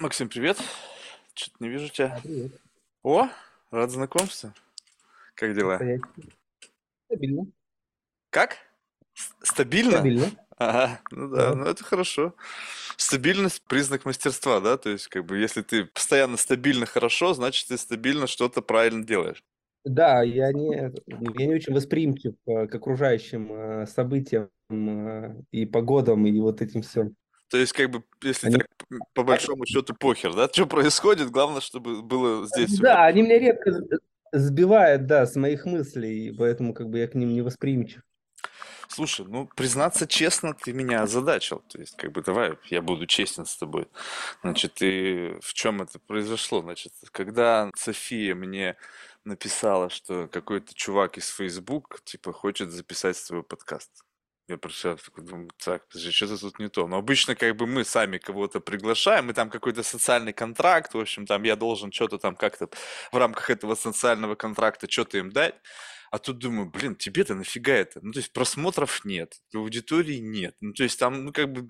Максим, привет. Что-то не вижу тебя. А, привет. О, рад знакомству. Как дела? Стабильно. Как? Стабильно? Стабильно. Ага, ну да, Да. ну это хорошо. Стабильность– признак мастерства, да? То есть, как бы, если ты постоянно стабильно хорошо, значит, ты стабильно что-то правильно делаешь. Да, я не, я не очень восприимчив э, к окружающим э, событиям э, и погодам, и вот этим всем. То есть, как бы, если Они, так, по большому счету, похер, да? Что происходит, главное, чтобы было здесь да, они меня редко сбивают, да, с моих мыслей, поэтому как бы я к ним не восприимчив. Слушай, ну, признаться честно, ты меня озадачил. То есть, как бы, давай, я буду честен с тобой. Значит, и в чем это произошло? Значит, когда София мне написала, что какой-то чувак из Facebook, типа, хочет записать свой подкаст. Я прочитал, такой думаю, так, подожди, что-то тут не то. Но обычно как бы мы сами кого-то приглашаем, и там какой-то социальный контракт, в общем, там я должен что-то там как-то в рамках этого социального контракта что-то им дать. А тут думаю, блин, тебе-то нафига это? Ну, то есть просмотров нет, аудитории нет. Ну, то есть там, ну, как бы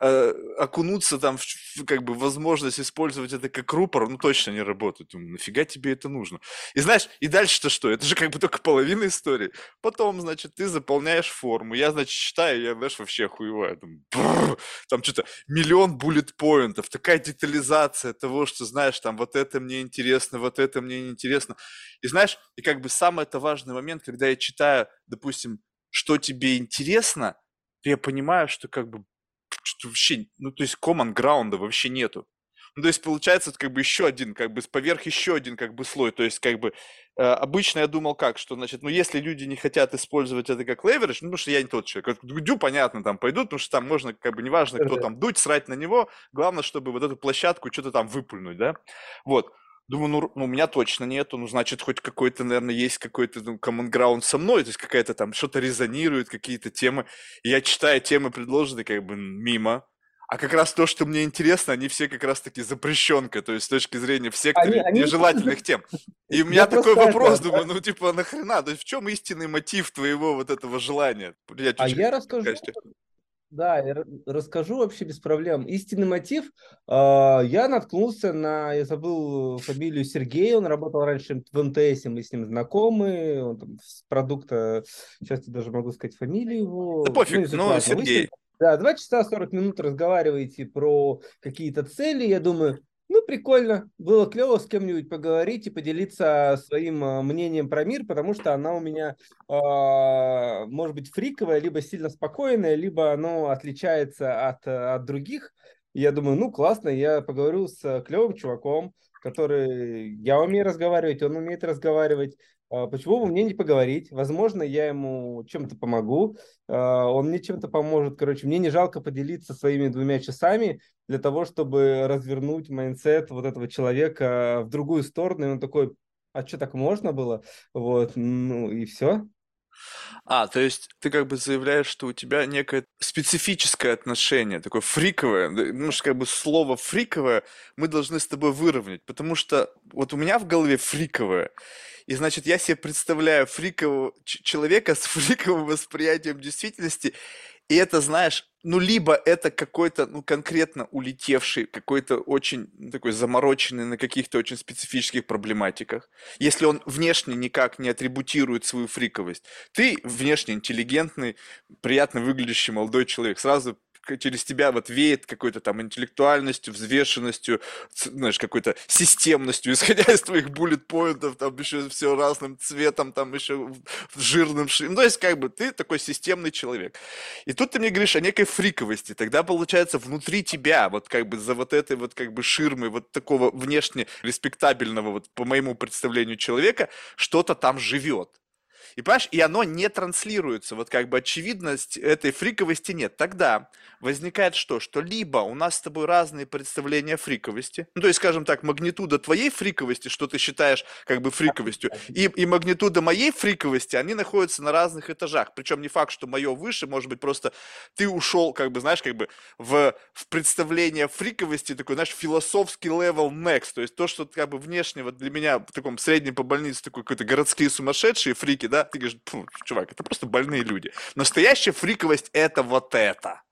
э, окунуться там в, как бы возможность использовать это как рупор, ну, точно не работает. Думаю, нафига тебе это нужно? И знаешь, и дальше-то что? Это же как бы только половина истории. Потом, значит, ты заполняешь форму. Я, значит, читаю, я, знаешь, вообще. Там, бррр, там что-то миллион буллет-поинтов, такая детализация того, что, знаешь, там вот это мне интересно, вот это мне не интересно. И знаешь, и как бы самый это важный момент, когда я читаю, допустим, что тебе интересно, то я понимаю, что как бы что вообще, ну то есть common ground вообще нету. Ну, то есть получается вот как бы еще один, как бы поверх еще один как бы слой. То есть как бы э, обычно я думал как, что значит, ну если люди не хотят использовать это как leverage, ну потому что я не тот человек. Дудю, понятно, там пойдут, потому что там можно как бы неважно, кто там дуть, срать на него, главное, чтобы вот эту площадку что-то там выпульнуть, да. Вот. Думаю, ну, ну, у меня точно нету, ну, значит, хоть какой-то, наверное, есть какой-то ну, common ground со мной, то есть какая-то там, что-то резонирует, какие-то темы. И я читаю темы предложенные, как бы мимо. А как раз то, что мне интересно, они все как раз-таки запрещенка, то есть с точки зрения в секторе они, нежелательных тем. И у меня я такой вопрос, это, думаю, ну, типа, нахрена? То есть в чем истинный мотив твоего вот этого желания? Я а я расскажу. Да, я ра- расскажу вообще без проблем. Истинный мотив. а, Я наткнулся на, я забыл фамилию Сергей, он работал раньше в МТС, мы с ним знакомы, он там с продукта, сейчас я даже могу сказать фамилию Да его, ну, пофиг, ну. Вы ним, Сергей. да, 2 часа 40 минут разговариваете про какие-то цели, я думаю, ну, прикольно, было клево с кем-нибудь поговорить и поделиться своим а, мнением про мир, потому что она у меня а, может быть фриковое, либо сильно спокойное, либо оно отличается от, э, от других. И я думаю, ну классно, я поговорю с э, клевым чуваком, который я умею разговаривать, он умеет разговаривать. А, Почему бы мне не поговорить? Возможно, я ему чем-то помогу, а, он мне чем-то поможет. Короче, мне не жалко поделиться своими двумя часами для того, чтобы развернуть mindset вот этого человека в другую сторону. И он такой, а что так можно было? Вот, ну и все. А, то есть ты как бы заявляешь, что у тебя некое специфическое отношение, такое фриковое, ну, что как бы слово фриковое мы должны с тобой выровнять, потому что вот у меня в голове фриковое, и значит я себе представляю фрикового человека с фриковым восприятием действительности, и это, знаешь, ну, либо это какой-то, ну, конкретно улетевший, какой-то очень ну, такой замороченный на каких-то очень специфических проблематиках, если он внешне никак не атрибутирует свою фриковость, ты внешне интеллигентный, приятно выглядящий молодой человек. Сразу через тебя вот веет какой-то там интеллектуальностью, взвешенностью, знаешь, какой-то системностью, исходя из твоих буллет-поинтов, там еще все разным цветом, там еще жирным шрифтом. Ну, то есть, как бы, ты такой системный человек. И тут ты мне говоришь о некой фриковости. Тогда, получается, внутри тебя, вот как бы за вот этой вот как бы ширмой вот такого внешне респектабельного, вот по моему представлению человека, что-то там живет. И понимаешь, и оно не транслируется, вот как бы очевидность этой фриковости нет. Тогда возникает что? Что либо у нас с тобой разные представления фриковости, ну то есть, скажем так, магнитуда твоей фриковости, что ты считаешь как бы фриковостью, и, и магнитуда моей фриковости, они находятся на разных этажах. Причем не факт, что мое выше, может быть, просто ты ушел, как бы, знаешь, как бы в, в представление фриковости, такой, знаешь, философский level next, то есть то, что как бы внешне вот для меня в таком среднем по больнице такой какой-то городские сумасшедшие фрики, да, ты говоришь, «Фу, чувак, это просто больные люди. Настоящая фриковость это вот это.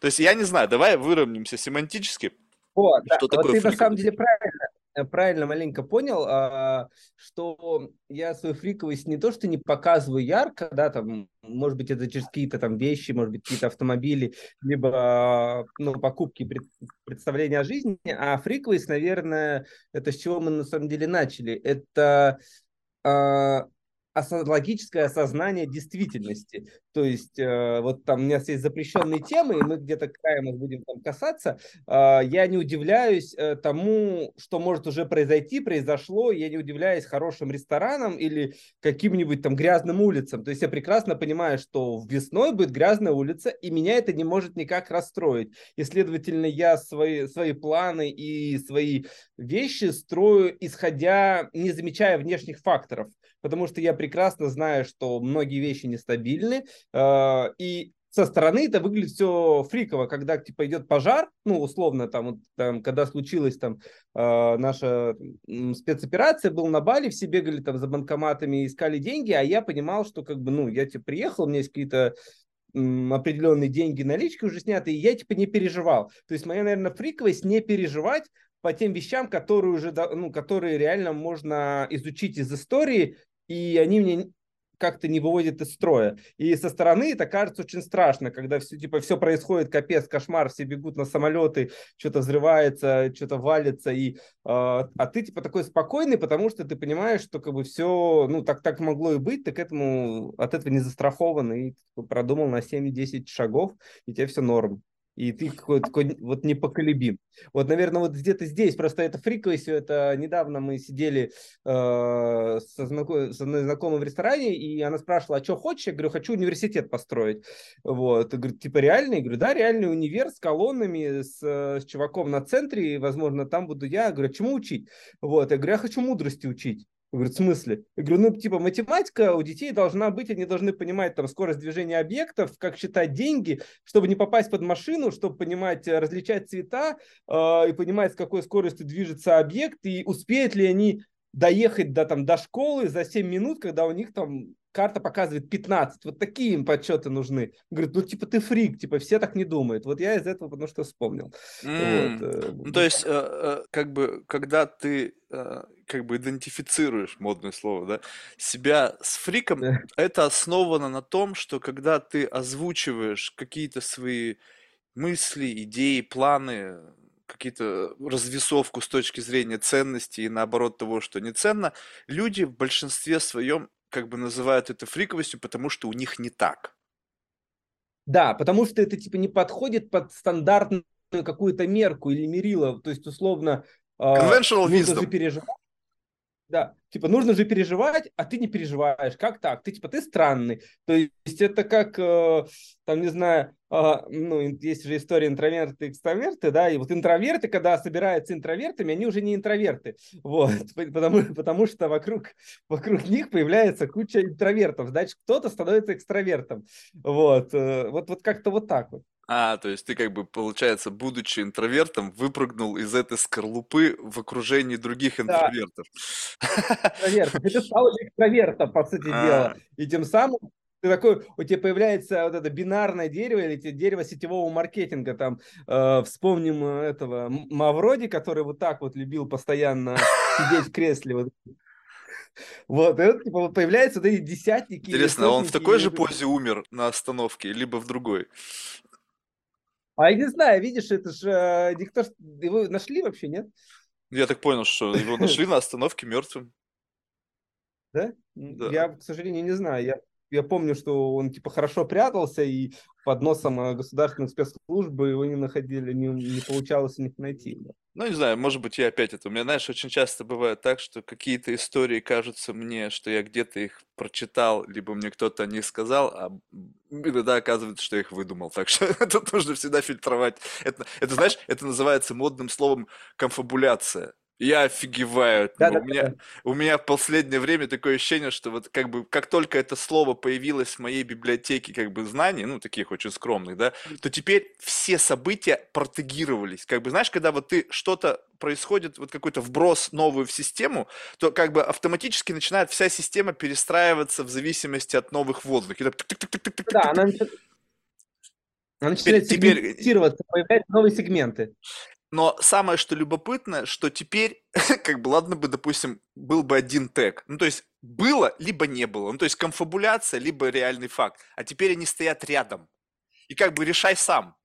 То есть я не знаю, давай выровняемся семантически. Вот, да. Что Вот такое ты на самом деле правильно, э, правильно маленько понял, а, что я свою фриковость не то, что не показываю ярко, да, там, может быть, это через какие-то там вещи, может быть, какие-то автомобили, либо, ну, покупки, пред- представления о жизни, а фриковость, наверное, это с чего мы на самом деле начали. Это а, логическое осознание действительности. То есть, э, вот там у меня есть запрещенные темы, и мы где-то краем их будем там касаться. А, я не удивляюсь э, тому, что может уже произойти, произошло. Я не удивляюсь хорошим ресторанам или каким-нибудь там грязным улицам. То есть я прекрасно понимаю, что весной будет грязная улица, и меня это не может никак расстроить. И, следовательно, я свои, свои планы и свои вещи строю, исходя, не замечая внешних факторов. Потому что я прекрасно знаю, что многие вещи нестабильны, э, и со стороны это выглядит все фриково, когда типа идет пожар, ну условно там, вот, там когда случилась там э, наша спецоперация, был на Бали, все бегали там за банкоматами, искали деньги, а я понимал, что как бы ну я типа приехал, у меня есть какие-то определенные деньги, налички уже сняты, и я типа не переживал. То есть моя, наверное, фриковость не переживать по тем вещам, которые уже, ну, которые реально можно изучить из истории, и они мне как-то не выводят из строя. И со стороны это кажется очень страшно, когда все, типа, все происходит, капец, кошмар, все бегут на самолеты, что-то взрывается, что-то валится, и, э, а ты типа такой спокойный, потому что ты понимаешь, что как бы все, ну, так, так могло и быть, ты к этому, от этого не застрахован, и типа, продумал на 7-10 шагов, и тебе все норм. И ты какой-то такой вот непоколебим. Вот, наверное, вот где-то здесь просто это фриковость. Это недавно мы сидели э, со, знако... с одной знакомой в ресторане, и она спрашивала, а что хочешь? Я говорю, хочу университет построить. Вот. И говорит, типа реальный? Я говорю, да, реальный универ с колоннами, с, с чуваком на центре, и, возможно, там буду я. Я говорю, «А чему учить? Вот. Я говорю, я хочу мудрости учить. Я говорю, в смысле? Я говорю, ну, типа, математика у детей должна быть, они должны понимать там скорость движения объектов, как считать деньги, чтобы не попасть под машину, чтобы понимать, э, различать цвета э, и понимать, с какой скоростью движется объект, и успеют ли они доехать до, там, до школы за 7 минут, когда у них там карта показывает 15. Вот такие им подсчеты нужны. Говорит, ну, типа, ты фрик, типа, все так не думают. Вот я из этого потому что вспомнил. М, Вот. э, Ну, то есть, э, э, как бы, когда ты как бы идентифицируешь, модное слово, да, себя с фриком, да. это основано на том, что когда ты озвучиваешь какие-то свои мысли, идеи, планы, какие-то развесовку с точки зрения ценностей и наоборот того, что не ценно, люди в большинстве своем как бы называют это фриковостью, потому что у них не так. Да, потому что это типа не подходит под стандартную какую-то мерку или мерило. То есть, условно, э, Conventional wisdom. переживать. Да, типа нужно же переживать, а ты не переживаешь. Как так? Ты типа ты странный. То есть это как, э, там, не знаю, а, ну, есть же история интроверты и экстраверты, да, и вот интроверты, когда собираются интровертами, они уже не интроверты, вот, потому, потому что вокруг, вокруг них появляется куча интровертов, значит, кто-то становится экстравертом, вот, э, вот, вот как-то вот так вот. А, то есть ты как бы, получается, будучи интровертом, выпрыгнул из этой скорлупы в окружении других Да, интровертов. экстравертов, и ты стал экстравертом, по сути дела, А, и тем самым ты такой, у тебя появляется вот это бинарное дерево или те- дерево сетевого маркетинга, там, э, вспомним э, этого М- Мавроди, который вот так вот любил постоянно сидеть в кресле, вот, вот, и вот, типа, вот появляются вот эти десятники или Интересно, а он в сотники, такой или же позе умер на остановке, либо в другой? А я не знаю, видишь, это же э, никто, его нашли вообще, нет? Я так понял, что его нашли на остановке мертвым. Да? Да. Я, к сожалению, не знаю. Я, я помню, что он типа хорошо прятался, и под носом э, государственных спецслужб его не находили, не, не получалось у них найти. Ну, не знаю, может быть, я опять это. У меня, знаешь, очень часто бывает так, что какие-то истории кажутся мне, что я где-то их прочитал, либо мне кто-то о сказал, а иногда оказывается, что я их выдумал. Так что тут нужно всегда фильтровать. Это, это, знаешь, это называется модным словом конфабуляция. Я офигеваю Да, него. да, У меня, у меня в последнее время такое ощущение, что вот как бы как только это слово появилось в моей библиотеке как бы знаний, ну таких очень скромных, да, то теперь все события протегировались. Как бы знаешь, когда вот ты что-то происходит, вот какой-то вброс новую в систему, то как бы автоматически начинает вся система перестраиваться в зависимости от новых так тык-тык-тык-тык-тык-тык-тык. Да, она, начи- она Теперь, начинает теперь сегментироваться, появляются новые сегменты. Но самое, что любопытное, что теперь, как бы, ладно бы, допустим, был бы один тег. Ну, то есть, было, либо не было. Ну, то есть, конфабуляция, либо реальный факт. А теперь они стоят рядом. И как бы решай сам.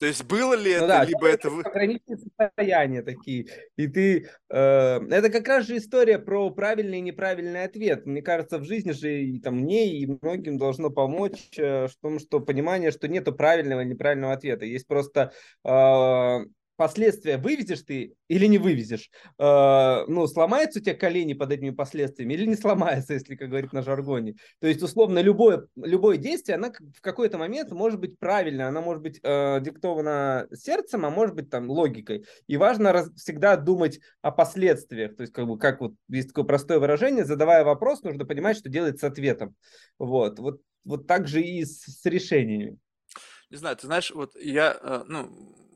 То есть было ли ну, это, да, либо это... Ограниченные состояния такие. И ты... Э, это как раз же история про правильный и неправильный ответ. Мне кажется, в жизни же и там мне, и многим должно помочь э, в том, что понимание, что нету правильного и неправильного ответа. Есть просто э, последствия вывезешь ты или не вывезешь. Э, ну, сломаются у тебя колени под этими последствиями или не сломается, если, как говорит на жаргоне. То есть, условно, любое, любое действие, оно в какой-то момент может быть правильно, оно может быть э, диктовано сердцем, а может быть там логикой. И важно раз, всегда думать о последствиях. То есть, как бы, как вот есть такое простое выражение, задавая вопрос, нужно понимать, что делать с ответом. Вот, вот, вот так же и с, с решениями. Не знаю, ты знаешь, вот я, э, ну,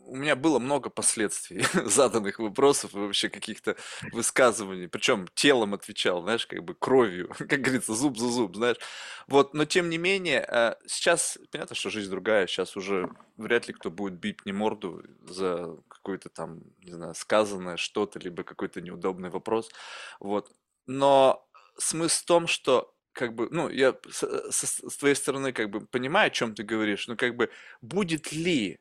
у меня было много последствий заданных вопросов и вообще каких-то высказываний. Причем телом отвечал, знаешь, как бы кровью, как говорится, зуб за зуб, знаешь. Вот, но тем не менее, э, сейчас, понятно, что жизнь другая, сейчас уже вряд ли кто будет бить мне морду за какое-то там, не знаю, сказанное что-то, либо какой-то неудобный вопрос. Вот. Но смысл в том, что как бы, ну, я с, с, с твоей стороны как бы понимаю, о чем ты говоришь, но как бы будет ли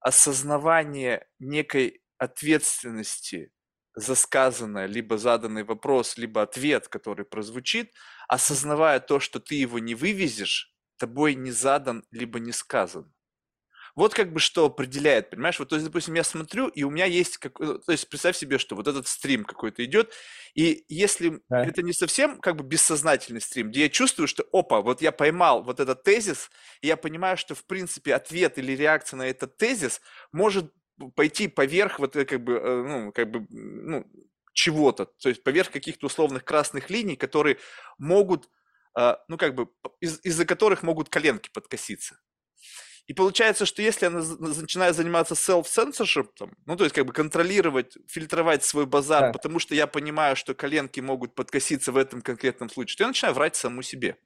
осознавание некой ответственности за сказанное, либо заданный вопрос, либо ответ, который прозвучит, осознавая то, что ты его не вывезешь, тобой не задан, либо не сказан. Вот как бы что определяет, понимаешь? Вот, то есть, допустим, я смотрю, и у меня есть, как, то есть, представь себе, что вот этот стрим какой-то идет, и если да. это не совсем как бы бессознательный стрим, где я чувствую, что, опа, вот я поймал вот этот тезис, и я понимаю, что, в принципе, ответ или реакция на этот тезис может пойти поверх вот э, как бы, э, ну, как бы, ну, чего-то, то есть поверх каких-то условных красных линий, которые могут, ну, как бы, из- из-за которых могут коленки подкоситься. И получается, что если она начинает заниматься self-censorship, ну, то есть как бы контролировать, фильтровать свой базар, да. потому что я понимаю, что коленки могут подкоситься в этом конкретном случае, то я начинаю врать саму себе.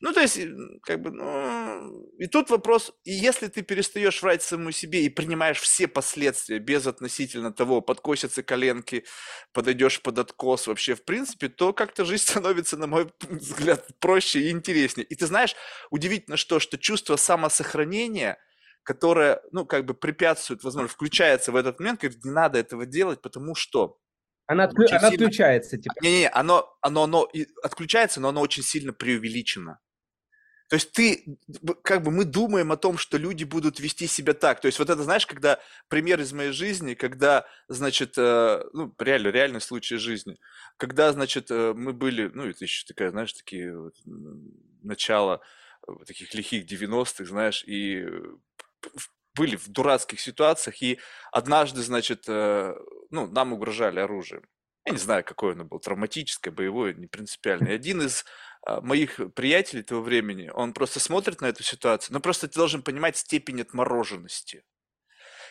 Ну, то есть, как бы, ну, и тут вопрос, и если ты перестаешь врать самому себе и принимаешь все последствия без относительно того, подкосятся коленки, подойдешь под откос вообще, в принципе, то как-то жизнь становится, на мой взгляд, проще и интереснее. И ты знаешь, удивительно что, что чувство самосохранения, которое, ну, как бы препятствует, возможно, включается в этот момент, говорит, не надо этого делать, потому что она, отклю... она сильно... отключается, типа. Не-не, оно, оно, оно отключается, но оно очень сильно преувеличено. То есть ты, как бы мы думаем о том, что люди будут вести себя так. То есть вот это, знаешь, когда пример из моей жизни, когда, значит, э, ну, реально, реальный случай жизни, когда, значит, э, мы были, ну, это еще такая, знаешь, такие вот, начало э, таких лихих 90-х, знаешь, и были в дурацких ситуациях, и однажды, значит, ну, нам угрожали оружием. Я не знаю, какое оно было, травматическое, боевое, не принципиальное. И один из моих приятелей того времени, он просто смотрит на эту ситуацию, но просто ты должен понимать степень отмороженности.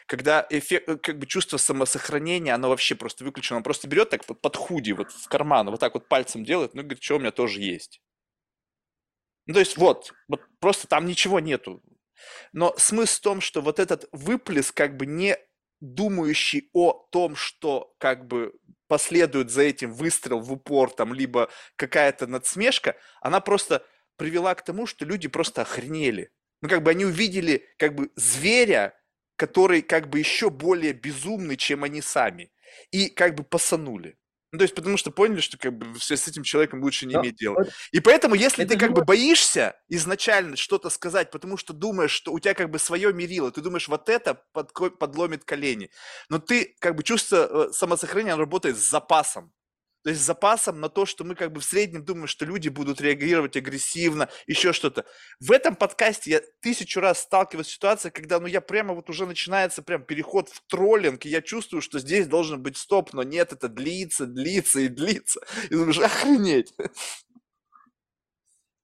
Когда эффект, э, как бы чувство самосохранения, оно вообще просто выключено. Он просто берет так вот под худи, вот в карман, вот так вот пальцем делает, ну, говорит, что у меня тоже есть. Ну, то есть вот, вот просто там ничего нету. Но смысл в том, что вот этот выплеск как бы не думающий о том, что как бы последует за этим выстрел в упор, там, либо какая-то надсмешка, она просто привела к тому, что люди просто охренели. Ну, как бы они увидели, как бы, зверя, который, как бы, еще более безумный, чем они сами. И, как бы, посанули. Ну, то есть, потому что поняли, что как бы с этим человеком лучше не Но, иметь дела. Вот, и поэтому, если ты как бы боишься изначально что-то сказать, потому что думаешь, что у тебя как бы свое мерило, ты думаешь, вот это под, подломит колени. Но ты как бы чувство э, самосохранения работает с запасом. То есть с запасом на то, что мы как бы в среднем думаем, что люди будут реагировать агрессивно, еще что-то. В этом подкасте я тысячу раз сталкиваюсь с ситуацией, когда ну я прямо вот уже начинается прям переход в троллинг, и я чувствую, что здесь должен быть стоп, но нет, это длится, длится и длится. И думаешь, охренеть.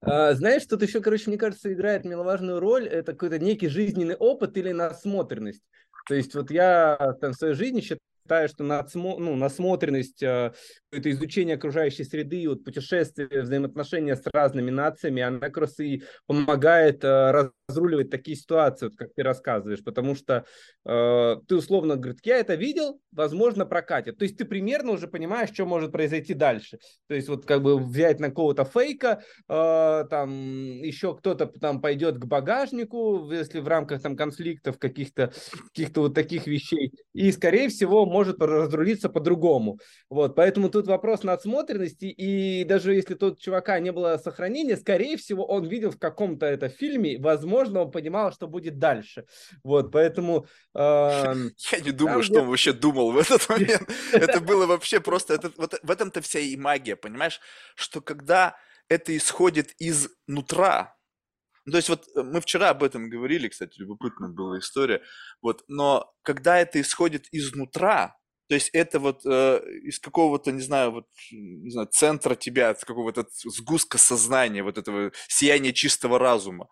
А, знаешь, тут еще, короче, мне кажется, играет немаловажную роль, это какой-то некий жизненный опыт или насмотренность. То есть вот я там, в своей жизни считаю, что надсмо, ну, насмотренность, это изучение окружающей среды, вот путешествия, взаимоотношения с разными нациями, она как раз и помогает э, разруливать такие ситуации, вот как ты рассказываешь, потому что э, ты условно говоришь, я это видел, возможно, прокатит. То есть ты примерно уже понимаешь, что может произойти дальше. То есть вот как бы взять на кого-то фейка, э, там еще кто-то там пойдет к багажнику, если в рамках там конфликтов каких-то каких-то вот таких вещей, и скорее всего может разрулиться по-другому. Вот, поэтому тут вопрос надсмотренности, и даже если тот чувака не было сохранения, скорее всего он видел в каком-то это фильме, возможно, он понимал, что будет дальше. Вот, поэтому... Э, Я не думаю, что он вообще думал в этот момент. Это было вообще просто... Это, вот в этом-то вся и магия, понимаешь? Что когда это исходит из нутра, то есть вот э, мы вчера об этом говорили, кстати, любопытная была история. Вот, но когда это исходит изнутра, то есть это вот э, из какого-то, не знаю, вот, не знаю, центра тебя, с какого-то сгустка сознания, вот этого сияния чистого разума.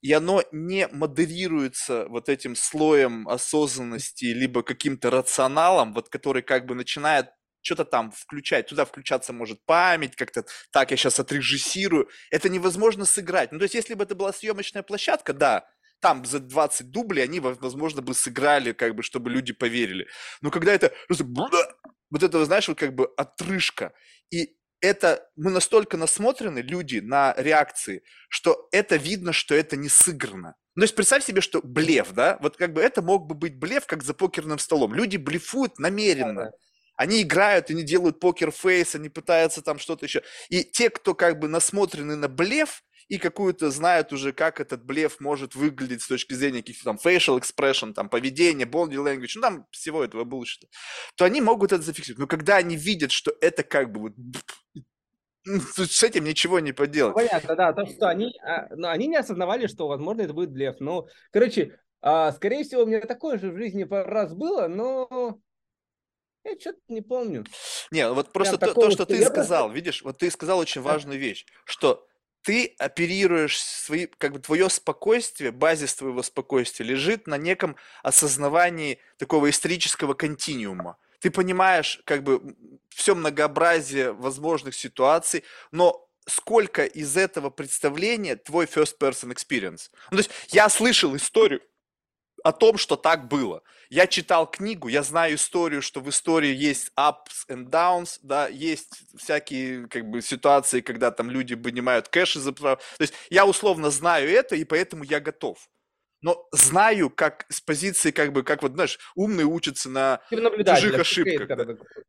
И оно не модерируется вот этим слоем осознанности, либо каким-то рационалом, вот который как бы начинает что-то там включать, туда включаться может память, как-то так я сейчас отрежиссирую. Это невозможно сыграть. Ну, то есть, если бы это была съемочная площадка, да, там за 20 дублей они, возможно, бы сыграли, как бы, чтобы люди поверили. Но когда это вот это, знаешь, вот как бы отрыжка, и это, мы настолько насмотрены, люди, на реакции, что это видно, что это не сыграно. Ну, то есть представь себе, что блеф, да, вот как бы это мог бы быть блеф, как за покерным столом. Люди блефуют намеренно. Они играют, они делают покер-фейс, они пытаются там что-то еще. И те, кто как бы насмотрены на блеф, и какую-то знают уже, как этот блеф может выглядеть с точки зрения каких-то там facial expression, там поведения, body language, ну там всего этого bullshit, то они могут это зафиксировать. Но когда они видят, что это как бы вот ну, с этим ничего не поделать. Понятно, да, то, что они, а, но они не осознавали, что, возможно, это будет блеф. Ну, короче, а, скорее всего, у меня такое же в жизни пару раз было, но я что-то не помню. Не, вот просто то, то, что ты сказал, видишь, вот ты сказал очень важную вещь, что ты оперируешь свои, как бы твое спокойствие, базис твоего спокойствия лежит на неком осознавании такого исторического континуума. Ты понимаешь как бы все многообразие возможных ситуаций, но сколько из этого представления твой first person experience? Ну, то есть я слышал историю, о том, что так было. Я читал книгу, я знаю историю, что в истории есть ups and downs, да, есть всякие как бы ситуации, когда там люди вынимают кэш из-за То есть я условно знаю это, и поэтому я готов но знаю, как с позиции, как бы, как вот, знаешь, умные учатся на чужих ошибках.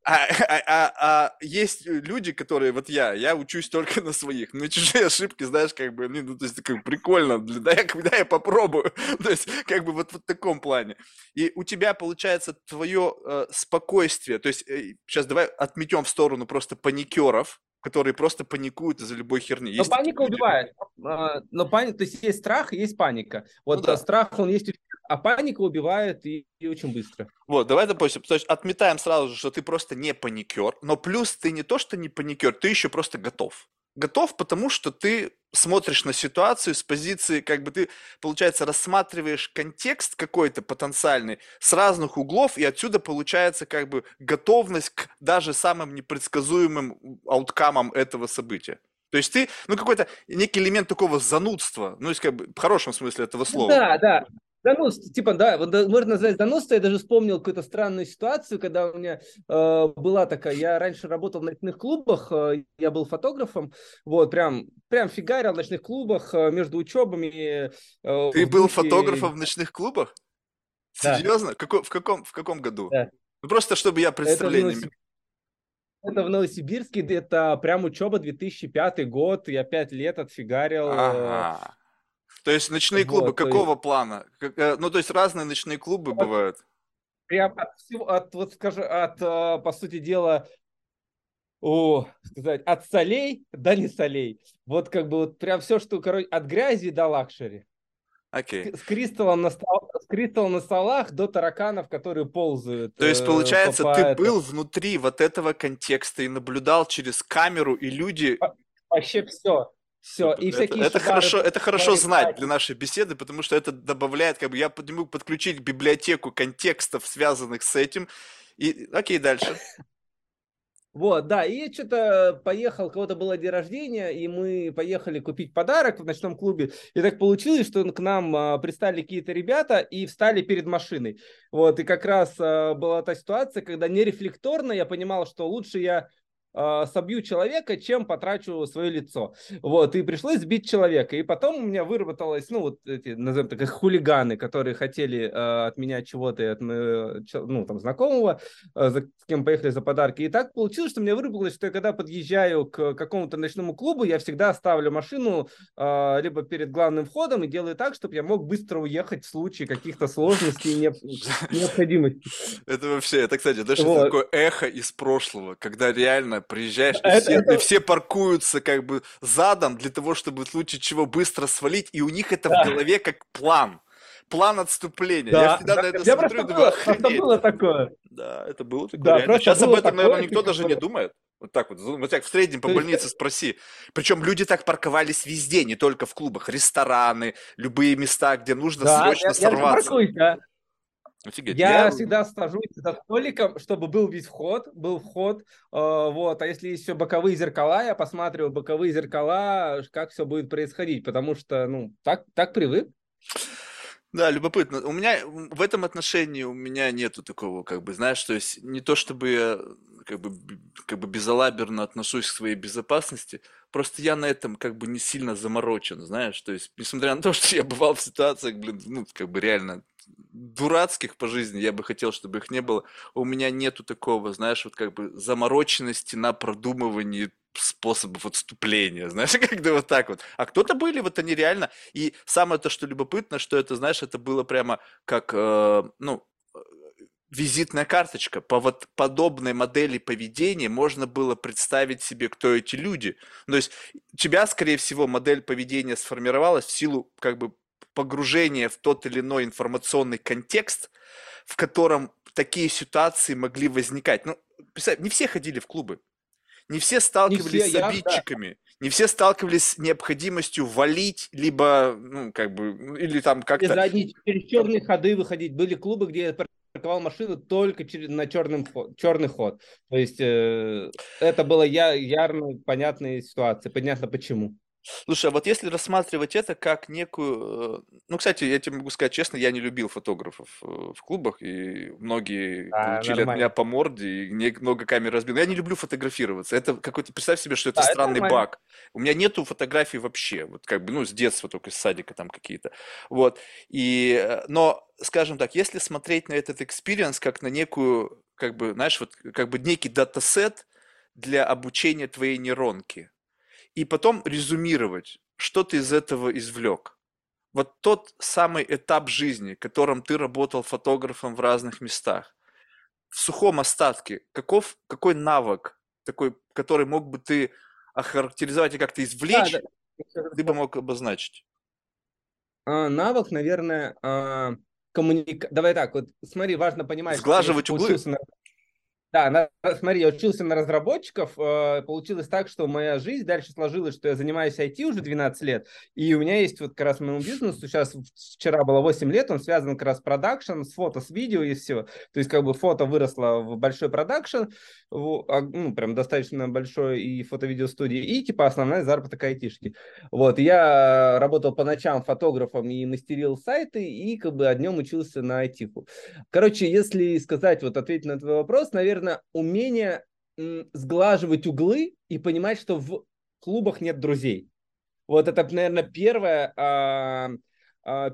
А, а, а, а есть люди, которые, вот я, я учусь только на своих, на чужие ошибки, знаешь, как бы, ну, то есть, как прикольно, да я, когда я попробую, то есть, как бы, вот, вот в таком плане. И у тебя, получается, твое э, спокойствие, то есть, э, сейчас давай отметем в сторону просто паникеров, которые просто паникуют из-за любой херни. Но есть паника люди? убивает. А, но паника, то есть есть страх, есть паника. Вот ну, да. страх, он есть, а паника убивает и, и очень быстро. Вот, давай, допустим, то есть отметаем сразу же, что ты просто не паникер, но плюс ты не то, что не паникер, ты еще просто готов готов, потому что ты смотришь на ситуацию с позиции, как бы ты, получается, рассматриваешь контекст какой-то потенциальный с разных углов, и отсюда получается как бы готовность к даже самым непредсказуемым ауткамам этого события. То есть ты, ну, какой-то некий элемент такого занудства, ну, есть как бы в хорошем смысле этого слова. Да, да. Донос, типа, да, вот можно назвать донос, я даже вспомнил какую-то странную ситуацию, когда у меня э, была такая, я раньше работал в ночных клубах, э, я был фотографом, вот, прям, прям фигарил в ночных клубах э, между учебами. Э, Ты был духе... фотографом в ночных клубах? Да. Серьезно? Какой, в, каком, в каком году? Да. Ну, просто чтобы я представление... Это в, Новосиб... это в Новосибирске, это прям учеба 2005 год, я пять лет отфигарил. Э, ага. То есть ночные клубы вот, какого есть... плана? Э, ну, то есть разные ночные клубы от, бывают. Прям от всего, от, вот скажи, от, э, по сути дела, о, сказать, от солей до не солей. Вот как бы вот прям все, что, короче, от грязи до luxury. Окей. Okay. С, кристаллом на стол, с кристаллом на столах до тараканов, которые ползают. То есть, э, получается, по, по ты это... был внутри вот этого контекста и наблюдал через камеру, и люди... Вообще все. Все, и всякие это, это хорошо, это хорошо знать для нашей беседы, потому что это добавляет, как бы я могу подключить библиотеку контекстов, связанных с этим. И окей, дальше. Вот, да, и я что-то поехал, у кого-то было день рождения, и мы поехали купить подарок в ночном клубе, и так получилось, что к нам а, пристали какие-то ребята и встали перед машиной. Вот, и как раз а, была та ситуация, когда нерефлекторно я понимал, что лучше я э, собью человека, чем потрачу свое лицо. Вот, и пришлось сбить человека. И потом у меня выработалось, ну, вот эти, назовем так, хулиганы, которые хотели э, от меня чего-то, от моего, ну, там, знакомого, э, за, с кем поехали за подарки. И так получилось, что меня выработалось, что я когда подъезжаю к какому-то ночному клубу, я всегда ставлю машину э, либо перед главным входом и делаю так, чтобы я мог быстро уехать в случае каких-то сложностей и необходимости. Это вообще, это, кстати, знаешь, вот. такое эхо из прошлого, когда реально приезжаешь, и, все, это... и все паркуются как бы задом для того, чтобы в случае чего быстро свалить, и у них это да. в голове как план. План отступления. Да, я всегда да, на это я смотрю и думаю, охренеть. было такое. Да, это было такое. Да, реально. Сейчас об этом, такое, наверное, никто даже не думает. Вот так вот, вот так в среднем по больнице спроси. Причем люди так парковались везде, не только в клубах, рестораны, любые места, где нужно да, срочно я, сорваться. Я паркуюсь, да. Офигеть. Я, я всегда сажусь за столиком, чтобы был весь вход, был вход, э, вот, а если есть еще боковые зеркала, я посматриваю боковые зеркала, как все будет происходить, потому что, ну, так, так привык. Да, любопытно. У меня в этом отношении у меня нету такого, как бы, знаешь, то есть не то чтобы я как бы, как бы безалаберно отношусь к своей безопасности, просто я на этом как бы не сильно заморочен, знаешь, то есть несмотря на то, что я бывал в ситуациях, блин, ну, как бы реально дурацких по жизни, я бы хотел, чтобы их не было. У меня нету такого, знаешь, вот как бы замороченности на продумывании способов отступления, знаешь, когда вот так вот. А кто-то были, вот они реально. И самое то, что любопытно, что это, знаешь, это было прямо как, э, ну, визитная карточка. По вот подобной модели поведения можно было представить себе, кто эти люди. То есть у тебя, скорее всего, модель поведения сформировалась в силу как бы погружение в тот или иной информационный контекст, в котором такие ситуации могли возникать. Ну, представь, не все ходили в клубы, не все сталкивались не все, с обидчиками, я, да. не все сталкивались с необходимостью валить, либо, ну, как бы, или там как-то... Задние, через черные ходы выходить. Были клубы, где я парковал машину только через, на черным, черный ход. То есть э, это было я, ярно понятная ситуация. Понятно почему. Слушай, а вот если рассматривать это как некую... Э, ну, кстати, я тебе могу сказать честно, я не любил фотографов э, в клубах, и многие а, получили нормально. от меня по морде, и много камер разбил. Я не люблю фотографироваться. Это какой-то... Представь себе, что это да, странный это баг. У меня нету фотографий вообще. Вот как бы, ну, с детства только, с садика там какие-то. Вот. И... Э, но, скажем так, если смотреть на этот experience как на некую, как бы, знаешь, вот как бы некий датасет для обучения твоей нейронки – и потом резюмировать, что ты из этого извлек. Вот тот самый этап жизни, в котором ты работал фотографом в разных местах, в сухом остатке, каков, какой навык такой, который мог бы ты охарактеризовать и как-то извлечь, да, да. ты бы мог обозначить? А, навык, наверное, а, коммуника... Давай так, вот смотри, важно понимать... Сглаживать углы. На... Да, на, смотри, я учился на разработчиков. Э, получилось так, что моя жизнь дальше сложилась, что я занимаюсь IT уже 12 лет. И у меня есть вот как раз моему бизнесу, сейчас вчера было 8 лет, он связан как раз с продакшн, с фото, с видео и все. То есть как бы фото выросло в большой продакшн, а, ну, прям достаточно большой и фото-видео студии, и типа основная заработок айтишки. Вот, я работал по ночам фотографом и мастерил сайты, и как бы днем учился на айтику. Короче, если сказать, вот ответить на твой вопрос, наверное, наверное, умение сглаживать углы и понимать, что в клубах нет друзей. Вот это, наверное, первое, а,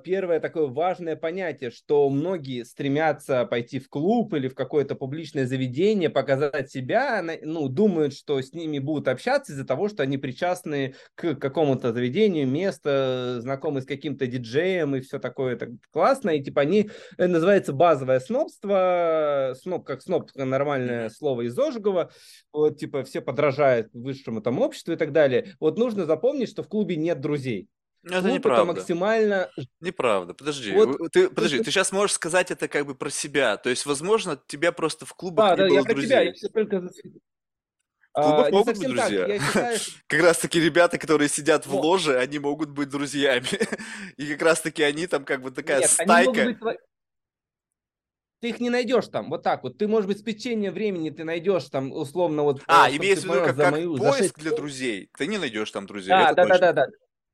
первое такое важное понятие, что многие стремятся пойти в клуб или в какое-то публичное заведение, показать себя, ну, думают, что с ними будут общаться из-за того, что они причастны к какому-то заведению, место, знакомы с каким-то диджеем и все такое так классно, и типа они, это называется базовое снобство, сноб, как сноб, нормальное слово из Ожегова, вот, типа все подражают высшему там обществу и так далее. Вот нужно запомнить, что в клубе нет друзей. Ну, это неправда. Максимально... Неправда. Подожди. Вот, ты, подожди, ты сейчас можешь сказать это как бы про себя. То есть, возможно, тебя просто в клубах а, не да, было я друзей. Тебя, я только... В клубах а, могут быть друзья. Так, считаю. Как раз таки ребята, которые сидят в ложе, они могут быть друзьями. И как раз таки они там как бы такая Нет, стайка. Быть ты их не найдешь там, вот так вот. Ты, может быть, с печенья времени ты найдешь там, условно, вот... А, э, имеется в виду, как, как мою- поиск шесть для лет. друзей. Ты не найдешь там друзей, Да, да, да, да, да,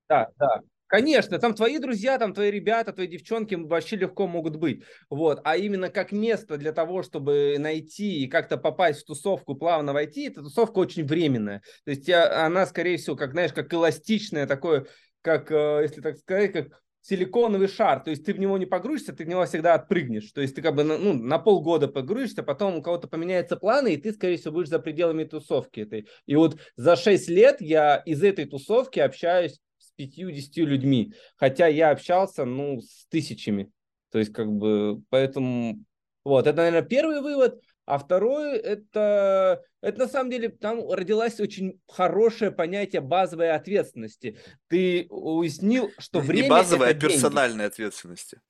да, да. Конечно, там твои друзья, там твои ребята, твои девчонки вообще легко могут быть. Вот. А именно как место для того, чтобы найти и как-то попасть в тусовку, плавно войти, эта тусовка очень временная. То есть она, скорее всего, как, знаешь, как эластичная, такое, как, э, если так сказать, как силиконовый шар, то есть ты в него не погрузишься, ты в него всегда отпрыгнешь, то есть ты как бы ну, на полгода погрузишься, потом у кого-то поменяются планы, и ты, скорее всего, будешь за пределами тусовки этой. И вот за 6 лет я из этой тусовки общаюсь 50 людьми, хотя я общался, ну, с тысячами. То есть, как бы, поэтому, вот, это, наверное, первый вывод. А второй, это, это на самом деле, там родилось очень хорошее понятие базовой ответственности. Ты уяснил, что Не время базовой, а это деньги. персональной ответственности.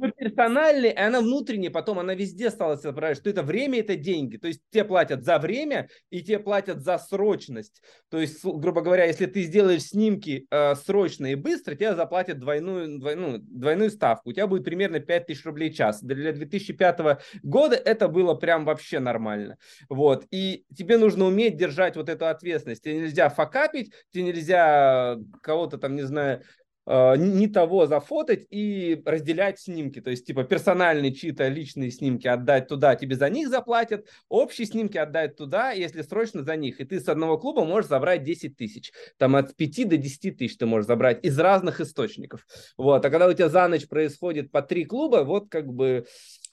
Ну, персональной, и она внутренняя, потом она везде стала себя что это время, это деньги. То есть тебе платят за время, и тебе платят за срочность. То есть, грубо говоря, если ты сделаешь снимки э, срочно и быстро, тебе заплатят двойную, двойную, двойную ставку. У тебя будет примерно 5000 рублей в час. Для 2005 года это было прям вообще нормально. Вот. И тебе нужно уметь держать вот эту ответственность. Тебе нельзя факапить, тебе нельзя кого-то там, не знаю, не не того зафотать и разделять снимки. То есть, типа, персональные чьи-то личные снимки отдать туда, тебе за них заплатят, общие снимки отдать туда, если срочно за них. И ты с одного клуба можешь забрать 10 тысяч. Там от 5 до 10 тысяч ты можешь забрать из разных источников. Вот. А когда у тебя за ночь происходит по три клуба, вот как бы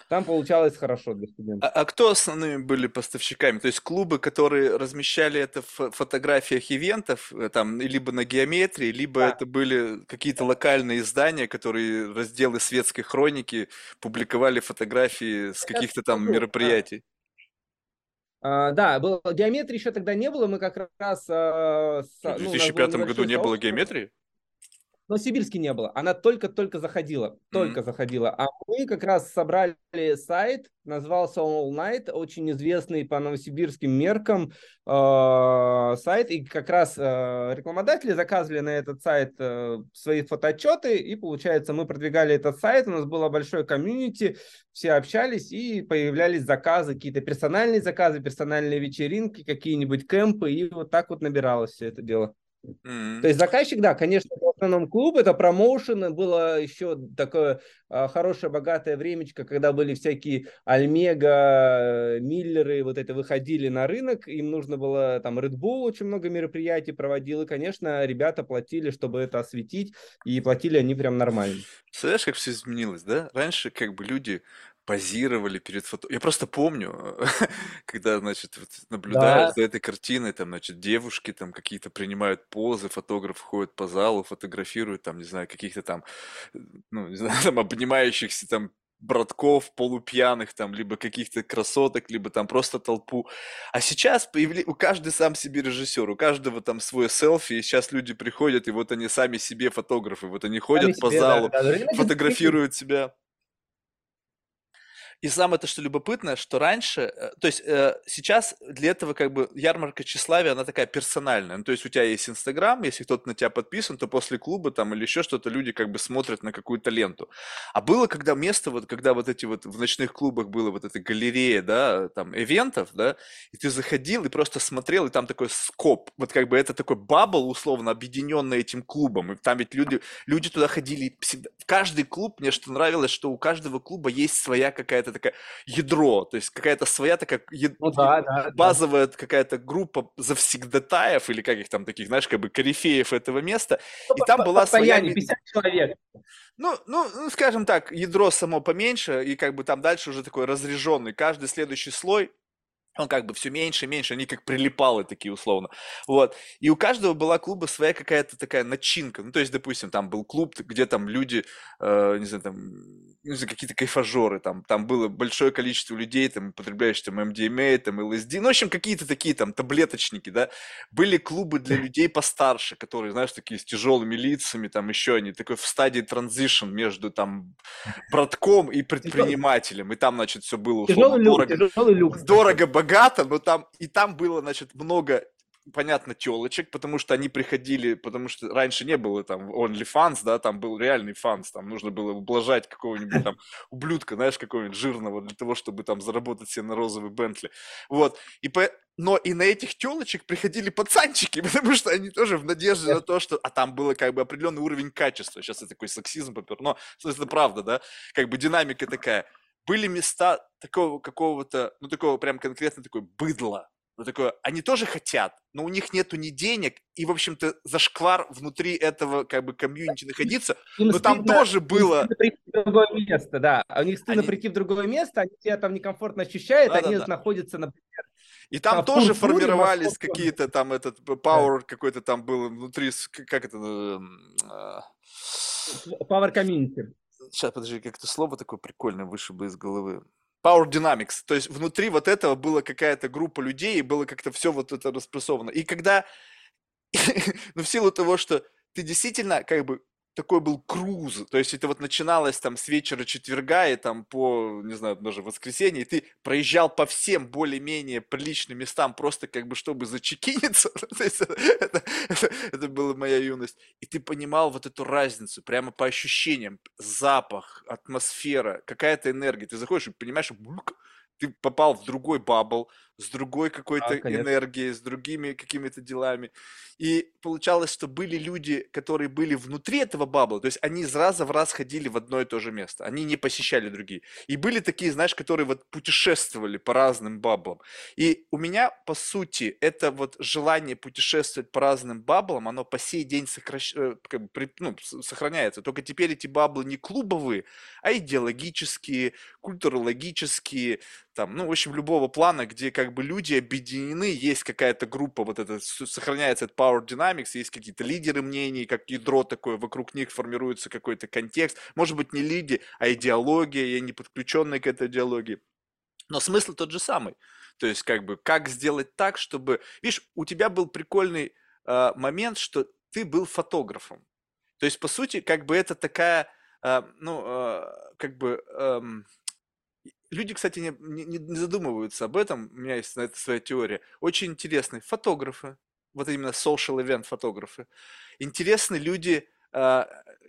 там получалось хорошо для А, студентов. а кто основными были поставщиками? То есть клубы, которые размещали это в фотографиях ивентов, э, там, либо на геометрии, либо Да. это были какие-то локальные издания, которые разделы светской хроники публиковали фотографии с каких-то там мероприятий. А, да, было, геометрии еще тогда не было, мы как раз... а, с- В ну, у нас было 2005 году небольшое не было геометрии? Но Сибирске не было. Она только-только заходила. Только заходила. А мы как раз собрали сайт, назывался он All Night, очень известный по новосибирским меркам э, сайт. И как раз э, рекламодатели заказывали на этот сайт э, свои фотоотчеты. И, получается, мы продвигали этот сайт. У нас было большое комьюнити. Все общались и появлялись заказы, какие-то персональные заказы, персональные вечеринки, какие-нибудь кемпы. И вот так вот набиралось все это дело. М. То есть заказчик, да, конечно, в основном клуб, это промоушен, было еще такое а, хорошее, богатое времечко, когда были всякие Альмега, Миллеры, вот это выходили на рынок, им нужно было, там, Red Bull очень много мероприятий проводил, и, конечно, ребята платили, чтобы это осветить, и платили они прям нормально. Представляешь, как все изменилось, да? Раньше как бы люди позировали перед фото... Я просто помню, когда, значит, вот наблюдаешь Да. за этой картиной, там, значит, девушки там какие-то принимают позы, фотограф ходит по залу, фотографирует, там, не знаю, каких-то там, ну, не знаю, там, обнимающихся там братков полупьяных, там, либо каких-то красоток, либо там просто толпу. А сейчас появли... у каждый сам себе режиссер, у каждого там свой селфи, и сейчас люди приходят, и вот они сами себе фотографы, вот они ходят Сами по себе, залу, да, да. Ребята, фотографируют себя. И самое то, что любопытное, что раньше, э, то есть э, сейчас для этого как бы ярмарка тщеславия, она такая персональная. Ну, то есть у тебя есть Инстаграм, если кто-то на тебя подписан, то после клуба там или еще что-то люди как бы смотрят на какую-то ленту. А было когда место, вот когда вот эти вот в ночных клубах было вот эта галерея, да, там, ивентов, да, и ты заходил и просто смотрел, и там такой скоп, вот как бы это такой бабл, условно, объединенный этим клубом, и там ведь люди, люди туда ходили всегда. Каждый клуб, мне что нравилось, что у каждого клуба есть своя какая-то такая ядро, то есть какая-то своя такая е- Ну да, да, да. базовая какая-то группа завсегдатаев или как их там таких, знаешь, как бы корифеев этого места, и там была своя... Постоянно, ми- 50 человек. ну, ну, ну, скажем так, ядро само поменьше, и как бы там дальше уже такой разряженный. Каждый следующий слой, он как бы все меньше и меньше, они как прилипалы такие условно. Вот. И у каждого была клуба своя какая-то такая начинка. Ну, то есть, допустим, там был клуб, где там люди, э, не знаю, там, не знаю, какие-то кайфажоры, там, там было большое количество людей, там, употребляющих там MDMA, там, LSD, ну, в общем, какие-то такие там таблеточники, да. Были клубы для людей постарше, которые, знаешь, такие с тяжелыми лицами, там, еще они, такой в стадии транзишн между там братком и предпринимателем, и там, значит, все было условно Тяжелый дорого, люк. дорого, богато, но там и там было, значит, много понятно, телочек, потому что они приходили, потому что раньше не было там OnlyFans, да, там был реальный фанс, там нужно было ублажать какого-нибудь там ублюдка, знаешь, какого-нибудь жирного для того, чтобы там заработать себе на розовый Бентли. Вот. И по... Но и на этих телочек приходили пацанчики, потому что они тоже в надежде на то, что... А там было как бы определенный уровень качества. Сейчас это такой сексизм попер. Но это правда, да? Как бы динамика такая. Были места такого какого-то, ну такого прям конкретно такой быдла, ну, такое, они тоже хотят, но у них нету ни денег, и, в общем-то, зашквар внутри этого, как бы, комьюнити находиться, им но там тоже было... прийти в другое место, да, а у них стыдно они... прийти в другое место, они себя там некомфортно ощущают, да, они да, да. находятся, например, и там, там тоже формировались какие-то там этот power да. какой-то там был внутри, как это... А, power community. Сейчас, подожди, как это слово такое прикольное вышибло из головы. Power Dynamics. То есть внутри вот этого была какая-то группа людей, и было как-то все вот это распрессовано. И когда, ну в силу того, что ты действительно как бы такой был круз, то есть это вот начиналось там с вечера четверга и там по, не знаю, даже воскресенье, и ты проезжал по всем более-менее приличным местам просто как бы чтобы зачекиниться, это, это, это была моя юность, и ты понимал вот эту разницу прямо по ощущениям, запах, атмосфера, какая-то энергия, ты заходишь и понимаешь, ты попал в другой бабл, с другой какой-то а, энергией, с другими какими-то делами. И получалось, что были люди, которые были внутри этого бабла, то есть они из раза в раз ходили в одно и то же место, они не посещали другие. И были такие, знаешь, которые вот путешествовали по разным баблам. И у меня, по сути, это вот желание путешествовать по разным баблам, оно по сей день сокращ... Э, ну, сохраняется. Только теперь эти баблы не клубовые, а идеологические, культурологические, там, ну, в общем, любого плана, где как бы люди объединены, есть какая-то группа, вот это, сохраняется этот Power Dynamics, есть какие-то лидеры мнений, как ядро такое, вокруг них формируется какой-то контекст, может быть, не лиди, а идеология, и они подключенные к этой идеологии. Но смысл тот же самый. То есть, как бы, как сделать так, чтобы... Видишь, у тебя был прикольный э, момент, что ты был фотографом. То есть, по сути, как бы это такая, э, ну, э, как бы... Э, Люди, кстати, не, не, не задумываются об этом, у меня есть на это своя теория. Очень интересные фотографы, вот именно social event фотографы. Интересны люди, э,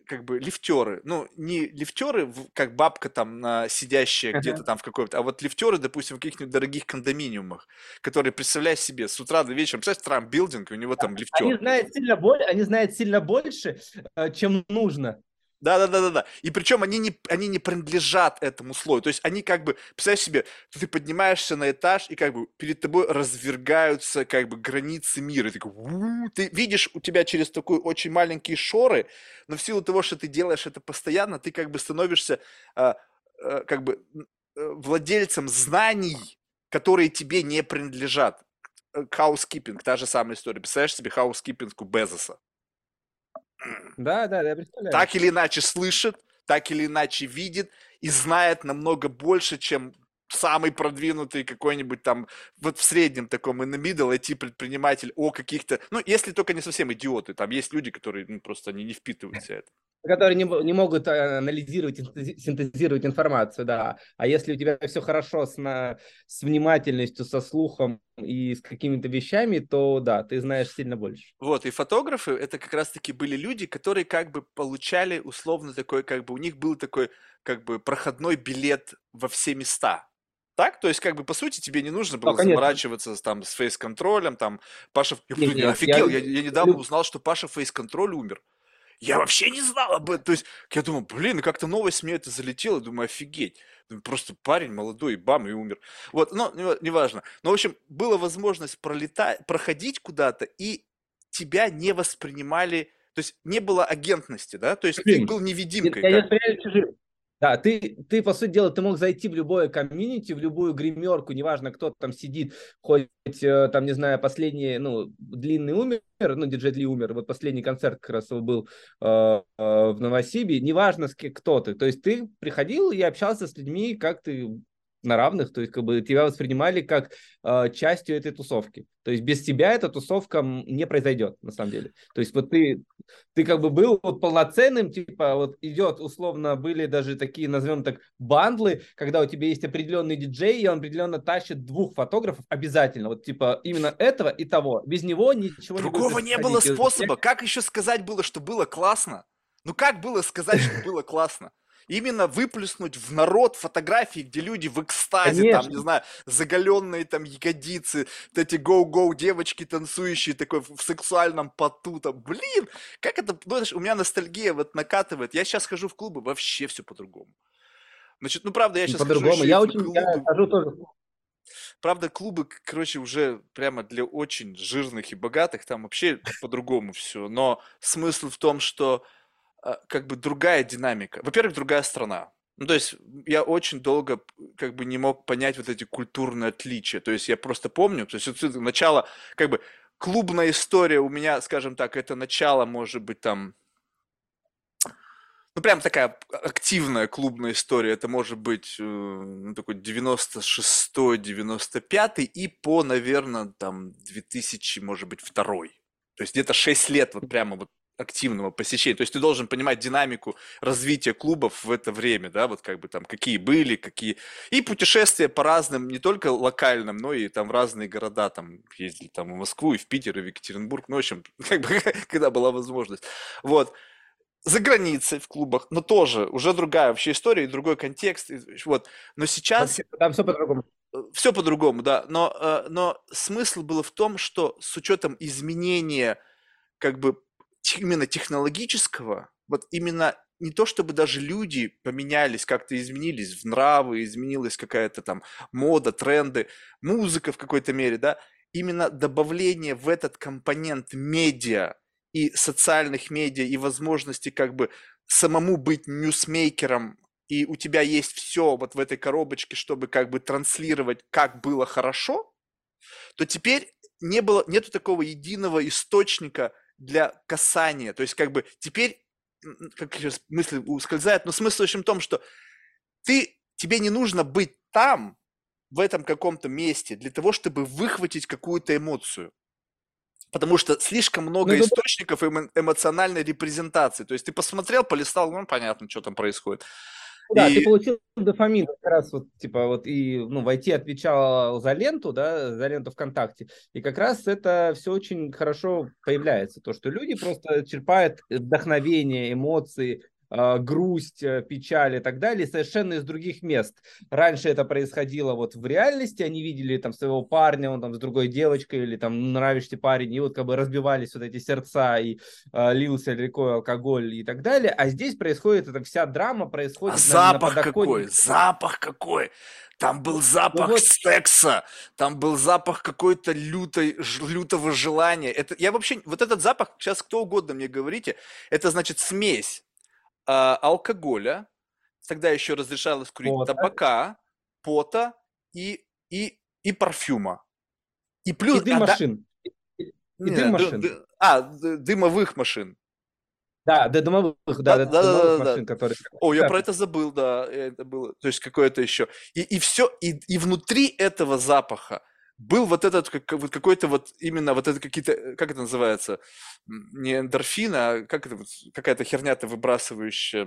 как бы лифтеры. Ну, не лифтеры, как бабка там на, сидящая uh-huh. где-то там в какой-то, а вот лифтеры, допустим, в каких-нибудь дорогих кондоминиумах, которые, представляй себе, с утра до вечера, представляешь, Трамп билдинг, у него там лифтер. Они знают сильно, боль, они знают сильно больше, э, чем нужно. Да, да, да, да, да. И причем они не, они не принадлежат этому слою. То есть они как бы, представляешь себе, ты поднимаешься на этаж, и как бы перед тобой развергаются как бы границы мира. Ты, такой, ты видишь у тебя через такой очень маленькие шоры, но в силу того, что ты делаешь это постоянно, ты как бы становишься а, а, как бы э, владельцем знаний, которые тебе не принадлежат. Housekeeping, та же самая история. Представляешь себе housekeeping у Безоса? Да, да, я представляю. Так или иначе слышит, так или иначе видит и знает намного больше, чем самый продвинутый какой-нибудь там, вот в среднем таком in the middle IT-предприниматель о каких-то, ну, если только не совсем идиоты, там есть люди, которые ну, просто они не впитываются это которые не, не могут э, анализировать, синтезировать информацию, да. А если у тебя все хорошо с, на, с внимательностью, со слухом и с какими-то вещами, то да, ты знаешь сильно больше. Вот, и фотографы, это как раз-таки были люди, которые как бы получали условно такой, как бы у них был такой как бы проходной билет во все места. Так? То есть, как бы, по сути, тебе не нужно было да, заморачиваться там, с фейс-контролем, там, Паша... Я, не, не, офигел, я, я, я недавно узнал, что Паша фейс-контроль умер. Я вообще не знал об этом. То есть, я думаю, блин, как-то новость мне это залетела. Думаю, офигеть. Просто парень молодой, бам, и умер. Вот, но неважно. Но, в общем, была возможность пролетать, проходить куда-то, и тебя не воспринимали, то есть не было агентности, да? То есть ты был невидимкой. Я, я да, ты, ты, по сути дела, ты мог зайти в любое комьюнити, в любую гримерку, неважно, кто там сидит, хоть э, там, не знаю, последний, ну, длинный умер, ну, диджей Ли умер, вот последний концерт как раз был э, э, в Новосибе, неважно, с кто ты, то есть ты приходил и общался с людьми, как ты на равных, то есть как бы тебя воспринимали как э, частью этой тусовки. То есть без тебя эта тусовка не произойдет, на самом деле. То есть вот ты, ты как бы был вот полноценным, типа вот идет, условно, были даже такие, назовем так, бандлы, когда у тебя есть определенный диджей, и он определенно тащит двух фотографов обязательно, вот типа именно этого и того. Без него ничего Другого не будет не было способа. Как еще сказать было, что было классно? Ну как было сказать, что было классно? Именно выплеснуть в народ фотографии, где люди в экстазе, Конечно. там, не знаю, заголенные там ягодицы, вот эти гоу-гоу девочки танцующие такой в сексуальном поту, там, блин, как это, ну, у меня ностальгия вот накатывает. Я сейчас хожу в клубы, вообще все по-другому. Значит, ну правда, я сейчас по-другому. Я очень клубы. я хожу тоже. Правда, клубы, короче, уже прямо для очень жирных и богатых, там вообще по-другому все. Но смысл в том, что как бы другая динамика. Во-первых, другая страна. Ну, то есть я очень долго как бы не мог понять вот эти культурные отличия. То есть я просто помню, то есть это начало, как бы клубная история у меня, скажем так, это начало, может быть, там, ну, прям такая активная клубная история. Это может быть э, ну, такой 96-95 и по, наверное, там 2000, может быть, второй. То есть где-то 6 лет вот прямо вот активного посещения. То есть ты должен понимать динамику развития клубов в это время, да, вот как бы там какие были, какие... И путешествия по разным, не только локальным, но и там в разные города, там ездили там в Москву, и в Питер, и в Екатеринбург, ну, в общем, как бы, когда была возможность. Вот. За границей в клубах, но тоже уже другая вообще история и другой контекст. Вот. Но сейчас... Там все по-другому. Все по-другому, да. Но, э, но смысл был в том, что с учетом изменения как бы именно технологического, вот именно не то чтобы даже люди поменялись, как-то изменились в нравы, изменилась какая-то там мода, тренды, музыка в какой-то мере, да, именно добавление в этот компонент медиа и социальных медиа и возможности как бы самому быть ньюсмейкером, и у тебя есть все вот в этой коробочке, чтобы как бы транслировать, как было хорошо, то теперь не было, нету такого единого источника для касания. То есть как бы теперь, как сейчас мысли ускользают, но смысл в том, что ты, тебе не нужно быть там, в этом каком-то месте, для того, чтобы выхватить какую-то эмоцию. Потому что слишком много ну, источников эмо- эмоциональной репрезентации. То есть ты посмотрел, полистал, ну, понятно, что там происходит. Да, и... ты получил дофамин как раз вот, типа, вот и, ну, войти отвечал за ленту, да, за ленту ВКонтакте, и как раз это все очень хорошо появляется, то, что люди просто черпают вдохновение, эмоции, грусть, э, печаль и так далее, совершенно из других мест. Раньше это происходило вот в реальности, они видели там своего парня, он там с другой девочкой или там нравишься парень, и вот как бы разбивались вот эти сердца, и э, лился рекой алкоголь и так далее. А здесь происходит эта вся драма, происходит а запах на какой, запах какой! Там был запах ну, вот... секса, там был запах какой-то лютой, лютого желания. Это, я вообще, вот этот запах, сейчас кто угодно мне говорите, это значит смесь а, алкоголя, тогда еще разрешалось курить пота. табака, пота и, и, и парфюма. И плюс... И дым а, машин. Да... И, не, дым машин. Ды, а, дымовых машин. Да, да, дымовых, да, да, да, да, да, машин, да. которые... О, я про это забыл, да, это было, то есть какое-то еще. И, и все, и, и внутри этого запаха был вот этот как, вот какой-то вот именно вот это какие-то, э, как это называется, не эндорфин, а как это вот, какая-то херня-то выбрасывающая.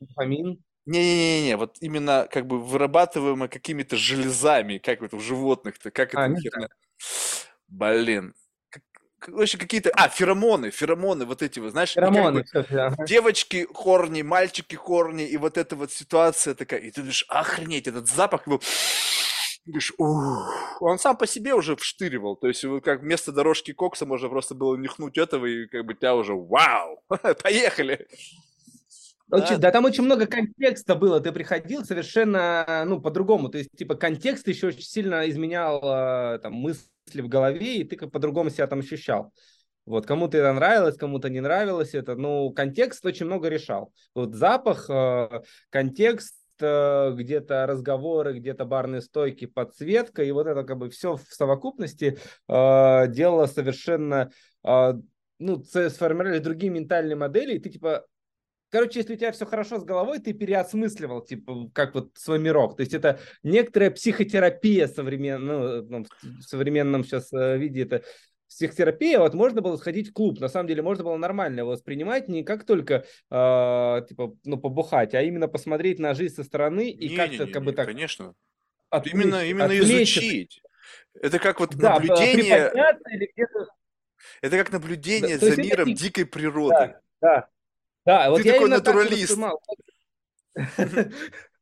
Дофамин? Не-не-не, вот именно как бы вырабатываемая какими-то железами, как вот у животных-то, как а, это херня. Блин, короче, какие-то... А, феромоны, феромоны вот эти вот, знаешь? Феромоны, как бы, Девочки хорни, мальчики хорни, и вот эта вот ситуация такая. И ты думаешь, охренеть, этот запах его говоришь, он сам по себе уже вштыривал, то есть как вместо дорожки кокса можно просто было нюхнуть этого, и как бы тебя уже вау, поехали. Очень, да. да, там очень много контекста было. Ты приходил совершенно, ну, по-другому. То есть, типа, контекст еще очень сильно изменял э, там, мысли в голове, и ты как по-другому себя там ощущал. Вот, кому-то это нравилось, кому-то не нравилось это. Ну, контекст очень много решал. Вот запах, э, контекст, где-то разговоры, где-то барные стойки, подсветка, и вот это как бы все в совокупности э, делало совершенно, э, ну, сформировали другие ментальные модели, и ты типа короче, если у тебя все хорошо с головой, ты переосмысливал, типа, как вот свой мирок. То есть это некоторая психотерапия современная, ну, в современном сейчас э, виде это психотерапия, вот можно было сходить в клуб, на самом деле можно было нормально его воспринимать, не как только, э, типа, ну, побухать, а именно посмотреть на жизнь со стороны и как-то, как бы так... конечно. Отвлечь, именно, именно изучить. Это как вот да, наблюдение... Это как наблюдение да, за миром это... дикой природы. Да, да. да вот Ты такой натуралист.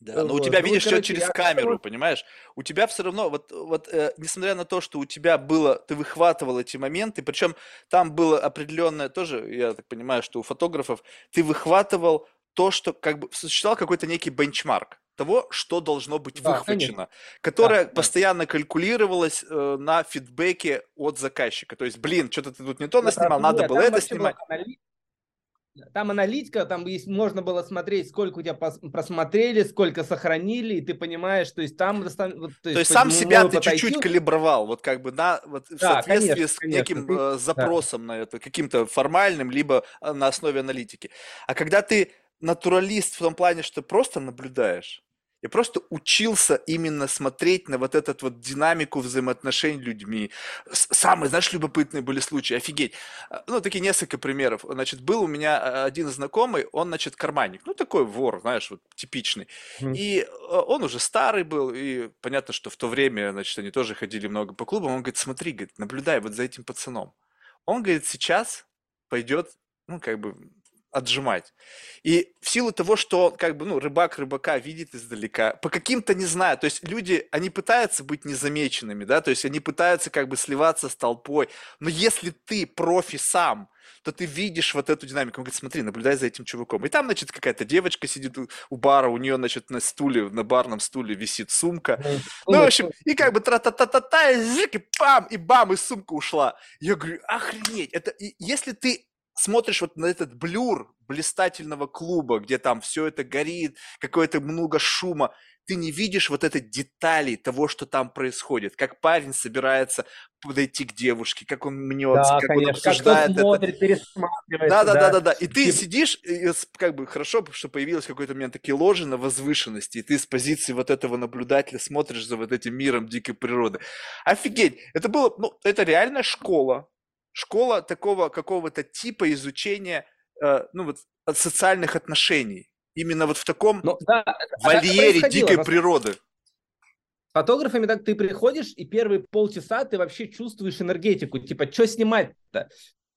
Да, но у тебя, ну, видишь, все через камеру, понимаешь? У тебя все равно, вот, вот э, несмотря на то, что у тебя было, ты выхватывал эти моменты, причем там было определенное тоже, я так понимаю, что у фотографов, ты выхватывал то, что как бы существовал какой-то некий бенчмарк того, что должно быть да, выхвачено, конечно. которое да, постоянно да. калькулировалось э, на фидбэке от заказчика. То есть, блин, что-то ты тут не то наснимал, да, надо было это снимать. Там аналитика, там есть, можно было смотреть, сколько у тебя просмотрели, сколько сохранили, и ты понимаешь, то есть там... То есть, то есть сам себя ты чуть-чуть калибровал, вот как бы на, вот да, в соответствии конечно, с конечно, неким ты, э, запросом да. на это, каким-то формальным, либо э, на основе аналитики. А когда ты натуралист в том плане, что просто наблюдаешь, я просто учился именно смотреть на вот этот вот динамику взаимоотношений людьми. Самые, знаешь, любопытные были случаи, офигеть. А, ну, такие несколько примеров. Значит, был у меня а, один знакомый, он, значит, карманник. Ну, такой вор, знаешь, вот типичный. И а, он уже старый был, и понятно, что в то время, значит, они тоже ходили много по клубам. Он говорит, смотри, говорит, наблюдай вот за этим пацаном. Он, говорит, сейчас пойдет, ну, как бы, отжимать. И в силу того, что как бы, ну, рыбак рыбака видит издалека, по каким-то, не знаю, то есть люди, они пытаются быть незамеченными, да, то есть они пытаются как бы сливаться с толпой, но если ты профи сам, то ты видишь вот эту динамику. Он говорит, смотри, наблюдай за этим чуваком. И там, значит, какая-то девочка сидит у бара, у нее, значит, на стуле, на барном стуле висит сумка. Ну, в общем, и как бы тра-та-та-та-та, и пам, и бам, и сумка ушла. Я говорю, охренеть, это, если ты смотришь вот на этот блюр блистательного клуба, где там все это горит, какое-то много шума, ты не видишь вот этой детали того, что там происходит. Как парень собирается подойти к девушке, как он мнется, да, как конечно. он обсуждает как смотрит, это. пересматривает. Да, да, да, да, да. И ты сидишь, и как бы хорошо, что появилось какой-то момент такие ложи на возвышенности, и ты с позиции вот этого наблюдателя смотришь за вот этим миром дикой природы. Офигеть! Это было, ну, это реальная школа, школа такого какого-то типа изучения, э, ну вот, социальных отношений. Именно вот в таком ну, да, вольере дикой природы. С фотографами так ты приходишь, и первые полчаса ты вообще чувствуешь энергетику. Типа, что снимать-то?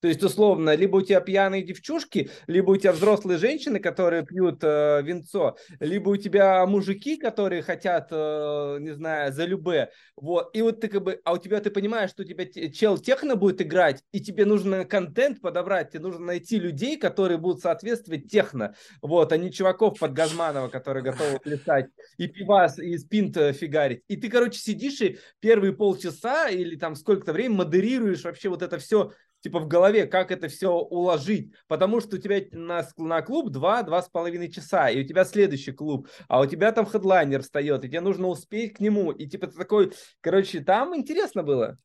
То есть, условно, либо у тебя пьяные девчушки, либо у тебя взрослые женщины, которые пьют э, винцо, либо у тебя мужики, которые хотят, э, не знаю, за любе. Вот. И вот ты как бы, а у тебя ты понимаешь, что у тебя чел техно будет играть, и тебе нужно контент подобрать, тебе нужно найти людей, которые будут соответствовать техно. Вот, а не чуваков под Газманова, которые готовы плясать, и пивас, и спинт э, фигарить. И ты, короче, сидишь и первые полчаса или там сколько-то времени модерируешь вообще вот это все типа в голове, как это все уложить, потому что у тебя на, на клуб 2-2,5 часа, и у тебя следующий клуб, а у тебя там хедлайнер встает, и тебе нужно успеть к нему, и типа ты такой, короче, там интересно было.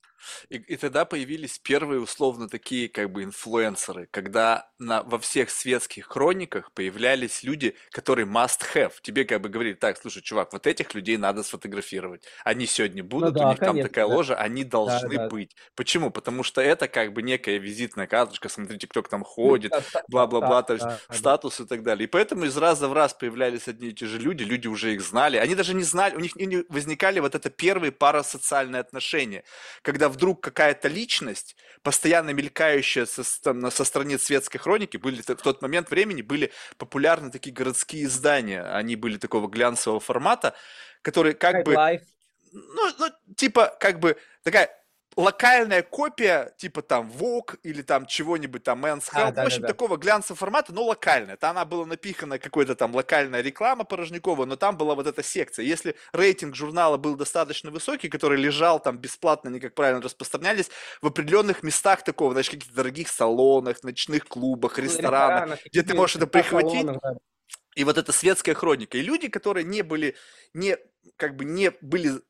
И, и тогда появились первые условно такие как бы инфлюенсеры, когда на, во всех светских хрониках появлялись люди, которые must have. Тебе как бы говорили, так, слушай, чувак, вот этих людей надо сфотографировать. Они сегодня ну будут, ну, да, у них конечно, там такая да. ложа, они должны да, да. быть. Почему? Потому что это как бы некая визитная карточка, смотрите, кто к там ходит, бла-бла-бла, то есть да, статус да. и так далее. И поэтому из раза в раз появлялись одни и те же люди, люди уже их знали. Они даже не знали, у них не возникали вот это первые парасоциальные отношения, когда вдруг какая-то личность, постоянно мелькающая со, там, со страниц светской хроники, были в тот момент времени были популярны такие городские издания, они были такого глянцевого формата, которые как High бы... Life. Ну, ну, типа, как бы такая локальная копия, типа там Vogue или там чего-нибудь там Men's Health, а, да, в общем, да, да. такого глянцевого формата, но локальная. Там она была напихана какой-то там локальная реклама порожниковая, но там была вот эта секция. Если рейтинг журнала был достаточно высокий, который лежал там бесплатно, они как правильно распространялись, в определенных местах такого, значит, каких-то дорогих салонах, ночных клубах, ресторанах, где ты можешь это прихватить. И вот эта светская хроника. И люди, которые не были, не, как бы не были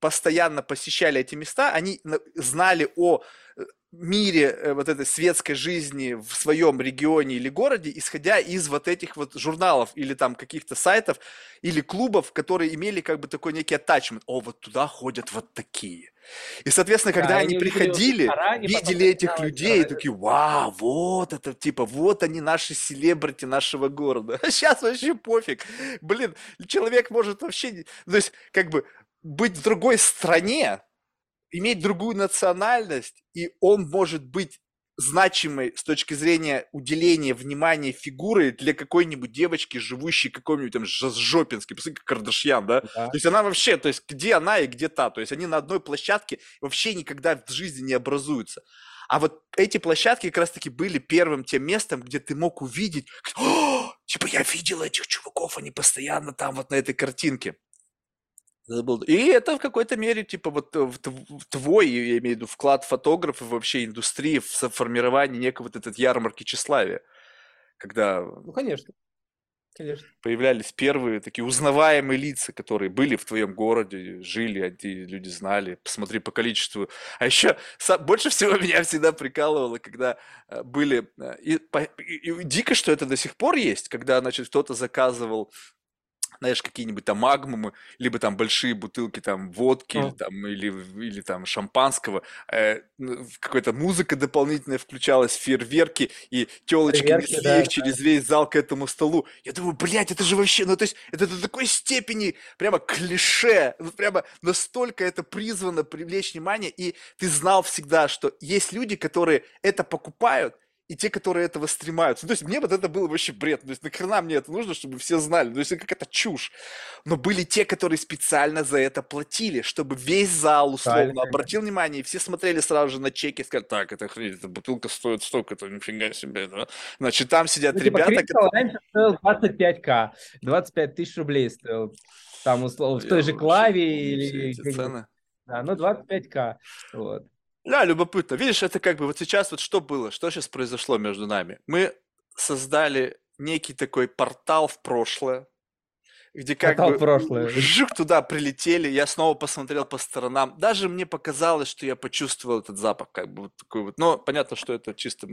постоянно посещали эти места, они знали о мире э, вот этой светской жизни в своем регионе или городе, исходя из вот этих вот журналов или там каких-то сайтов или клубов, которые имели как бы такой некий attachment. О, вот туда ходят вот такие. И, соответственно, когда да, они, они приходили, видели этих людей, и такие, вау, вот это, типа, вот они наши селебрити нашего города. А сейчас вообще пофиг. Блин, человек может вообще, то есть, как бы, быть в другой стране, иметь другую национальность, и он может быть значимой с точки зрения уделения внимания фигуры для какой-нибудь девочки, живущей какой-нибудь там Жопинской, посмотри, как Кардашьян, да? да? То есть она вообще, то есть где она и где та, то есть они на одной площадке вообще никогда в жизни не образуются. А вот эти площадки как раз-таки были первым тем местом, где ты мог увидеть, типа я видел этих чуваков, они постоянно там вот на этой картинке. И это в какой-то мере, типа, вот э, твой, я имею в виду, вклад фотографа вообще индустрии в формирование некого вот этот ярмарки тщеславия. Когда ну, конечно. Конечно. появлялись первые такие узнаваемые лица, которые были в твоем городе, жили, эти люди знали. Посмотри по количеству. А еще больше всего меня всегда прикалывало, когда э, были... Э, и, и, и дико, что это до сих пор есть, когда, значит, кто-то заказывал знаешь, какие-нибудь там магмумы, либо там большие бутылки там водки, или там, или, или там шампанского, э, какая-то музыка дополнительная включалась, фейерверки, и телочки несли да, их да. через весь зал к этому столу. Я думаю, блядь, это же вообще, ну то есть это до такой степени прямо клише, ну, прямо настолько это призвано привлечь внимание, и ты знал всегда, что есть люди, которые это покупают, и те, которые этого стремаются. Ну, то есть мне вот это было вообще бред. То есть нахрена мне это нужно, чтобы все знали? То есть это какая-то чушь. Но были те, которые специально за это платили, чтобы весь зал условно да, обратил внимание, и все смотрели сразу же на чеки и сказали, так, это охренеть, эта бутылка стоит столько-то, нифига себе. Да? Значит, там сидят ну, типа, ребята... Типа, раньше стоил 25к, 25 тысяч рублей стоил. Там условно, в той же клаве или... Да, ну 25к. Вот. Да, любопытно. Видишь, это как бы вот сейчас вот что было, что сейчас произошло между нами. Мы создали некий такой портал в прошлое, где как Портал бы прошлое. жук туда прилетели, я снова посмотрел по сторонам. Даже мне показалось, что я почувствовал этот запах, как бы вот такой вот. Но понятно, что это чисто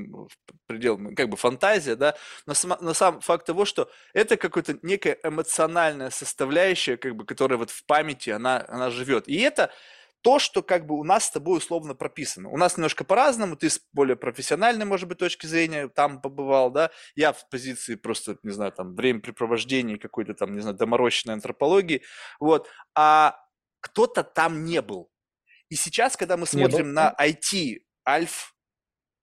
предел, как бы фантазия, да. Но, сам, но сам факт того, что это какая-то некая эмоциональная составляющая, как бы, которая вот в памяти, она, она живет. И это то, что как бы у нас с тобой условно прописано. У нас немножко по-разному, ты с более профессиональной, может быть, точки зрения там побывал, да, я в позиции просто, не знаю, там, времяпрепровождения какой-то там, не знаю, доморощенной антропологии, вот, а кто-то там не был. И сейчас, когда мы смотрим на IT, Альф,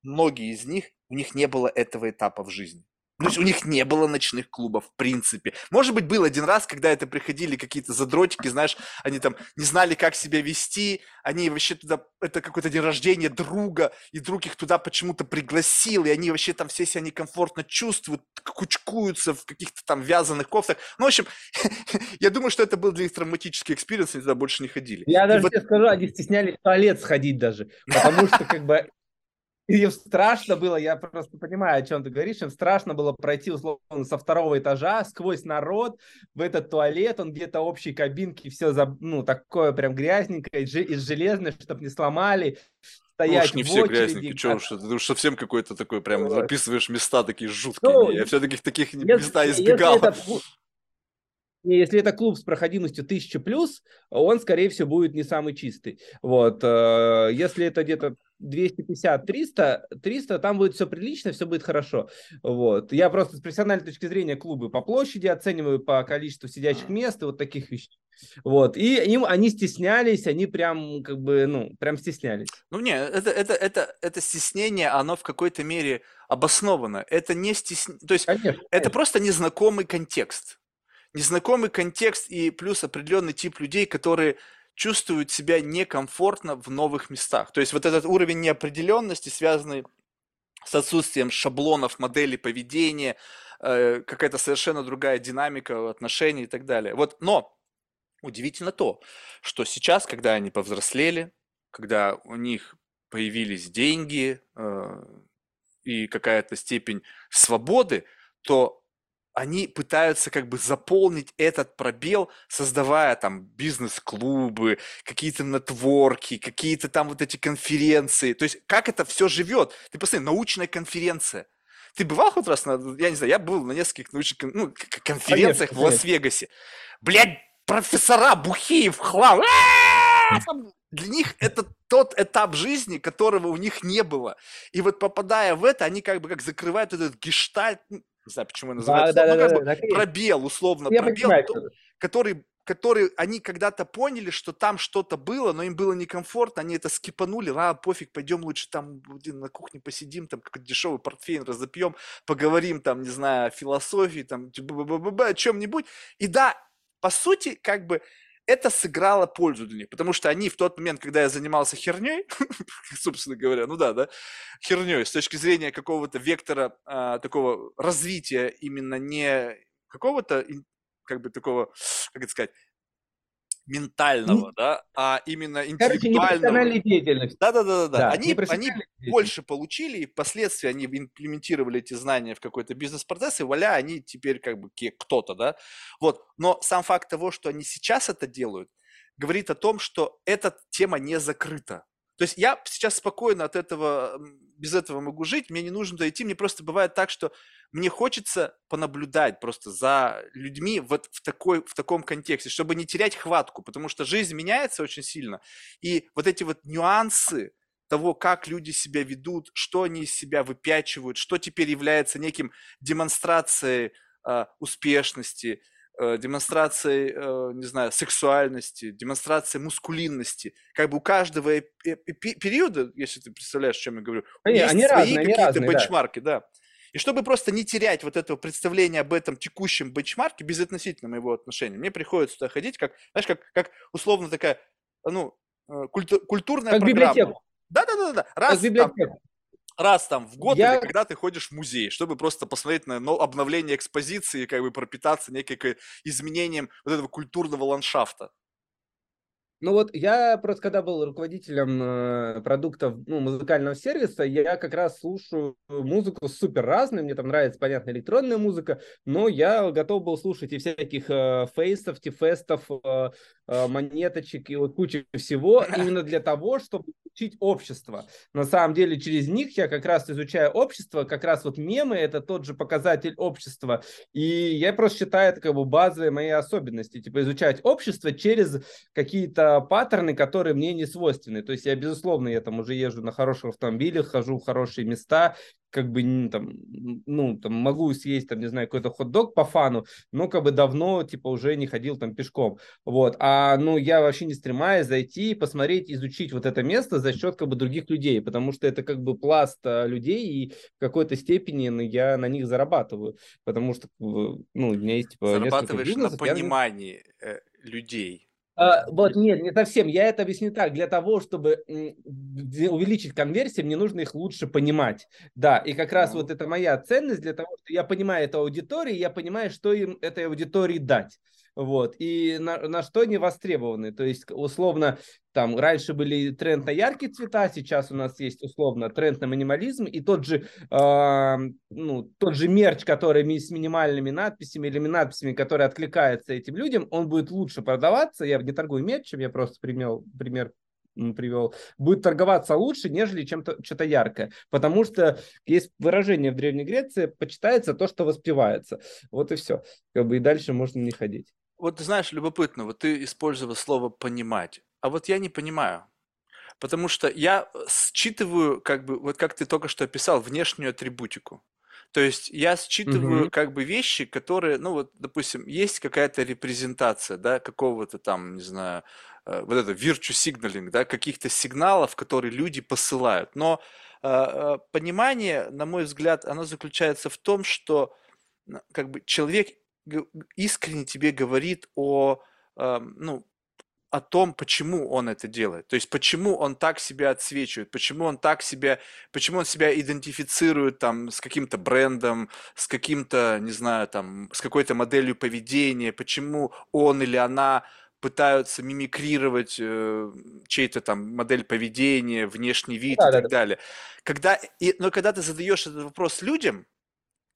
многие из них, у них не было этого этапа в жизни. То есть у них не было ночных клубов, в принципе. Может быть, был один раз, когда это приходили какие-то задротики, знаешь, они там не знали, как себя вести, они вообще туда, это какой-то день рождения друга, и друг их туда почему-то пригласил, и они вообще там все себя некомфортно чувствуют, кучкуются в каких-то там вязаных кофтах. Ну, в общем, я думаю, что это был для них травматический experience, они туда больше не ходили. Я даже тебе скажу, они стеснялись в туалет сходить даже, потому что как бы им страшно было, я просто понимаю, о чем ты говоришь, им страшно было пройти условно со второго этажа сквозь народ в этот туалет, он где-то общей кабинки, все, за, ну, такое прям грязненькое, из железной, чтобы не сломали, стоять ну, уж не все грязненькие, что уж, ты уж совсем какой-то такой, прям вот. записываешь места такие жуткие, ну, я все-таки таких если, места избегал. Если это, если это клуб с проходимостью 1000 плюс, он, скорее всего, будет не самый чистый. Вот. Э, если это где-то 250, 300, 300, там будет все прилично, все будет хорошо. Вот. Я просто с профессиональной точки зрения клубы по площади оцениваю, по количеству сидящих мест и вот таких вещей. Вот. И им они стеснялись, они прям как бы, ну, прям стеснялись. Ну, не, это, это, это, это стеснение, оно в какой-то мере обосновано. Это не стеснение, то есть конечно, это конечно. просто незнакомый контекст. Незнакомый контекст и плюс определенный тип людей, которые чувствуют себя некомфортно в новых местах. То есть вот этот уровень неопределенности, связанный с отсутствием шаблонов, моделей поведения, э, какая-то совершенно другая динамика отношений и так далее. Вот, но удивительно то, что сейчас, когда они повзрослели, когда у них появились деньги э, и какая-то степень свободы, то они пытаются как бы заполнить этот пробел, создавая там бизнес-клубы, какие-то нетворки, какие-то там вот эти конференции. То есть как это все живет? Ты посмотри, научная конференция. Ты бывал хоть раз на, я не знаю, я был на нескольких научных ну, конференциях конечно, в Лас-Вегасе. Блядь, профессора бухие в хлам. Для них это тот этап жизни, которого у них не было. И вот попадая в это, они как бы как закрывают этот гештальт, не знаю, почему это называется, да, да, да, да, пробел, условно, Я пробел, понимаю, то, который, который они когда-то поняли, что там что-то было, но им было некомфортно, они это скипанули, а, пофиг, пойдем лучше там на кухне посидим, там какой-то дешевый портфейн разопьем, поговорим там, не знаю, о философии, там, о чем-нибудь. И да, по сути, как бы это сыграло пользу для них, потому что они в тот момент, когда я занимался херней, собственно говоря, ну да, да, херней с точки зрения какого-то вектора а, такого развития именно не какого-то как бы такого, как это сказать, ментального, да, а именно интеллектуального. деятельности. Да, да, да, да. да. Они, они больше получили, и впоследствии они имплементировали эти знания в какой-то бизнес-процесс, и вуаля, они теперь как бы кто-то, да. Вот, но сам факт того, что они сейчас это делают, говорит о том, что эта тема не закрыта. То есть я сейчас спокойно от этого, без этого могу жить, мне не нужно дойти, мне просто бывает так, что мне хочется понаблюдать просто за людьми вот в, такой, в таком контексте, чтобы не терять хватку, потому что жизнь меняется очень сильно, и вот эти вот нюансы того, как люди себя ведут, что они из себя выпячивают, что теперь является неким демонстрацией э, успешности, демонстрацией, э, не знаю, сексуальности, демонстрацией мускулинности. Как бы у каждого периода, если ты представляешь, о чем я говорю, они, есть они свои какие-то бенчмарки, да. да. И чтобы просто не терять вот этого представления об этом текущем бенчмарке, безотносительно моего отношения, мне приходится туда ходить, как, знаешь, как, как условно такая, ну, э, культу, культурная как программа. библиотеку. Да-да-да. Раз там, раз там в год я... или когда ты ходишь в музей, чтобы просто посмотреть на ну, обновление экспозиции, как бы пропитаться неким изменением вот этого культурного ландшафта. Ну вот я просто когда был руководителем э, продуктов ну, музыкального сервиса, я как раз слушаю музыку супер разную, мне там нравится, понятно, электронная музыка, но я готов был слушать и всяких э, фейсов, тифестов, э, э, монеточек и вот кучу всего именно для того, чтобы учить общество. На самом деле через них я как раз изучаю общество, как раз вот мемы это тот же показатель общества, и я просто считаю это как бы базовые мои особенности, типа изучать общество через какие-то паттерны, которые мне не свойственны. То есть я, безусловно, я там уже езжу на хороших автомобилях, хожу в хорошие места, как бы там, ну, там могу съесть, там, не знаю, какой-то хот-дог по фану, но как бы давно, типа, уже не ходил там пешком. Вот. А, ну, я вообще не стремаюсь зайти, посмотреть, изучить вот это место за счет, как бы, других людей, потому что это, как бы, пласт а, людей, и в какой-то степени ну, я на них зарабатываю, потому что, ну, у меня есть, типа, Зарабатываешь на понимании я... Э, людей. А, вот, нет, не совсем. Я это объясню так. Для того, чтобы увеличить конверсии, мне нужно их лучше понимать. Да, и как раз вот это моя ценность для того, что я понимаю эту аудиторию, я понимаю, что им этой аудитории дать. Вот. И на, на что они востребованы. То есть, условно, там раньше были тренд на яркие цвета, сейчас у нас есть условно тренд на минимализм, и тот же, э, ну, тот же мерч, который с минимальными надписями или надписями, который откликается этим людям, он будет лучше продаваться. Я не торгую мерчем, я просто примел, пример привел, будет торговаться лучше, нежели чем-то что-то яркое. Потому что есть выражение в Древней Греции, почитается то, что воспевается. Вот и все. Как бы и дальше можно не ходить. Вот знаешь, любопытно, вот ты использовал слово «понимать», а вот я не понимаю. Потому что я э, считываю, как бы, вот как ты только что описал, внешнюю атрибутику. То есть я считываю угу. как бы вещи, которые, ну вот, допустим, есть какая-то репрезентация, да, какого-то там, не знаю, э, вот это virtue signaling, да, каких-то сигналов, которые люди посылают. Но э, э, понимание, на мой взгляд, оно заключается в том, что как бы человек искренне тебе говорит о, ну, о том, почему он это делает. То есть, почему он так себя отсвечивает, почему он так себя, почему он себя идентифицирует там с каким-то брендом, с каким-то, не знаю, там, с какой-то моделью поведения, почему он или она пытаются мимикрировать э, чей-то там модель поведения, внешний вид да, и так да. далее. Когда, и, но когда ты задаешь этот вопрос людям,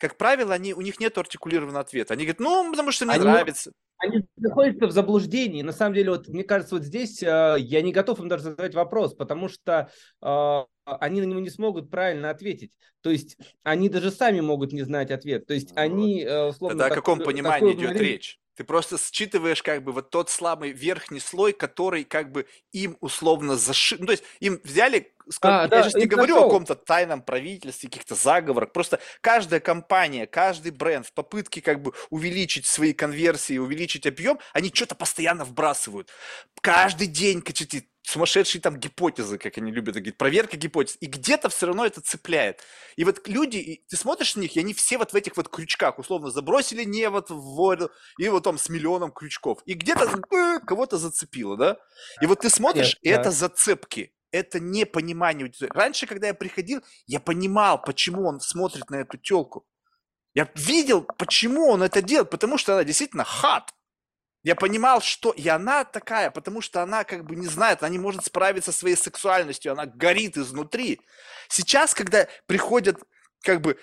как правило, они, у них нет артикулированного ответа. Они говорят, ну, потому что мне Они- нравится. Они находятся в заблуждении. На самом деле, вот мне кажется, вот здесь э, я не готов им даже задать вопрос, потому что э, они на него не смогут правильно ответить. То есть они даже сами могут не знать ответ. То есть Вот. они э, условно Тогда о каком понимании такой идет момент- речь? Ты просто считываешь как бы вот тот самый верхний слой, который как бы им условно зашит. Ну, то есть им взяли, А, я да, сейчас не говорю о зашел. каком-то тайном правительстве, каких-то заговорах, просто каждая компания, каждый бренд в попытке как бы увеличить свои конверсии, увеличить объем, они что-то постоянно вбрасывают. Каждый день какие-то сумасшедшие там гипотезы, как они любят говорить, проверка гипотез. И где-то все равно это цепляет. И вот люди, и ты смотришь на них, и они все вот в этих вот крючках, условно, забросили невод в воду, и вот там с миллионом крючков. И где-то э, кого-то зацепило, да? И вот ты смотришь, и Конечно, это да. зацепки. Это непонимание. аудитории. Раньше, когда я приходил, я понимал, почему он смотрит на эту телку. Я видел, почему он это делает, потому что она действительно хат. Я понимал, что и она такая, потому что она как бы не знает, она не может справиться со своей сексуальностью, она горит изнутри. Сейчас, когда приходят как бы,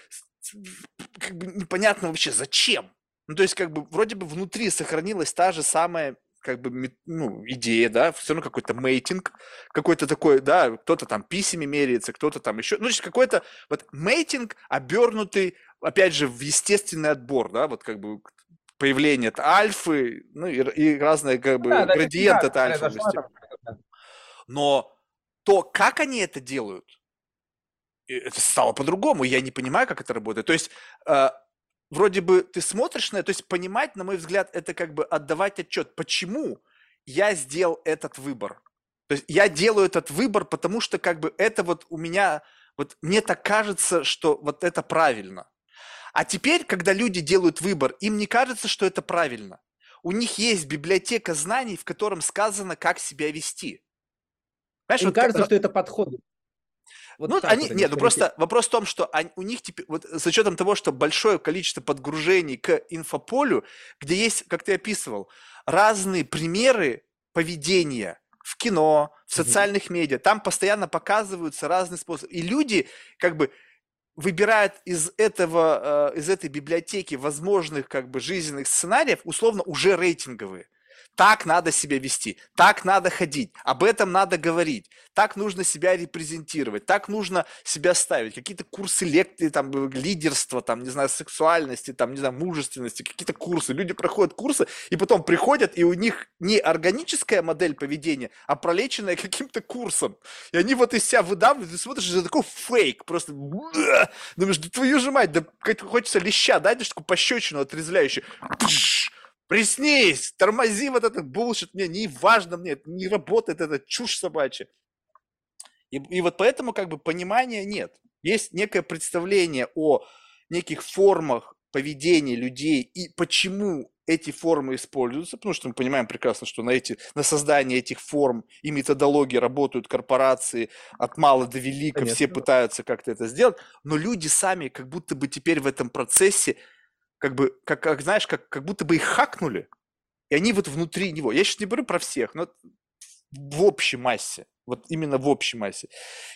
как бы непонятно вообще зачем. Ну, то есть, как бы, вроде бы внутри сохранилась та же самая как бы, ну, идея, да, все равно какой-то мейтинг, какой-то такой, да, кто-то там писями меряется, кто-то там еще, ну, есть какой-то вот мейтинг, обернутый, опять же, в естественный отбор, да, вот как бы появление это альфы, ну, и, и разные, как бы, Да, да, градиент всегда это альфовости. там Но то, как они это делают, и это стало по-другому. Я не понимаю, как это работает. То есть, э, вроде бы ты смотришь на это, то есть понимать, на мой взгляд, это как бы отдавать отчет, почему я сделал этот выбор. То есть я делаю этот выбор, потому что как бы это вот у меня, вот мне так кажется, что вот это правильно. А теперь, когда люди делают выбор, им не кажется, что это правильно. У них есть библиотека знаний, в котором сказано, как себя вести. Им вот как- кажется, что это подходит. Вот ну, они, вот нет, ну просто вопрос в том, что они- у них теперь, вот с учетом того, что большое количество подгружений к инфополю, где есть, как ты описывал, разные примеры поведения в кино, в социальных медиа, там постоянно показываются разные способы. И люди как бы выбирают из этого, э, из этой библиотеки возможных как бы жизненных сценариев условно уже рейтинговые. Так надо себя вести, так надо ходить, об этом надо говорить, так нужно себя репрезентировать, так нужно себя ставить. Какие-то курсы лекции, там, э, лидерства, там, не знаю, сексуальности, там, не знаю, мужественности, какие-то курсы. Люди проходят курсы и потом приходят, и у них не органическая модель поведения, а пролеченная каким-то курсом. И они вот из себя выдавливают, ты смотришь, это такой фейк, просто думаешь, да твою же мать, да хочется леща дать, такую пощечину отрезвляющую. Приснись, тормози вот этот булшит, мне не важно, мне это не работает эта чушь собачья. И, и вот поэтому как бы понимания нет. Есть некое представление о неких формах поведения людей и почему эти формы используются, потому что мы понимаем прекрасно, что на, эти, на создание этих форм и методологии работают корпорации от мала до велика, все Конечно. пытаются как-то это сделать, но люди сами как будто бы теперь в этом процессе, как бы, как, как знаешь, как, как будто бы их хакнули, и они вот внутри него. Я сейчас не говорю про всех, но в общей массе. Вот именно в общей массе.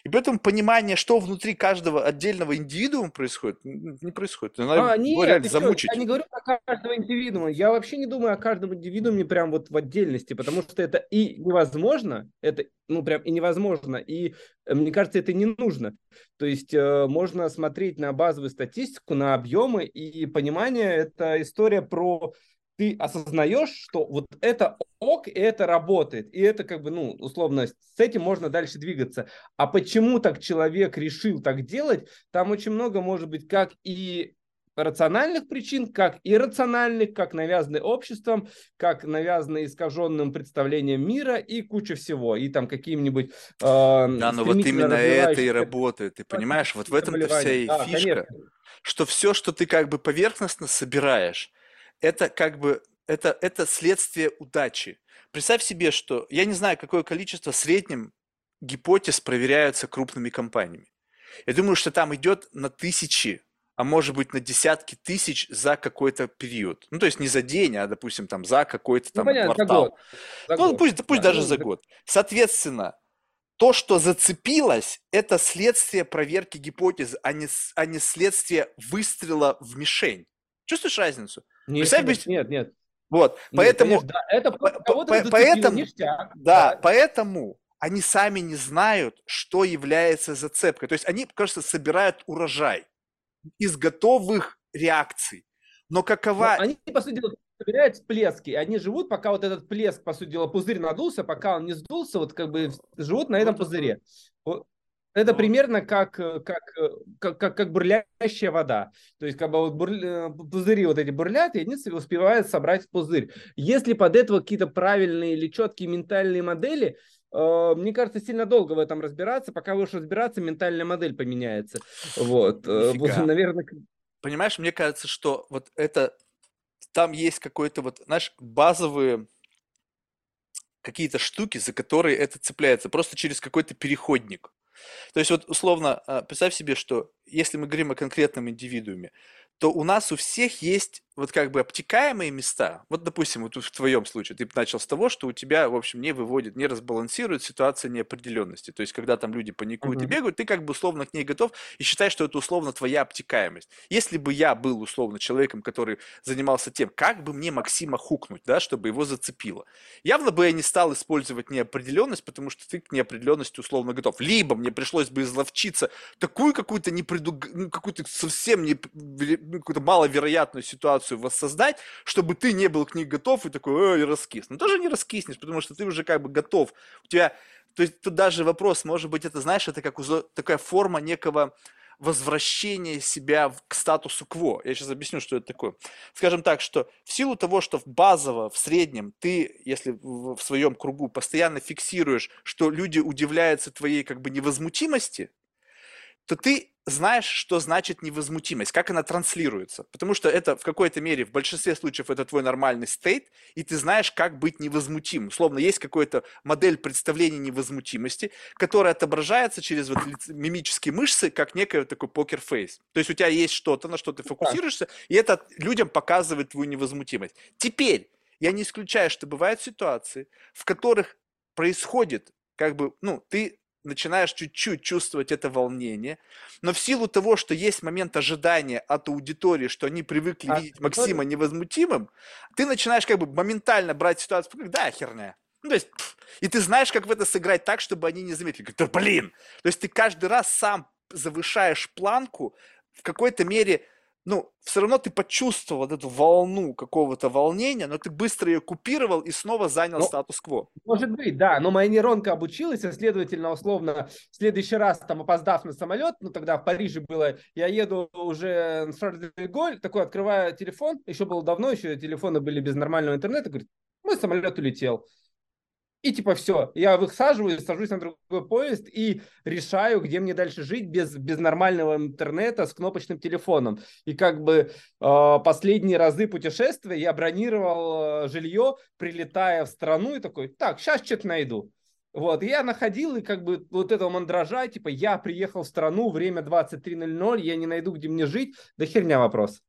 И поэтому понимание, что внутри каждого отдельного индивидуума происходит, не происходит. Надо А, нет, реально замучить. я не говорю про каждого индивидуума. Я вообще не думаю о каждом индивидууме прям вот в отдельности, потому что это и невозможно, это ну прям и невозможно, и э, мне кажется, это не нужно. То есть э, можно смотреть на базовую статистику, на объемы, и понимание – это история про ты осознаешь, что вот это ок, и это работает, и это как бы, ну, условно, с этим можно дальше двигаться. А почему так человек решил так делать, там очень много может быть как и рациональных причин, как иррациональных, как навязанные обществом, как навязанные искаженным представлением мира и куча всего. И там каким-нибудь... э, Да, но вот именно это и работает. Ты понимаешь, вот в этом-то вся и Да, фишка, конечно. что все, что ты как бы поверхностно собираешь, это как бы это, это следствие удачи. Представь себе, что я не знаю, какое количество в среднем гипотез проверяются крупными компаниями. Я думаю, что там идет на тысячи, а может быть на десятки тысяч за какой-то период. Ну, то есть не за день, а, допустим, там за какой-то Ну, там понятно, за квартал. год. За Ну, год. пусть, пусть Да, даже ну, за за- год. Соответственно, то, что зацепилось, это следствие проверки гипотезы, а не, а не следствие выстрела в мишень. Чувствуешь разницу? Нет, нет, нет, нет. Вот, нет, поэтому... Конечно, да, это по, по, поэтому, ништяк. Да, да, поэтому они сами не знают, что является зацепкой. То есть они, кажется, собирают урожай из готовых реакций. Но какова... Но они, по сути дела, собирают всплески. Они живут, пока вот этот плеск, по сути дела, пузырь надулся, пока он не сдулся, вот как бы живут на этом пузыре. Это примерно как, как, как, как, как бурлящая вода. То есть, как бы вот бурля, пузыри вот эти бурлят, и они успевают собрать пузырь. Если под этого какие-то правильные или четкие ментальные модели, э, мне кажется, сильно долго в этом разбираться. Пока будешь разбираться, ментальная модель поменяется. Вот. Э, Нифига. Наверное... Понимаешь, мне кажется, что вот это там есть какой-то вот, знаешь, базовые какие-то штуки, за которые это цепляется, просто через какой-то переходник. То есть вот условно, а, представь себе, что если мы говорим о конкретном индивидууме, то у нас у всех есть вот как бы обтекаемые места. Вот, допустим, вот в твоем случае ты начал с того, что у тебя, в общем, не выводит, не разбалансирует ситуация неопределенности. То есть, когда там люди паникуют uh-huh. и бегают, ты как бы условно к ней готов и считаешь, что это условно твоя обтекаемость. Если бы я был условно человеком, который занимался тем, как бы мне Максима хукнуть, да, чтобы его зацепило, явно бы я не стал использовать неопределенность, потому что ты к неопределенности условно готов. Либо мне пришлось бы изловчиться такую какую-то непредуг... ну, какую-то совсем не... ну, какую-то маловероятную ситуацию воссоздать, чтобы ты не был к ней готов и такой, ой, раскис. Но тоже не раскиснешь, потому что ты уже как бы готов. У тебя, то есть тут даже вопрос, может быть, это, знаешь, это как такая форма некого возвращения себя к статусу кво. Я сейчас объясню, что это такое. Скажем так, что в силу того, что базово, в среднем, ты, если в своем кругу постоянно фиксируешь, что люди удивляются твоей как бы невозмутимости, то ты знаешь, что значит невозмутимость, как она транслируется. Потому что это в какой-то мере, в большинстве случаев, это твой нормальный стейт, и ты знаешь, как быть невозмутимым. Словно есть какая-то модель представления невозмутимости, которая отображается через вот мимические мышцы, как некий такой покер-фейс. То есть у тебя есть что-то, на что ты фокусируешься, и это людям показывает твою невозмутимость. Теперь, я не исключаю, что бывают ситуации, в которых происходит, как бы, ну, ты начинаешь чуть-чуть чувствовать это волнение, но в силу того, что есть момент ожидания от аудитории, что они привыкли а, видеть Максима невозмутимым, ты начинаешь как бы моментально брать ситуацию, как да, херня. Ну, то есть, пфф, и ты знаешь, как в это сыграть так, чтобы они не заметили. Да блин! То есть ты каждый раз сам завышаешь планку, в какой-то мере ну, все равно ты почувствовал эту волну какого-то волнения, но ты быстро ее купировал и снова занял ну, статус-кво. Может быть, да, но моя нейронка обучилась, и, следовательно, условно, в следующий раз, там, опоздав на самолет, ну, тогда в Париже было, я еду уже в Шарль-де-Голь, такой открываю телефон, еще было давно, еще телефоны были без нормального интернета, говорит, мой самолет улетел. И типа все, я высаживаюсь, сажусь на другой поезд и решаю, где мне дальше жить без, без нормального интернета с кнопочным телефоном. И как бы э, последние разы путешествия я бронировал э, жилье, прилетая в страну и такой, так, сейчас что-то найду. Вот, я находил, и как бы вот этого мандража, типа, я приехал в страну, время 23.00, я не найду, где мне жить, да херня вопрос.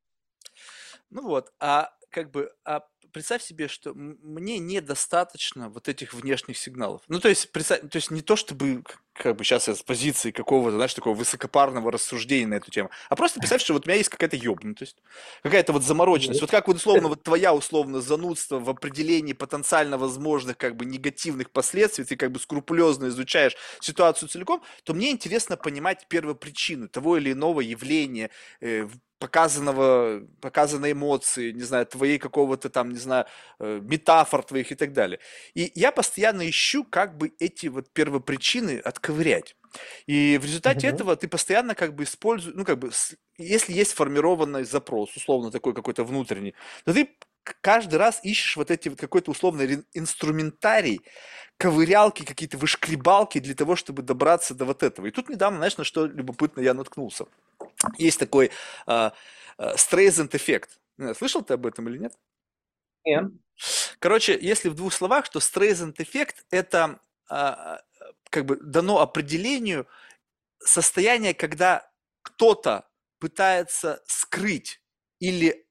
Ну вот, а как бы, а представь себе, что мне недостаточно вот этих внешних сигналов. Ну, то есть, представь, то есть не то, чтобы как бы сейчас с позиции какого-то, знаешь, такого высокопарного рассуждения на эту тему, а просто представь, что вот у меня есть какая-то ёбнутость, какая-то вот замороченность. Вот как вот условно, вот твоя условно занудство в определении потенциально возможных как бы негативных последствий, ты как бы скрупулезно изучаешь ситуацию целиком, то мне интересно понимать первопричину того или иного явления, э, показанного, показанной эмоции, не знаю, твоей какого-то там, не знаю, э, метафор твоих и так далее. И я постоянно ищу, как бы эти вот первопричины отковырять. И в результате mm-hmm. этого ты постоянно как бы используешь, ну как бы, если есть сформированный запрос, условно такой какой-то внутренний, то ты каждый раз ищешь вот эти вот какой-то условный инструментарий, ковырялки, какие-то вышкребалки для того, чтобы добраться до вот этого. И тут недавно, знаешь, на что любопытно я наткнулся. Есть такой э, э, эффект. Слышал ты об этом или нет? Нет. Короче, если в двух словах, то Стрейзенд эффект это э, как бы дано определению состояние, когда кто-то пытается скрыть или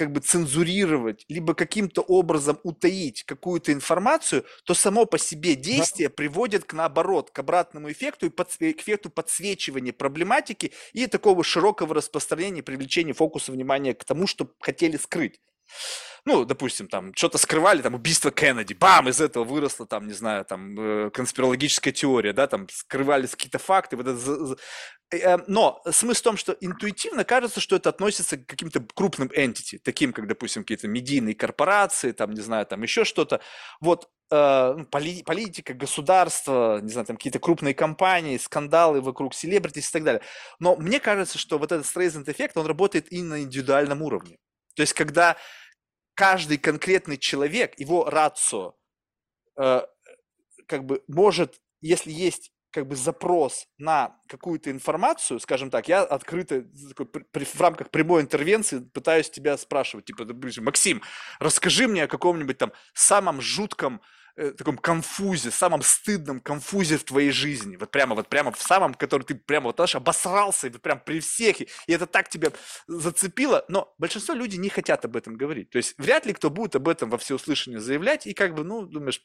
как бы цензурировать, либо каким-то образом утаить какую-то информацию, то само по себе действие приводит к наоборот, к обратному эффекту и под, к эффекту подсвечивания проблематики и такого широкого распространения, привлечения фокуса внимания к тому, что хотели скрыть ну, допустим, там, что-то скрывали, там, убийство Кеннеди, бам, из этого выросла, там, не знаю, там, э, конспирологическая теория, да, там, скрывались какие-то факты, вот это... Э, но смысл в том, что интуитивно кажется, что это относится к каким-то крупным entity, таким, как, допустим, какие-то медийные корпорации, там, не знаю, там, еще что-то. Вот э, ну, поли, политика, государство, не знаю, там какие-то крупные компании, скандалы вокруг селебритис и так далее. Но мне кажется, что вот этот Streisand эффект, он работает и на индивидуальном уровне. То есть, когда каждый конкретный человек, его рацио, э, как бы может, если есть как бы запрос на какую-то информацию, скажем так, я открыто при, в рамках прямой интервенции пытаюсь тебя спрашивать, типа, Максим, расскажи мне о каком-нибудь там самом жутком э, таком конфузе, самом стыдном конфузе в твоей жизни. Вот прямо, вот прямо в самом, который ты прямо вот аж обосрался, и вот прям при всех, и, и это так тебя зацепило. Но большинство людей не хотят об этом говорить. То есть вряд ли кто будет об этом во всеуслышание заявлять, и как бы, ну, думаешь,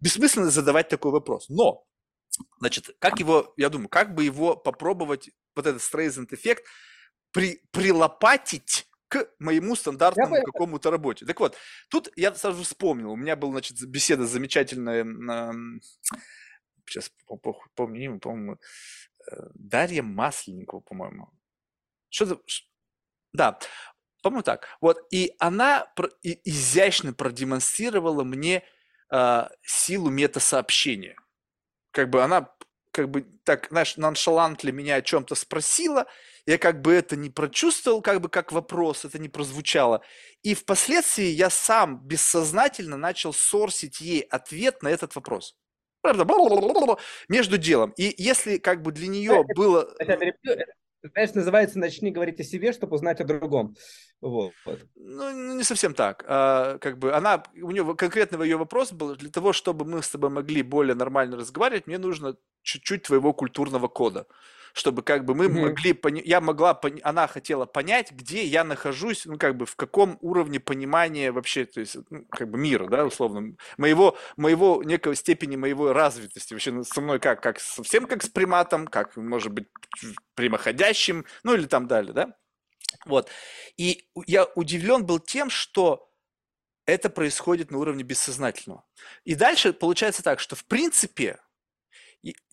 бессмысленно задавать такой вопрос. Но, значит, как его, я думаю, как бы его попробовать, вот этот Стрейзенд эффект, при, прилопатить к моему стандартному какому-то работе. Так вот, тут я сразу вспомнил, у меня была, значит, беседа замечательная, сейчас помню, по-моему, э, Дарья Масленникова, по-моему. Что за... Да, по-моему, так. Вот, и она изящно продемонстрировала мне э, силу метасообщения. Как бы она, как бы так, знаешь, ноншалантли меня о чем-то спросила, я как бы это не прочувствовал, как бы как вопрос, это не прозвучало. И впоследствии я сам бессознательно начал сорсить ей ответ на этот вопрос. Между делом. И если как бы для нее было... Знаешь, называется «Начни говорить о себе, чтобы узнать о другом». Вот. Ну, ну, не совсем так. А, как бы она, у нее конкретно ее вопрос был, для того, чтобы мы с тобой могли более нормально разговаривать, мне нужно чуть-чуть твоего культурного кода чтобы как бы мы mm-hmm. могли, пони- я могла, пони- она хотела понять, где я нахожусь, ну как бы в каком уровне понимания вообще, то есть ну, как бы мира, да, условно, моего, моего некого степени моего развитости, вообще ну, со мной как, как совсем как с приматом, как может быть прямоходящим, ну или там далее, да, вот. И я удивлен был тем, что это происходит на уровне бессознательного. И дальше получается так, что в принципе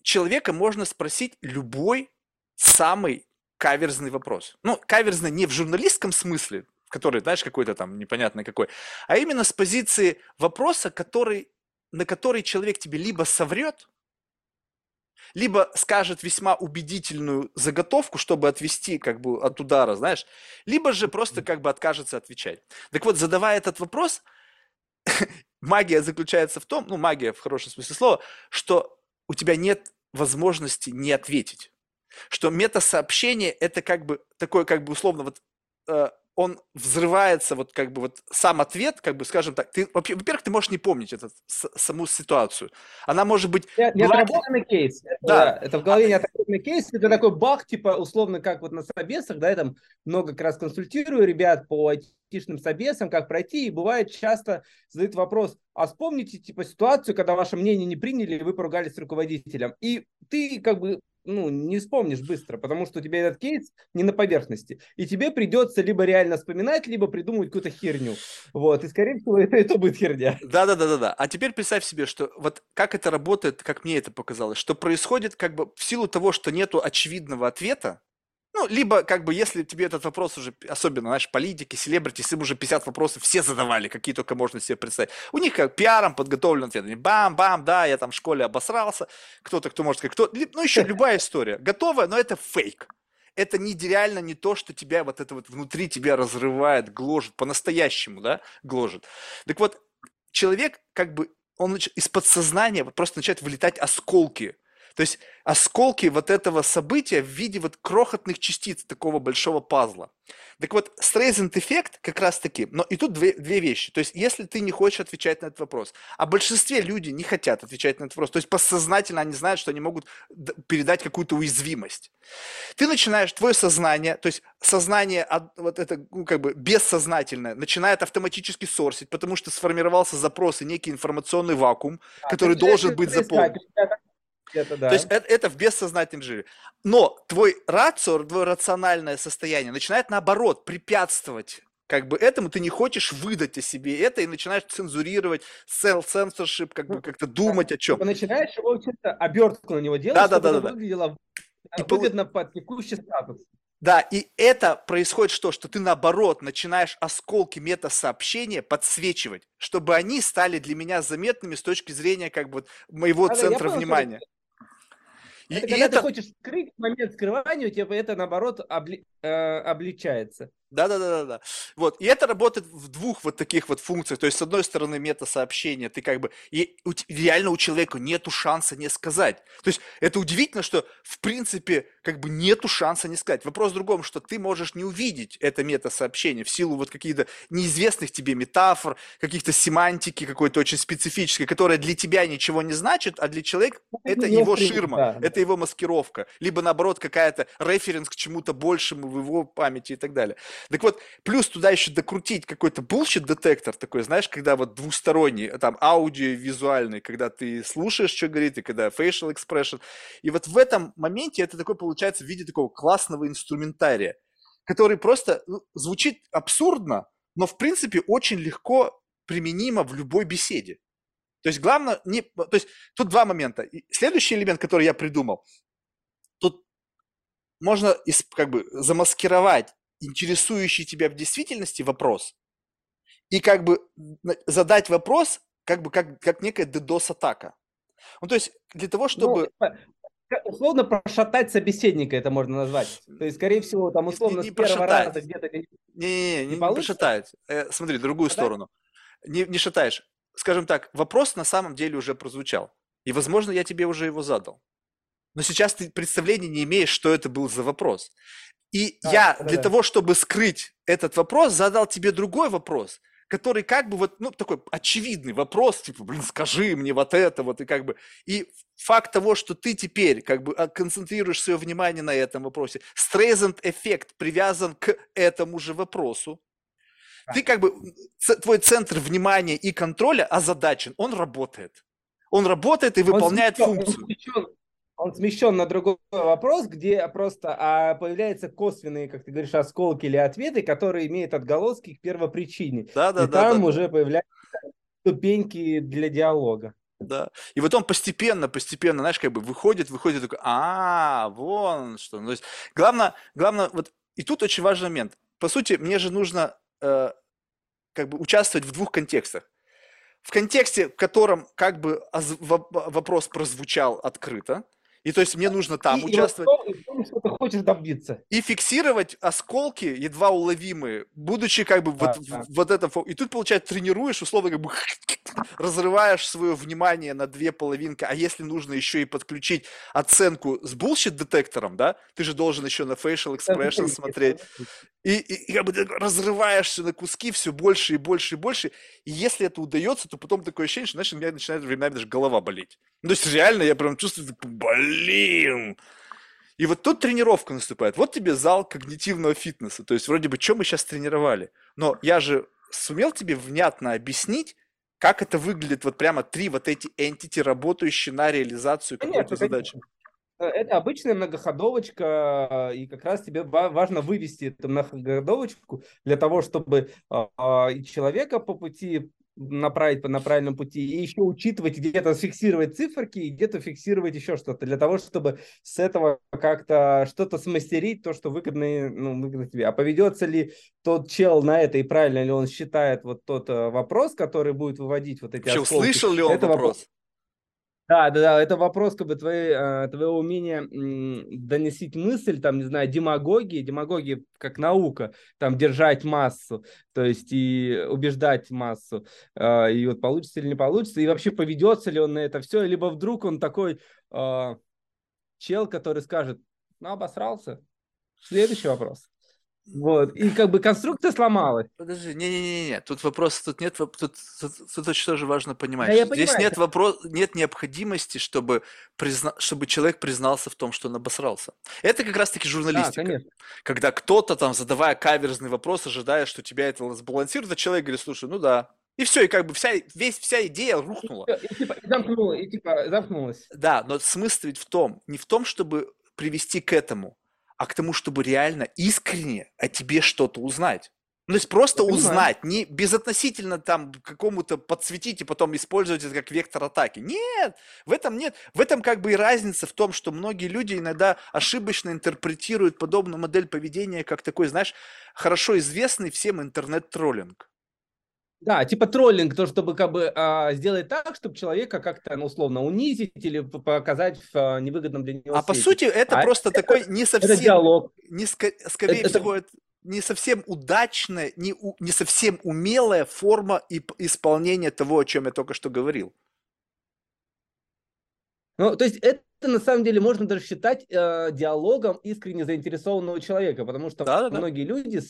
человека можно спросить любой самый каверзный вопрос. Ну, каверзный не в журналистском смысле, который, знаешь, какой-то там непонятный какой, а именно с позиции вопроса, который, на который человек тебе либо соврет, либо скажет весьма убедительную заготовку, чтобы отвести как бы от удара, знаешь, либо же просто как бы откажется отвечать. Так вот, задавая этот вопрос, магия заключается в том, ну, магия в хорошем смысле слова, что у тебя нет возможности не ответить. Что метасообщение – это как бы такое, как бы условно, вот э, он взрывается, вот как бы вот сам ответ, как бы, скажем так, ты, во-первых, ты можешь не помнить этот, саму ситуацию. Она может быть... Не, не отработанный кейс. Это, да. Это в голове не отработанный кейс. Это такой бах, типа, условно, как вот на собесах, да, я там много как раз консультирую ребят по айтишным собесам, как пройти, и бывает часто задают вопрос, а вспомните, типа, ситуацию, когда ваше мнение не приняли, и вы поругались с руководителем. И ты, как бы, ну, не вспомнишь быстро, потому что у тебя этот кейс не на поверхности. И тебе придется либо реально вспоминать, либо придумывать какую-то херню. Вот, и скорее всего это, это будет херня. Да-да-да-да-да. А теперь представь себе, что вот как это работает, как мне это показалось, что происходит как бы в силу того, что нету очевидного ответа, ну, либо, как бы, если тебе этот вопрос уже, особенно, знаешь, политики, селебрити, им уже 50 вопросов все задавали, какие только можно себе представить. У них как пиаром подготовлен ответ. Бам-бам, да, я там в школе обосрался. Кто-то, кто может сказать, кто... Ну, еще любая история. Готовая, но это фейк. Это не реально не то, что тебя вот это вот внутри тебя разрывает, гложет, по-настоящему, да, гложет. Так вот, человек как бы, он из подсознания вот просто начинает вылетать осколки – То есть осколки вот этого события в виде вот крохотных частиц такого большого пазла. Так вот, Стрейзенд эффект как раз таки, но и тут две, две вещи. То есть, если ты не хочешь отвечать на этот вопрос, а большинстве люди не хотят отвечать на этот вопрос, то есть подсознательно они знают, что они могут передать какую-то уязвимость. Ты начинаешь, твое сознание, то есть сознание, вот это ну, как бы бессознательное, начинает автоматически сорсить, потому что сформировался запрос и некий информационный вакуум, а, который должен быть заполнен. Это, да. То есть это, это в бессознательном жире. Но твой рацио, твое рациональное состояние начинает наоборот препятствовать как бы этому ты не хочешь выдать о себе это и начинаешь цензурировать, self-censorship, как бы ну, как-то думать о чем. Ты начинаешь его что-то обертку на него делать, да, чтобы да, да, да, выглядело и выгодно пол... под текущий статус. Да, и это происходит что? Что ты наоборот начинаешь осколки мета-сообщения подсвечивать, чтобы они стали для меня заметными с точки зрения как бы моего да, центра понял, внимания. И, это, и когда это... ты хочешь скрыть момент скрывания, у тебя это наоборот обли... э, обличается. Да, да, да, да, да. Вот. И это работает в двух вот таких вот функциях. То есть, с одной стороны, мета-сообщение, ты как бы, и у, реально у человека нету шанса не сказать. То есть, это удивительно, что, в принципе, как бы нету шанса не сказать. Вопрос в другом, что ты можешь не увидеть это мета-сообщение в силу вот каких-то неизвестных тебе метафор, каких-то семантики какой-то очень специфической, которая для тебя ничего не значит, а для человека ну, это, это его ширма, да. это его маскировка. Либо, наоборот, какая-то референс к чему-то большему в его памяти и так далее. Так вот, плюс туда еще докрутить какой-то bullshit детектор такой, знаешь, когда вот двусторонний, там, аудио-визуальный, когда ты слушаешь, что говорит, и когда facial expression. И вот в этом моменте это такой получается в виде такого классного инструментария, который просто ну, звучит абсурдно, но в принципе очень легко применимо в любой беседе. То есть главное, не, то есть тут два момента. И следующий элемент, который я придумал, тут можно как бы замаскировать интересующий тебя в действительности вопрос и как бы задать вопрос, как бы как, как некая DDoS-атака. Ну, то есть для того, ну, чтобы... Ну, условно прошатать собеседника это можно назвать. То есть, скорее всего, там условно не, не с первого раза где-то... Не, не, не, не, не прошатать. Э, смотри, другую Шатать? сторону. Не, не шатаешь. Скажем так, вопрос на самом деле уже прозвучал. И, возможно, я тебе уже его задал. Но сейчас ты представления не имеешь, что это был за вопрос. И да, я да, для того, чтобы скрыть этот вопрос, задал тебе другой вопрос, который как бы вот, ну, такой очевидный вопрос, типа, блин, скажи мне вот это вот, и как бы, и факт того, что ты теперь как бы а, концентрируешь свое внимание на этом вопросе, Стрейзенд эффект привязан к этому же вопросу, ты как бы, твой центр внимания и контроля озадачен, он работает. Он работает и выполняет он функцию. Он он смещен на другой вопрос, где просто а, появляются косвенные, как ты говоришь, осколки или ответы, которые имеют отголоски к первопричине. Да, да, и да. Там да, уже да. появляются ступеньки для диалога. Да. И вот он постепенно, постепенно, знаешь, как бы выходит, выходит, такой, а, вон что. Ну, то есть, главное, главное, вот, и тут очень важный момент. По сути, мне же нужно э, как бы участвовать в двух контекстах. В контексте, в котором как бы вопрос прозвучал открыто, и то есть мне нужно там и, участвовать. И, и, что ты хочешь добиться. И фиксировать осколки, едва уловимые, будучи как бы да, вот, да. вот это. И тут, получается, тренируешь, условно, как бы разрываешь свое внимание на две половинки, а если нужно еще и подключить оценку с bullshit-детектором, да, ты же должен еще на facial expression смотреть. И, и, и как бы разрываешься на куски все больше и больше и больше. И если это удается, то потом такое ощущение, что, знаешь, у меня начинает временами даже голова болеть. Ну, то есть реально я прям чувствую, блин. И вот тут тренировка наступает. Вот тебе зал когнитивного фитнеса. То есть вроде бы, что мы сейчас тренировали? Но я же сумел тебе внятно объяснить, как это выглядит, вот прямо три вот эти entity, работающие на реализацию какой-то задачи. Э, это обычная многоходовочка, и как раз тебе важно вывести эту многоходовочку для того, чтобы а, и человека по пути направить на правильном пути, и еще учитывать, где-то фиксировать циферки, и где-то фиксировать еще что-то, для того, чтобы с этого как-то что-то смастерить, то, что выгодно, ну, выгодно тебе. А поведется ли тот чел на это, и правильно ли он считает вот тот э, вопрос, который будет выводить вот эти Вообще, услышал ли он это вопрос? Да, да, да, это вопрос как бы твоей, э, твоего умения доносить мысль, там, не знаю, демагогии, демагогии как наука, там, держать массу, то есть и убеждать массу, э, и вот получится или не получится, и вообще поведется ли он на это все, либо вдруг он такой, э, чел, который скажет, ну, обосрался. Следующий вопрос. Вот. И как бы конструкция сломалась. Подожди, не-не-не, тут вопрос, тут нет, тут, тут, тут очень тоже важно понимать. Да, я Здесь понимаю. нет вопрос, нет необходимости, чтобы, призна, чтобы человек признался в том, что он обосрался. Это как раз-таки Да, журналистика. конечно. когда кто-то там, задавая каверзный вопрос, ожидая, что тебя это сбалансирует, а человек говорит, слушай, ну да. И все, и как бы вся, весь, вся идея рухнула. И, и, типа, и замкнула, и типа замкнулась. Да, но смысл ведь в том, не в том, чтобы привести к этому, а к тому, чтобы реально искренне о тебе что-то узнать. Ну, то есть просто Я понимаю. узнать, не безотносительно там какому-то подсветить и потом использовать это как вектор атаки. Нет, в этом нет. В этом как бы и разница в том, что многие люди иногда ошибочно интерпретируют подобную модель поведения как такой, знаешь, хорошо известный всем интернет-троллинг. Да, типа троллинг, то, чтобы как бы а, сделать так, чтобы человека как-то, ну, условно, унизить или показать в а, невыгодном для него А по свете. сути это А просто такой не Это совсем диалог. не ска- скорее Это- это- всего, это не совсем удачная, не, у- не совсем умелая форма и исполнения того, о чем я только что говорил. Ну, то есть это на самом деле можно даже считать э, диалогом искренне заинтересованного человека, потому что Да-да-да. многие люди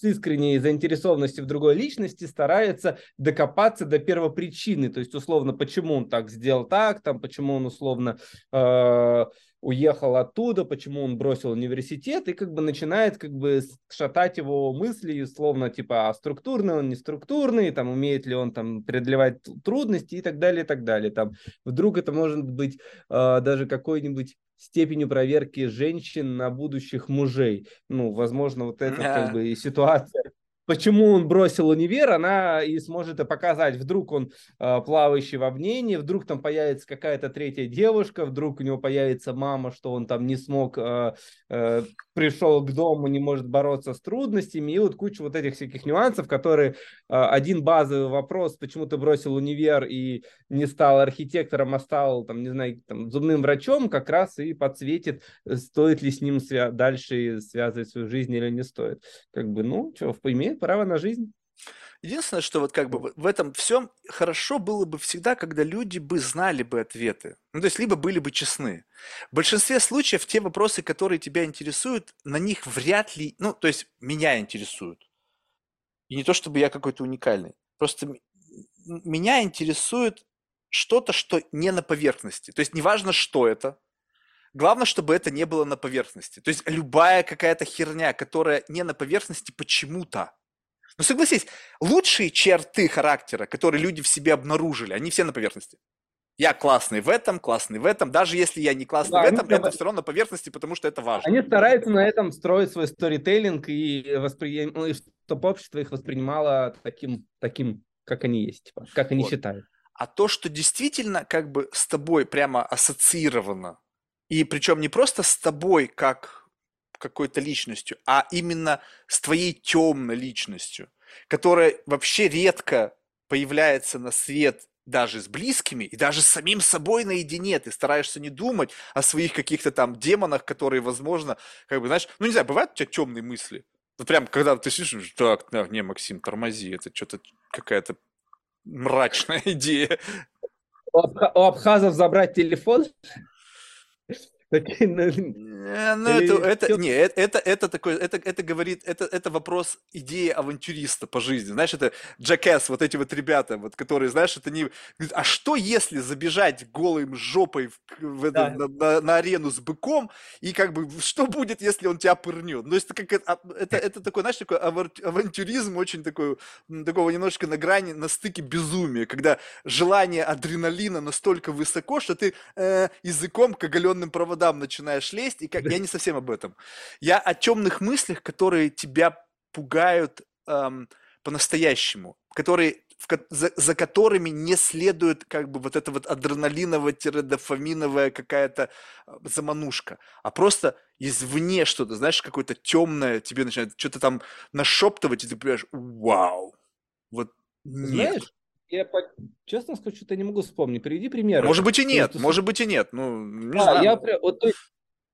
с, искренней заинтересованностью в другой личности стараются докопаться до первопричины, то есть условно, почему он так сделал так, там, почему он условно э, уехал оттуда, почему он бросил университет, и как бы начинает как бы шатать его мысли, условно, типа, а структурный он, не структурный, там, умеет ли он там преодолевать трудности и так далее, и так далее, там, вдруг это может быть э, даже какой-нибудь степенью проверки женщин на будущих мужей. Ну, возможно, вот это Да. как бы и ситуация. Почему он бросил универ, она и сможет это показать. Вдруг он э, плавающий во мнении, вдруг там появится какая-то третья девушка, вдруг у него появится мама, что он там не смог, э, э, пришел к дому, не может бороться с трудностями, и вот куча вот этих всяких нюансов, которые э, один базовый вопрос, почему ты бросил универ и не стал архитектором, а стал, там, не знаю, там, зубным врачом, как раз и подсветит, стоит ли с ним свя- дальше связывать свою жизнь или не стоит. Как бы, ну, что, имеет право на жизнь. Единственное, что вот как бы в- этом всем хорошо было бы всегда, когда люди бы знали бы ответы. Ну, то есть, либо были бы честны. В большинстве случаев те вопросы, которые тебя интересуют, на них вряд ли, ну, то есть, меня интересуют. И не то, чтобы я какой-то уникальный. Просто меня интересует что-то, что не на поверхности. То есть, неважно, что это, Главное, чтобы это не было на поверхности. То есть любая какая-то херня, которая не на поверхности почему-то. Ну согласись, лучшие черты характера, которые люди в себе обнаружили, они все на поверхности. Я классный в этом, классный в этом. Даже если я не классный Да, в этом, это все равно на поверхности, потому что это важно. Они стараются на этом строить свой сторителлинг и восприем... ну, и чтобы общество их воспринимало таким, таким, как они есть, типа, как они Вот. считают. А то, что действительно как бы с тобой прямо ассоциировано, и причем не просто с тобой как какой-то личностью, а именно с твоей темной личностью, которая вообще редко появляется на свет даже с близкими и даже с самим собой наедине. Ты стараешься не думать о своих каких-то там демонах, которые, возможно, как бы, знаешь, ну не знаю, бывают у тебя темные мысли? Вот прям, когда ты сидишь, так, да, не, Максим, тормози, это что-то какая-то мрачная идея. У абхазов забрать телефон? Ну, Э, Ну, это, это, не, это, это, это такой, это, это говорит, это, это вопрос идеи авантюриста по жизни. Знаешь, это Jackass, вот эти вот ребята, вот, которые, знаешь, это не... А что если забежать голым жопой в, в Да. на, на- на арену с быком, и как бы, что будет, если он тебя пырнет? Ну, это, как, это, это, это такой, знаешь, такой авантюризм очень такой, такого немножко на грани, на стыке безумия, когда желание адреналина настолько высоко, что ты э, языком к оголенным проводам начинаешь лезть, и как, я не совсем об этом. Я о темных мыслях, которые тебя пугают эм, по-настоящему, которые, в за, за которыми не следует как бы вот эта вот адреналиново-дофаминовая какая-то э, заманушка, а просто извне что-то, знаешь, какое-то темное тебе начинает что-то там нашептывать, и ты понимаешь, вау, вот нет. Знаешь, я честно скажу, что-то не могу вспомнить. Приведи пример. Может быть и Потому нет, что может быть и нет, ну, не Да, знаю. я вот, есть,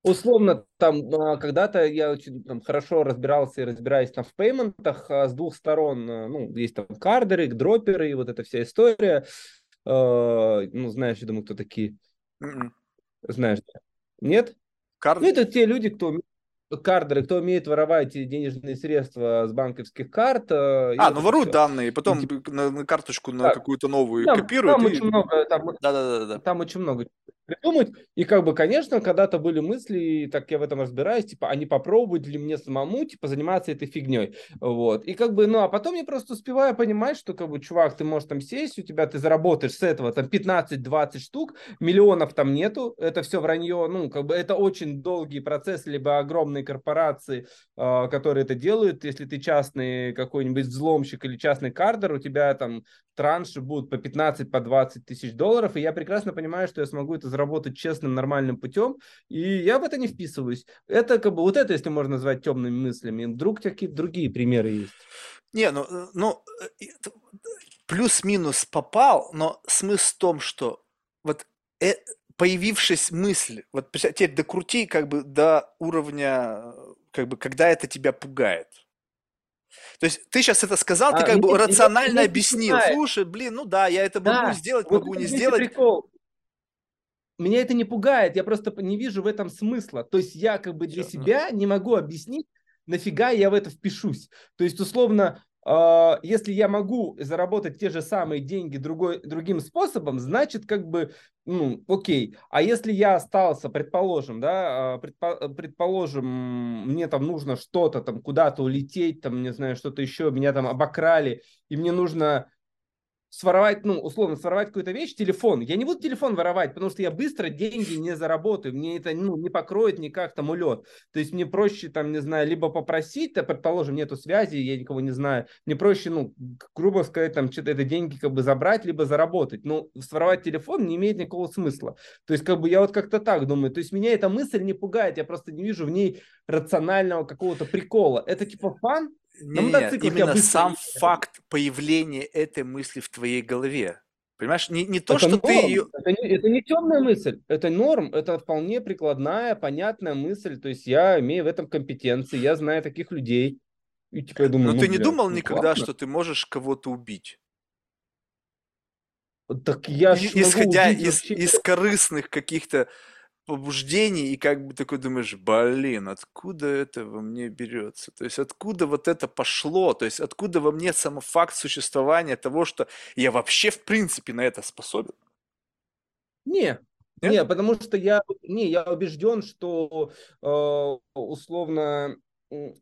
условно там а, когда-то я очень там, хорошо разбирался и разбираюсь там в пейментах а, с двух сторон. а, Ну, есть там кардеры, дроперы и вот эта вся история. Ну, знаешь, я думаю, кто такие. Мгм. Знаешь, да? Нет? Кард... Ну, это те люди, кто кардеры, кто умеет воровать денежные средства с банковских карт. Э, а, ну воруют все. данные, потом и, на, на карточку на какую-то новую там, копируют. Там и... очень много, там, да, да, да, да. там очень много придумать. И как бы, конечно, когда-то были мысли, так я в этом разбираюсь, типа, а не попробовать ли мне самому, типа, заниматься этой фигней. Вот. И как бы, ну, а потом я просто успеваю понимать, что, как бы, чувак, ты можешь там сесть, у тебя ты заработаешь с этого там 15-20 штук, миллионов там нету, это все вранье, ну, как бы, это очень долгий процесс, либо огромные корпорации, э, которые это делают, если ты частный какой-нибудь взломщик или частный кардер, у тебя там транши будут по 15, по 20 тысяч долларов, и я прекрасно понимаю, что я смогу это заработать честным, нормальным путем, и я в это не вписываюсь. Это как бы, вот это, если можно назвать темными мыслями. Вдруг какие-то другие примеры есть? Не, ну, э, ну э, плюс-минус попал, но смысл в том, что вот э, появившись мысль, вот теперь докрути как бы до уровня, как бы, когда это тебя пугает. То есть ты сейчас это сказал, а, ты как бы рационально объяснил. Слушай, блин, ну да, я это могу да, сделать, вот могу не сделать. Прикол. Меня это не пугает, я просто не вижу в этом смысла. То есть я как бы для Сейчас, себя не могу объяснить, нафига я в это впишусь. То есть, условно, а, если я могу заработать те же самые деньги другой, другим способом, значит, как бы, ну, окей. А если я остался, предположим, да, а, предпо, предположим, мне там нужно что-то, там, куда-то улететь, там, не знаю, что-то еще, меня там обокрали, и мне нужно своровать, ну, условно, своровать какую-то вещь, телефон. Я не буду телефон воровать, потому что я быстро деньги не заработаю. Мне это, ну, не покроет никак там улет. То есть мне проще, там, не знаю, либо попросить, да, предположим, нету связи, я никого не знаю. Мне проще, ну, грубо сказать, там, что-то это деньги как бы забрать, либо заработать. Но своровать телефон не имеет никакого смысла. То есть, как бы, я вот как-то так думаю. То есть, меня эта мысль не пугает, я просто не вижу в ней рационального какого-то прикола. Это типа фан, не, не, именно сам ездят. факт появления этой мысли в твоей голове. Понимаешь, не, не то, это что норм. ты ее... Это не, это не темная мысль, это норм, это вполне прикладная, понятная мысль. То есть я имею в этом компетенции, я знаю таких людей. И типа я думаю, Но ну, ты не блин, думал ну, никогда, классно. что ты можешь кого-то убить? Так я Исходя из, из корыстных каких-то побуждений, и как бы такой думаешь, блин, откуда это во мне берется? То есть откуда вот это пошло? То есть откуда во мне сам факт существования того, что я вообще в принципе на это способен? Не, Нет? не, потому что я, не, я убежден, что э, условно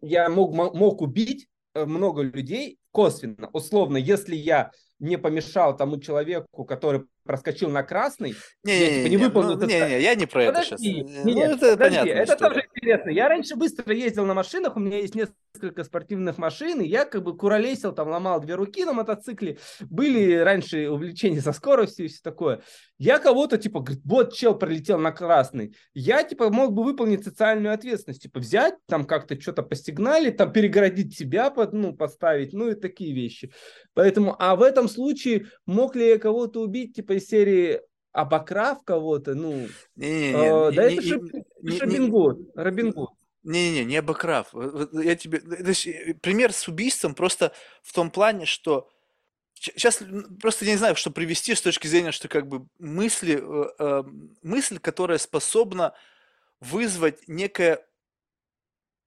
я мог, мог убить э, много людей косвенно. Условно, если я не помешал тому человеку, который проскочил на красный, не, я, типа, не, не выполнил... Ну, не, не, я не про подожди, это сейчас. Не, ну, это подожди, понятно, это тоже интересно. Я раньше быстро ездил на машинах, у меня есть несколько спортивных машин, и я как бы куролесил, там ломал две руки на мотоцикле. Были раньше увлечения со скоростью и все такое. Я кого-то, типа, говорит, вот чел пролетел на красный. Я, типа, мог бы выполнить социальную ответственность, типа, взять, там как-то что-то постигнали, там перегородить себя, под, ну, поставить, ну, и такие вещи. Поэтому, а в этом случае мог ли я кого-то убить, типа, из серии обокрав кого-то, ну, не, не, не, э, да не, это же Робин Гуд, Робин Гуд. Не-не-не, не обокрав. Я тебе... Пример с убийством просто в том плане, что сейчас просто я не знаю, что привести с точки зрения, что как бы мысли, э, э, мысль, которая способна вызвать некое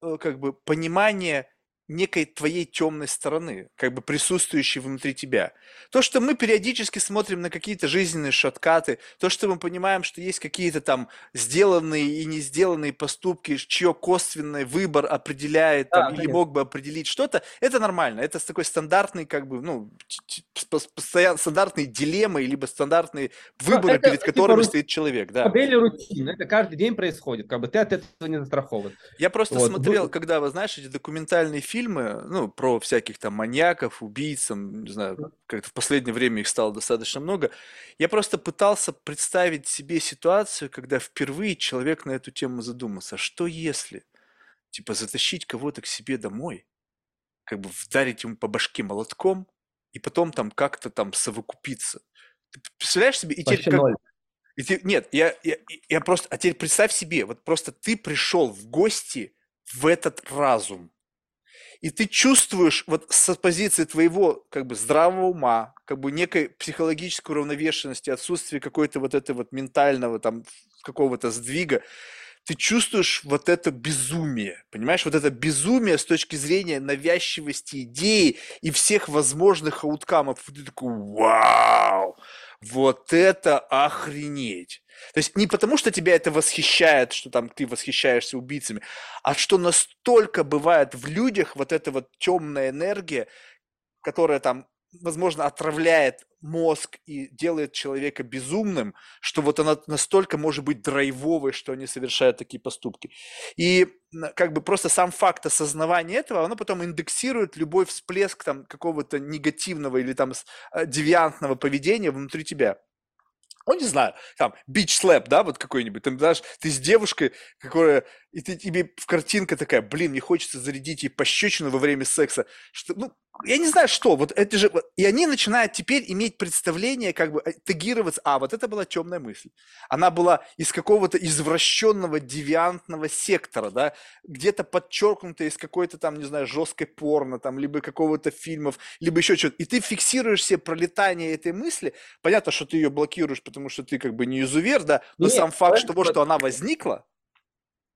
э, как бы понимание некой твоей темной стороны, как бы присутствующей внутри тебя. То, что мы периодически смотрим на какие-то жизненные шаткаты, то, что мы понимаем, что есть какие-то там сделанные и не сделанные поступки, чье косвенный выбор определяет там, или мог бы определить что-то, это нормально. Это такой стандартный, как бы, ну, постоянно стандартные дилеммы, либо стандартные выборы, это, перед которыми типа, стоит человек. Да. Модель рутины. Это каждый день происходит. Как бы ты от этого не застрахован. Я просто вот. смотрел, когда, вы знаешь, эти документальные фильмы, фильмы, ну, про всяких там маньяков, убийц, не знаю, как-то в последнее время их стало достаточно много. Я просто пытался представить себе ситуацию, когда впервые человек на эту тему задумался. А что если, типа, затащить кого-то к себе домой, как бы вдарить ему по башке молотком, и потом там как-то там совокупиться. Ты представляешь себе? И теперь, как... и ты... Нет, я, я, я просто... А теперь представь себе, вот просто ты пришел в гости в этот разум и ты чувствуешь вот с позиции твоего как бы здравого ума, как бы некой психологической уравновешенности, отсутствия какой-то вот этой вот ментального там какого-то сдвига, ты чувствуешь вот это безумие, понимаешь, вот это безумие с точки зрения навязчивости идеи и всех возможных ауткамов. Ты такой, вау, вот это охренеть. То есть не потому, что тебя это восхищает, что там ты восхищаешься убийцами, а что настолько бывает в людях вот эта вот темная энергия, которая там возможно, отравляет мозг и делает человека безумным, что вот она настолько может быть драйвовой, что они совершают такие поступки. И как бы просто сам факт осознавания этого, оно потом индексирует любой всплеск там какого-то негативного или там э, девиантного поведения внутри тебя. Ну, не знаю, там, бич слэп, да, вот какой-нибудь, ты, знаешь, ты с девушкой, которая, и ты, тебе в картинка такая, блин, мне хочется зарядить ей пощечину во время секса, что, ну, я не знаю, что, вот это же, и они начинают теперь иметь представление, как бы, э, тагироваться, а, вот это была темная мысль, она была из какого-то извращенного, девиантного сектора, да, где-то подчеркнутая из какой-то там, не знаю, жесткой порно, там, либо какого-то фильмов, либо еще что-то, и ты фиксируешь себе пролетание этой мысли, понятно, что ты ее блокируешь, потому что ты как бы не изувер, да, но Нет, сам факт того, что она возникла,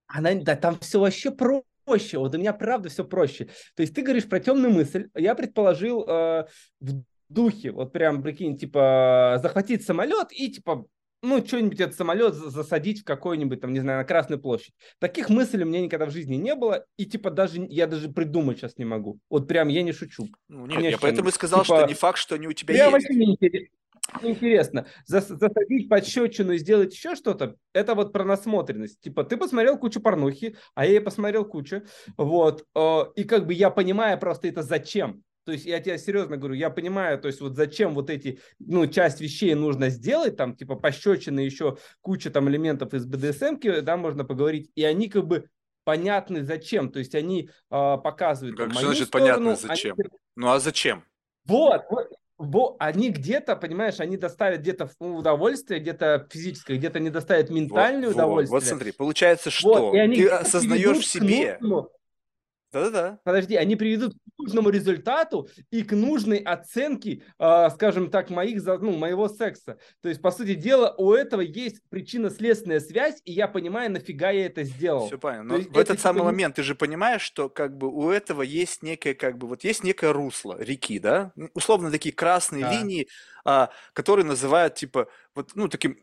она, да, там все вообще про проще. Вот у меня правда все проще. То есть ты говоришь про темную мысль. Я предположил э, в духе, вот прям, прикинь, типа захватить самолет и типа ну, что-нибудь этот самолет засадить в какой-нибудь, там, не знаю, на Красную площадь. Таких мыслей у меня никогда в жизни не было, и, типа, даже, я даже придумать сейчас не могу. Вот прям я не шучу. Ну, нет, Конечно, я поэтому и сказал, типа, что не факт, что они у тебя я есть. Вообще не интересно. Интересно, засадить пощечину и сделать еще что-то, это вот про насмотренность. Типа, ты посмотрел кучу порнухи, а я и посмотрел кучу. Вот. Э, и как бы я понимаю просто это зачем. То есть я тебе серьезно говорю, я понимаю, то есть вот зачем вот эти, ну, часть вещей нужно сделать, там, типа, пощечины, еще куча там элементов из БДСМ, да, можно поговорить, и они как бы понятны зачем, то есть они э, показывают Как что значит сторону, понятно зачем? Они... Ну а зачем? Вот, вот, Бо, они где-то, понимаешь, они доставят где-то удовольствие, где-то физическое, где-то не доставят ментальное вот, удовольствие. Вот, вот смотри, получается, что вот, ты осознаешь в себе. Да-да-да. Подожди, они приведут к нужному результату и к нужной оценке, э, скажем так, моих, ну, моего секса. То есть, по сути дела, у этого есть причинно-следственная связь, и я понимаю, нафига я это сделал. Все понятно. Но в этот типа, самый момент ты же понимаешь, что как бы у этого есть некое, как бы, вот есть некое русло реки, да? Условно такие красные да. линии, а, которые называют, типа, вот, ну, таким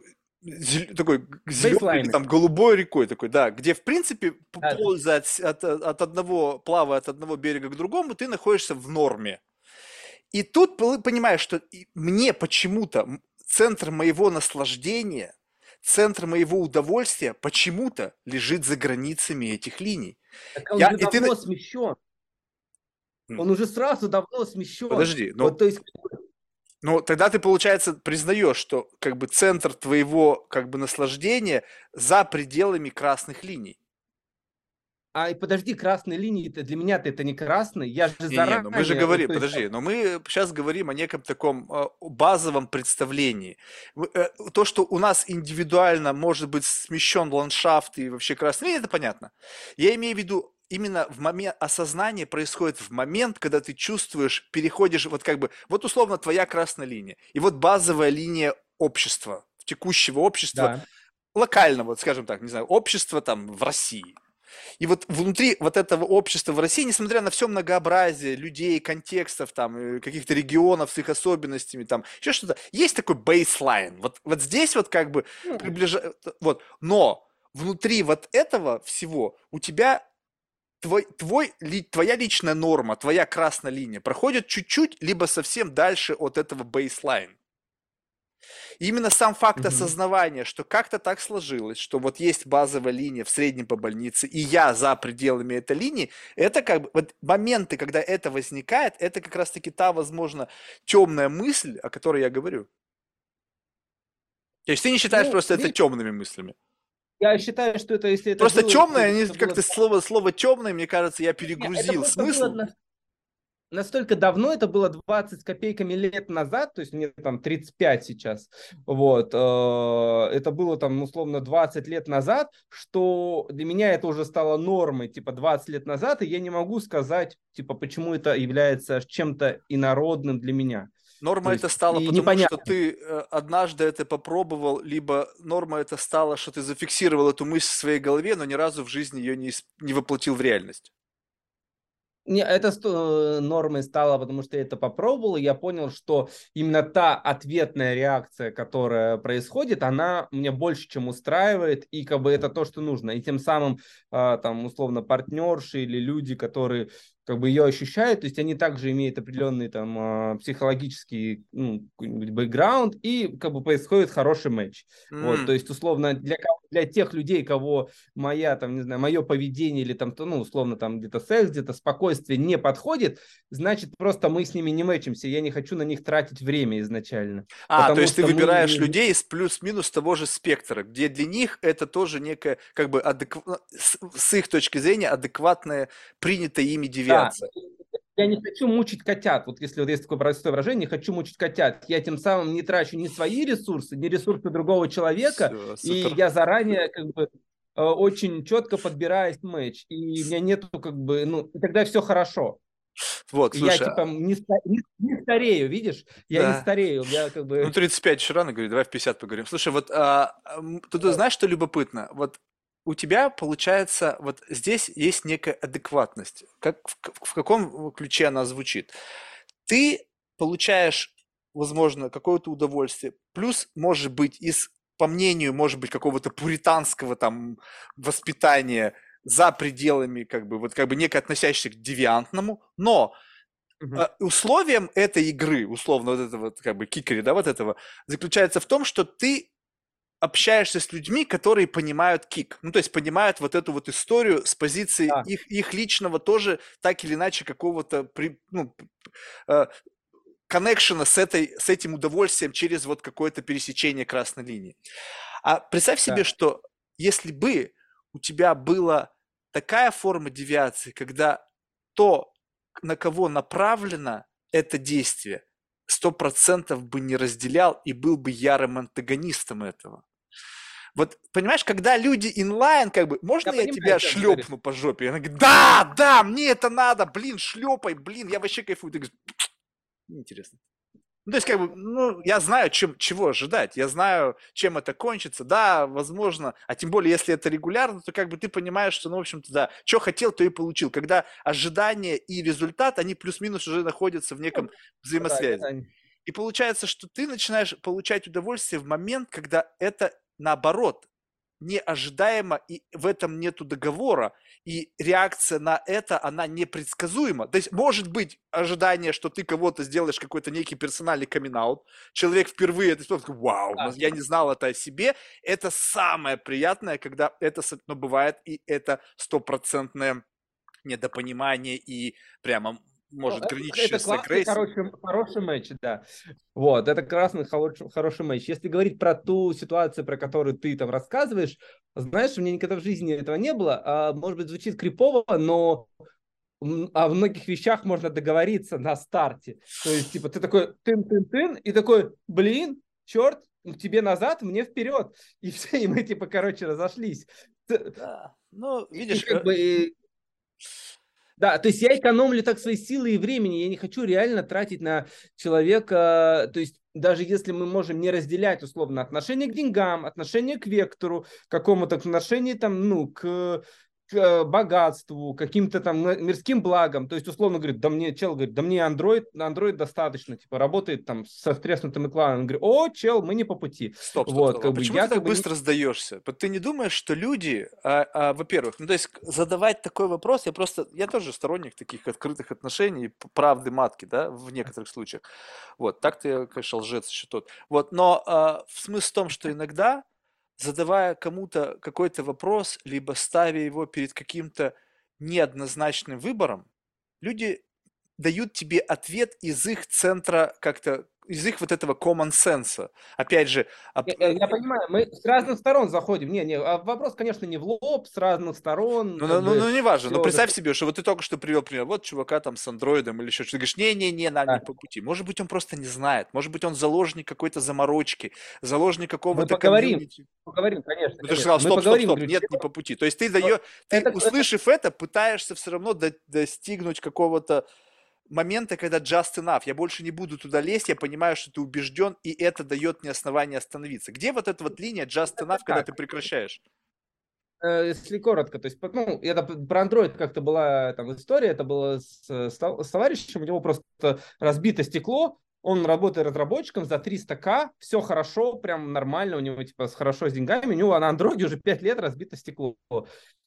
такой зеленый, там голубой рекой такой, да, где в принципе да, польза от, от, от одного плава от одного берега к другому, ты находишься в норме. И тут понимаешь, что мне почему-то центр моего наслаждения, центр моего удовольствия почему-то лежит за границами этих линий. Так он Я, уже давно ты... смещен. Он уже сразу давно смещен. Подожди, но... Вот, то есть ну, тогда ты, получается, признаешь, что как бы центр твоего как бы наслаждения за пределами красных линий. А подожди, красные линии это для меня-то это не красные, я же не, заранее... Не, ну мы же говорим, ну, подожди, но мы сейчас говорим о неком таком а, базовом представлении. Э, то, что у нас индивидуально может быть смещен ландшафт и вообще красные линии, это понятно. Я имею в виду именно в момент осознания происходит в момент, когда ты чувствуешь, переходишь, вот как бы, вот условно твоя красная линия, и вот базовая линия общества, текущего общества, да. локального, вот скажем так, не знаю, общества там в России. И вот внутри вот этого общества в России, несмотря на все многообразие людей, контекстов, там, э, каких-то регионов с их особенностями, там, еще что-то, есть такой бейслайн. Вот, вот здесь вот как бы ну, приближается, вот, но внутри вот этого всего у тебя твой, твой, ли, твоя личная норма, твоя красная линия проходит чуть-чуть, либо совсем дальше от этого бейслайн. именно сам факт mm-hmm. осознавания, что как-то так сложилось, что вот есть базовая линия в среднем по больнице, и я за пределами этой линии, это как бы вот моменты, когда это возникает, это как раз-таки та, возможно, темная мысль, о которой я говорю. То есть ты не считаешь ну, просто ведь... это темными мыслями? Я считаю, что это если это Просто было, темное, они как-то было... слово, слово темное, мне кажется, я перегрузил Нет, смысл. Было настолько давно, это было 20 с копейками лет назад, то есть мне там 35 сейчас, вот, э, это было там условно 20 лет назад, что для меня это уже стало нормой, типа 20 лет назад, и я не могу сказать, типа, почему это является чем-то инородным для меня. Норма это стало, потому непонятно. что ты э, однажды это попробовал, либо норма это стало, что ты зафиксировал эту мысль в своей голове, но ни разу в жизни ее не, не воплотил в реальность. Не, это сто- нормой стало, потому что я это попробовал, и я понял, что именно та ответная реакция, которая происходит, она меня больше, чем устраивает, и как бы это то, что нужно. И тем самым, а, там, условно, партнерши или люди, которые как бы ее ощущают, то есть они также имеют определенный там а, психологический ну, бэкграунд, и как бы происходит хороший матч. Mm. Вот, то есть, условно, для, для тех людей, кого моя, там, не знаю, мое поведение или там, ну, условно, там, где-то секс, где-то спокойствие не подходит, значит, просто мы с ними не мэчимся, я не хочу на них тратить время изначально. А, то есть ты выбираешь мы... людей из плюс-минус того же спектра, где для них это тоже некая, как бы, адекв... с, с их точки зрения, адекватная, принятая ими девиация меняться. Я не хочу мучить котят. Вот если вот есть такое простое выражение, не хочу мучить котят. Я тем самым не трачу ни свои ресурсы, ни ресурсы другого человека. Все, и я заранее как бы э, очень четко подбираюсь матч. И у меня нету как бы, ну, и тогда все хорошо. Вот, слушай, я типа не, не, не старею, видишь? Я да. не старею, я как бы... Ну, 35 еще рано, говорю, давай в 50 поговорим. Слушай, вот а, тут знаешь, что любопытно? Вот у тебя получается, вот здесь есть некая адекватность. Как, в, в каком ключе она звучит? Ты получаешь, возможно, какое-то удовольствие, плюс, может быть, из, по мнению, может быть, какого-то пуританского там воспитания за пределами, как бы, вот как бы некое относящееся к девиантному, но Uh-huh. Условием этой игры, условно, вот этого, как бы, кикери, да, вот этого, заключается в том, что ты общаешься с людьми, которые понимают кик. Ну, то есть понимают вот эту вот историю с позиции да. их, их личного тоже так или иначе какого-то при, ну, э, коннекшена с, этой, с этим удовольствием через вот какое-то пересечение красной линии. А представь да. себе, что если бы у тебя была такая форма девиации, когда то, на кого направлено это действие, сто процентов бы не разделял и был бы ярым антагонистом этого. Вот, понимаешь, когда люди инлайн, как бы, можно я, я тебя шлепну по жопе? И она говорит, да, да, мне это надо, блин, шлепай, блин, я вообще кайфую. Ты говоришь, неинтересно. Ну, то есть, как бы, ну, я знаю, чем, чего ожидать, я знаю, чем это кончится, да, возможно, а тем более, если это регулярно, то как бы ты понимаешь, что, ну, в общем-то, да, что хотел, то и получил. Когда ожидание и результат, они плюс-минус уже находятся в неком ну, взаимосвязи. И получается, что ты начинаешь получать удовольствие в момент, когда это наоборот неожидаемо, и в этом нету договора, и реакция на это, она непредсказуема. То есть может быть ожидание, что ты кого-то сделаешь какой-то некий персональный камин человек впервые это смотрит, вау, я не знал это о себе, это самое приятное, когда это но бывает, и это стопроцентное недопонимание и прямо может ну, граничащее это с агрессией. Хороший, хороший матч, да. Вот, это красный хороший, хороший матч. Если говорить про ту ситуацию, про которую ты там рассказываешь, знаешь, у меня никогда в жизни этого не было. А, может быть, звучит крипово, но о многих вещах можно договориться на старте. То есть, типа, ты такой тын-тын-тын, и такой, блин, черт, тебе назад, мне вперед. И все, и мы, типа, короче, разошлись. Да. Ну, видишь, и, как бы, да, то есть я экономлю так свои силы и времени, я не хочу реально тратить на человека, то есть даже если мы можем не разделять условно отношение к деньгам, отношение к вектору, какому-то отношению там, ну, к к э, богатству, каким-то там мирским благам. То есть, условно говорит, да мне, чел говорит, да мне Android, Android достаточно, типа, работает там со стреснутым экраном. Он говорит, о, чел, мы не по пути. Стоп, стоп, вот, стоп. Как а бы, почему я, ты так быстро не... сдаешься? Ты не думаешь, что люди, а, а, во-первых, ну, то есть, задавать такой вопрос, я просто, я тоже сторонник таких открытых отношений, правды матки, да, в некоторых случаях. Вот, так-то я, конечно, лжец еще тот. Вот, но а, смысл в том, что иногда задавая кому-то какой-то вопрос, либо ставя его перед каким-то неоднозначным выбором, люди дают тебе ответ из их центра как-то из их вот этого common sense. Опять же... Я, я понимаю, мы с разных сторон заходим. Не, не, а вопрос, конечно, не в лоб, с разных сторон. Ну, ну, ну, ну, не важно. Но представь себе, что вот ты только что привел пример. Вот чувака там с андроидом или еще что-то. Говоришь, не-не-не, нам да. не по пути. Может быть, он просто не знает. Может быть, он заложник какой-то заморочки, заложник какого-то Мы поговорим, комьюнити. поговорим, конечно. Ну, ты же сказал, стоп, стоп, стоп, нет, не по пути. То есть ты, даешь, ты услышав это, пытаешься все равно до, достигнуть какого-то моменты, когда just enough, я больше не буду туда лезть, я понимаю, что ты убежден, и это дает мне основание остановиться. Где вот эта вот линия just enough, когда ты прекращаешь? Э, если коротко, то есть, ну, это про Android как-то была там история, это было с, с, с товарищем, у него просто разбито стекло, он работает разработчиком за 300к, все хорошо, прям нормально, у него типа хорошо с деньгами, у него на андроиде уже 5 лет разбито стекло.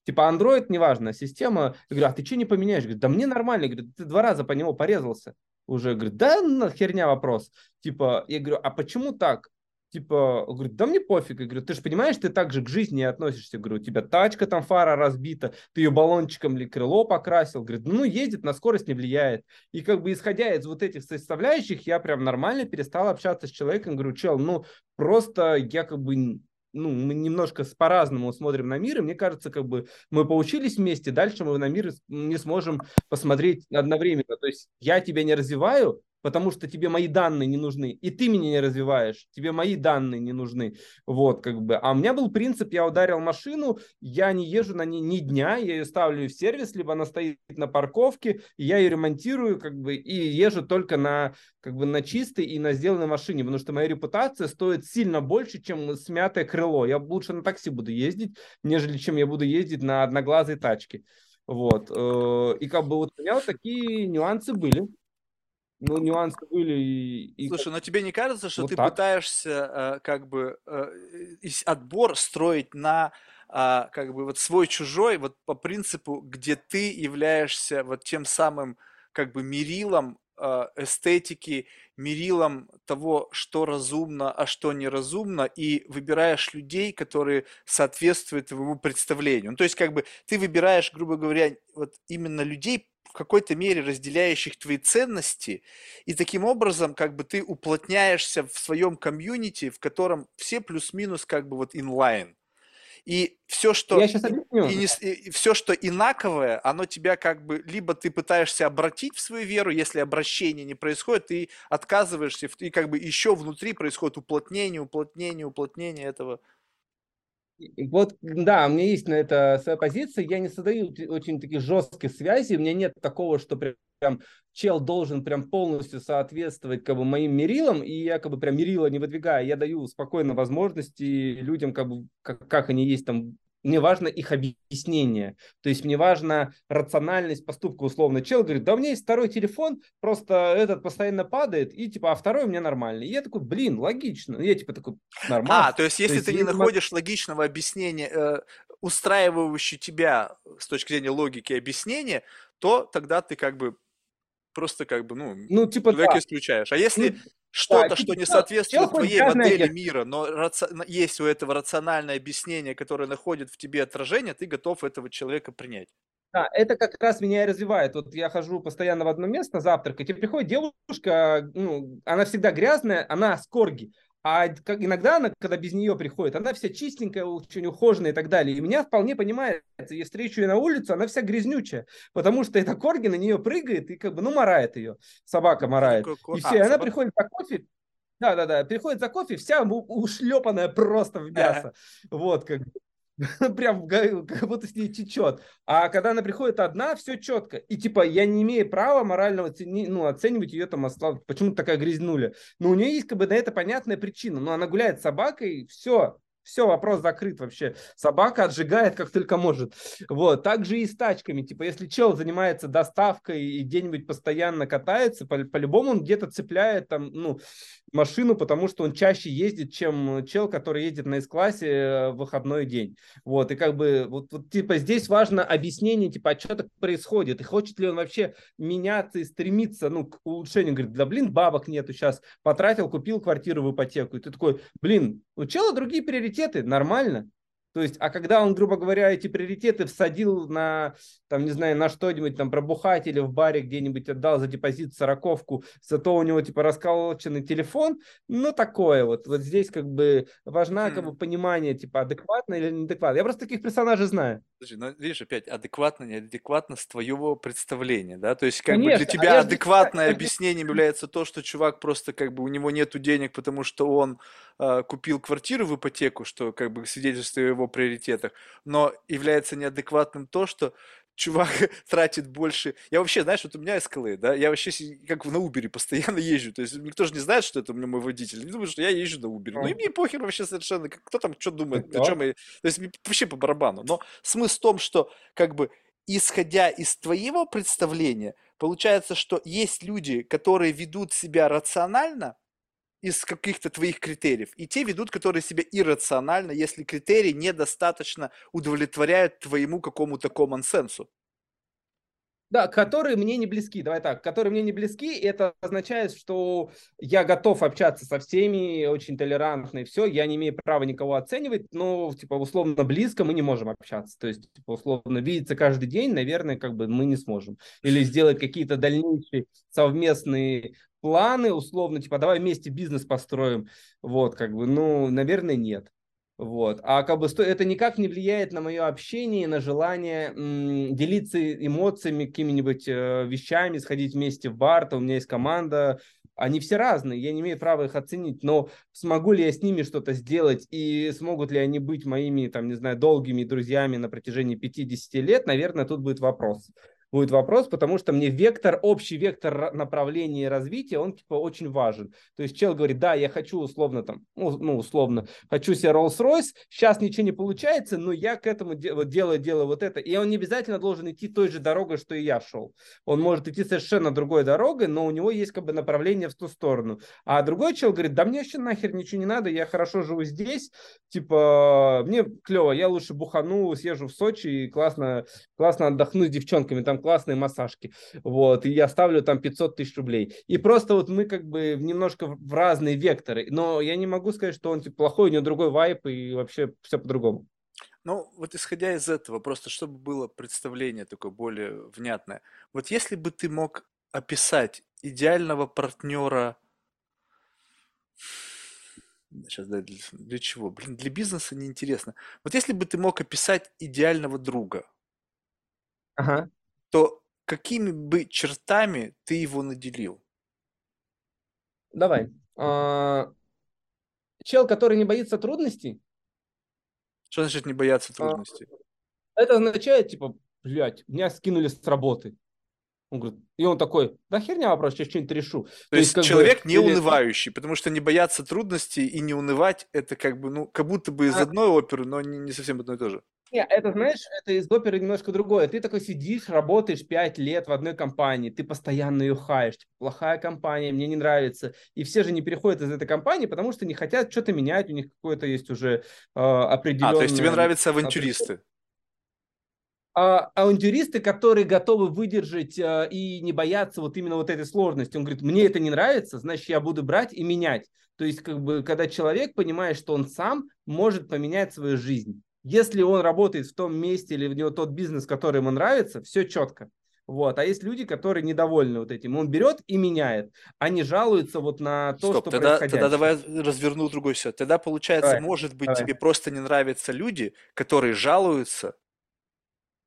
Типа Android, неважно, система. Я говорю, а ты что не поменяешь? Говорит, да мне нормально. Я говорю, ты два раза по нему порезался уже. Говорит, да, херня вопрос. Типа, я говорю, а почему так? Типа, говорит, да мне пофиг. Я говорю, ты же понимаешь, ты так же к жизни относишься. Я говорю, у тебя тачка там фара разбита, ты ее баллончиком или крыло покрасил. Говорит, ну ездит, на скорость не влияет. И как бы исходя из вот этих составляющих, я прям нормально перестал общаться с человеком. Говорю, чел, ну просто я как бы ну, мы немножко по-разному смотрим на мир, и мне кажется, как бы мы поучились вместе, дальше мы на мир не сможем посмотреть одновременно. То есть я тебя не развиваю, потому что тебе мои данные не нужны, и ты меня не развиваешь, тебе мои данные не нужны, вот, как бы. А у меня был принцип, я ударил машину, я не езжу на ней ни дня, я ее ставлю в сервис, либо она стоит на парковке, я ее ремонтирую, как бы, и езжу только на, как бы, на чистой и на сделанной машине, потому что моя репутация стоит сильно больше, чем смятое крыло. Я лучше на такси буду ездить, нежели чем я буду ездить на одноглазой тачке. Вот. Э, и как бы вот у меня вот такие нюансы были ну, нюансы были. И, и Слушай, но тебе не кажется, что вот ты так? пытаешься э, как бы э, отбор строить на э, как бы вот свой-чужой, вот по принципу, где ты являешься вот тем самым как бы мерилом э, эстетики, мерилом того, что разумно, а что неразумно, и выбираешь людей, которые соответствуют твоему представлению. Ну, то есть, как бы ты выбираешь, грубо говоря, вот именно людей, в какой-то мере разделяющих твои ценности, и таким образом как бы ты уплотняешься в своем комьюнити, в котором все плюс-минус как бы вот инлайн. И все, что, Я сейчас объясню. и, не, и все, что инаковое, оно тебя как бы, либо ты пытаешься обратить в свою веру, если обращение не происходит, ты отказываешься, и как бы еще внутри происходит уплотнение, уплотнение, уплотнение этого. Вот, да, у меня есть на это своя позиция. Я не создаю очень таких жестких связей. У меня нет такого, что прям чел должен прям полностью соответствовать как бы моим мерилам, и я как бы прям мерила не выдвигаю. Я даю спокойно возможности людям как бы, как, как они есть там мне важно их объяснение. То есть мне важна рациональность поступка условно. Чел говорит, да у меня есть второй телефон, просто этот постоянно падает, и типа, а второй у меня нормальный. И я такой, блин, логично. Я типа такой, нормально. А, то есть если то есть, ты не находишь логичного объяснения, э, устраивающего тебя с точки зрения логики объяснения, то тогда ты как бы просто как бы, ну, ну типа, да. исключаешь. А если ну, что-то, да, что не соответствует твоей модели мира, но есть у этого рациональное объяснение, которое находит в тебе отражение, ты готов этого человека принять. Да, это как раз меня и развивает. Вот я хожу постоянно в одно место завтракать, и приходит девушка, ну, она всегда грязная, она с корги. А как, иногда она, когда без нее приходит, она вся чистенькая, очень ухоженная и так далее. И меня вполне понимает, я встречу ее на улицу, она вся грезнючая, потому что эта корги на нее прыгает и как бы, ну, морает ее. Собака морает. И все, а, и она собака? приходит за кофе, да-да-да, приходит за кофе, вся ушлепанная просто в мясо. Вот, как бы. прям как будто с ней течет. А когда она приходит одна, все четко. И типа я не имею права морального ну, оценивать ее там, почему такая грязнуля. Но у нее есть как бы на это понятная причина. Но она гуляет с собакой, все, все, вопрос закрыт вообще. Собака отжигает как только может. Вот. Также и с тачками. Типа, если чел занимается доставкой и где-нибудь постоянно катается, по- по-любому он где-то цепляет там, ну, машину, потому что он чаще ездит, чем чел, который едет на S-классе э, в выходной день. Вот. И как бы, вот, вот типа, здесь важно объяснение, типа, а что так происходит? И хочет ли он вообще меняться и стремиться, ну, к улучшению? Говорит, да, блин, бабок нету сейчас. Потратил, купил квартиру в ипотеку. И ты такой, блин, у чела другие приоритеты, нормально. То есть, а когда он, грубо говоря, эти приоритеты всадил на, там, не знаю, на что-нибудь, там, пробухать или в баре где-нибудь отдал за депозит сороковку, зато у него, типа, расколоченный телефон, ну, такое вот. Вот здесь, как бы, важна, как бы, понимание, типа, адекватно или неадекватно. Я просто таких персонажей знаю. Подожди, но видишь, опять адекватно, неадекватно с твоего представления, да? То есть как бы для Конечно, а тебя считаю, адекватное не объяснением является то, что чувак просто как бы у него нету денег, потому что он а, купил квартиру в ипотеку, что как бы свидетельствует о его приоритетах, но является неадекватным то, что чувак тратит больше. Я вообще, знаешь, вот у меня Escalade, да, я вообще как на Uber постоянно езжу, то есть никто же не знает, что это у меня мой водитель, не думаю, что я езжу на Uber. Ну и мне похер вообще совершенно, кто там что думает, о чем я... То есть вообще по барабану. Но смысл в том, что как бы исходя из твоего представления, получается, что есть люди, которые ведут себя рационально, из каких-то твоих критериев, и те ведут, которые себя иррационально, если критерии недостаточно удовлетворяют твоему какому-то common сенсу. Да, которые мне не близки, давай так, которые мне не близки, это означает, что я готов общаться со всеми, очень толерантный, все, я не имею права никого оценивать, но, типа, условно близко мы не можем общаться, то есть, типа, условно видеться каждый день, наверное, как бы мы не сможем. Или сделать какие-то дальнейшие совместные планы, условно, типа, давай вместе бизнес построим, вот, как бы, ну, наверное, нет. Вот. А как бы это никак не влияет на мое общение, на желание м, делиться эмоциями, какими-нибудь э, вещами, сходить вместе в бар. То у меня есть команда. Они все разные, я не имею права их оценить, но смогу ли я с ними что-то сделать и смогут ли они быть моими, там, не знаю, долгими друзьями на протяжении 50 лет, наверное, тут будет вопрос будет вопрос, потому что мне вектор, общий вектор направления развития, он типа очень важен. То есть чел говорит, да, я хочу условно там, ну, ну, условно, хочу себе Rolls-Royce, сейчас ничего не получается, но я к этому де- вот делаю, делаю вот это. И он не обязательно должен идти той же дорогой, что и я шел. Он может идти совершенно другой дорогой, но у него есть как бы направление в ту сторону. А другой чел говорит, да мне вообще нахер ничего не надо, я хорошо живу здесь, типа, мне клево, я лучше бухану, съезжу в Сочи и классно, классно отдохну с девчонками, там классные массажки, вот, и я ставлю там 500 тысяч рублей. И просто вот мы как бы немножко в разные векторы, но я не могу сказать, что он типа плохой, у него другой вайп и вообще все по-другому. Ну, вот исходя из этого, просто чтобы было представление такое более внятное. Вот если бы ты мог описать идеального партнера, сейчас для, для чего? Блин, для бизнеса неинтересно. Вот если бы ты мог описать идеального друга, Ага, то какими бы чертами ты его наделил? давай. А, Чел, который не боится трудностей, Что значит не бояться а, трудностей? это означает, типа, блядь, меня скинули с работы. Он говорит, и он такой, да херня вопрос, сейчас что-нибудь решу. То То есть бы, человек не или- унывающий, потому что не бояться трудностей и не унывать, это как бы, ну, как будто бы из А. одной оперы, но не, не совсем одно и то же. Не, это, знаешь, это из оперы немножко другое. Ты такой сидишь, работаешь 5 лет в одной компании, ты постоянно ее хаешь. Типа, плохая компания, мне не нравится. И все же не переходят из этой компании, потому что не хотят что-то менять, у них какое-то есть уже э, определенное... А, то есть тебе нравятся авантюристы. а, авантюристы, которые готовы выдержать а, и не бояться вот именно вот этой сложности. Он говорит, мне это не нравится, значит, я буду брать и менять. То есть, как бы, когда человек понимает, что он сам может поменять свою жизнь. Если он работает в том месте или у него тот бизнес, который ему нравится, все четко. Вот. А есть люди, которые недовольны вот этим. Он берет и меняет, а не жалуются вот на то, Стоп, что тогда, происходящее. тогда давай разверну другой сюжет. Тогда, получается, Давай, может быть, давай. тебе просто не нравятся люди, которые жалуются.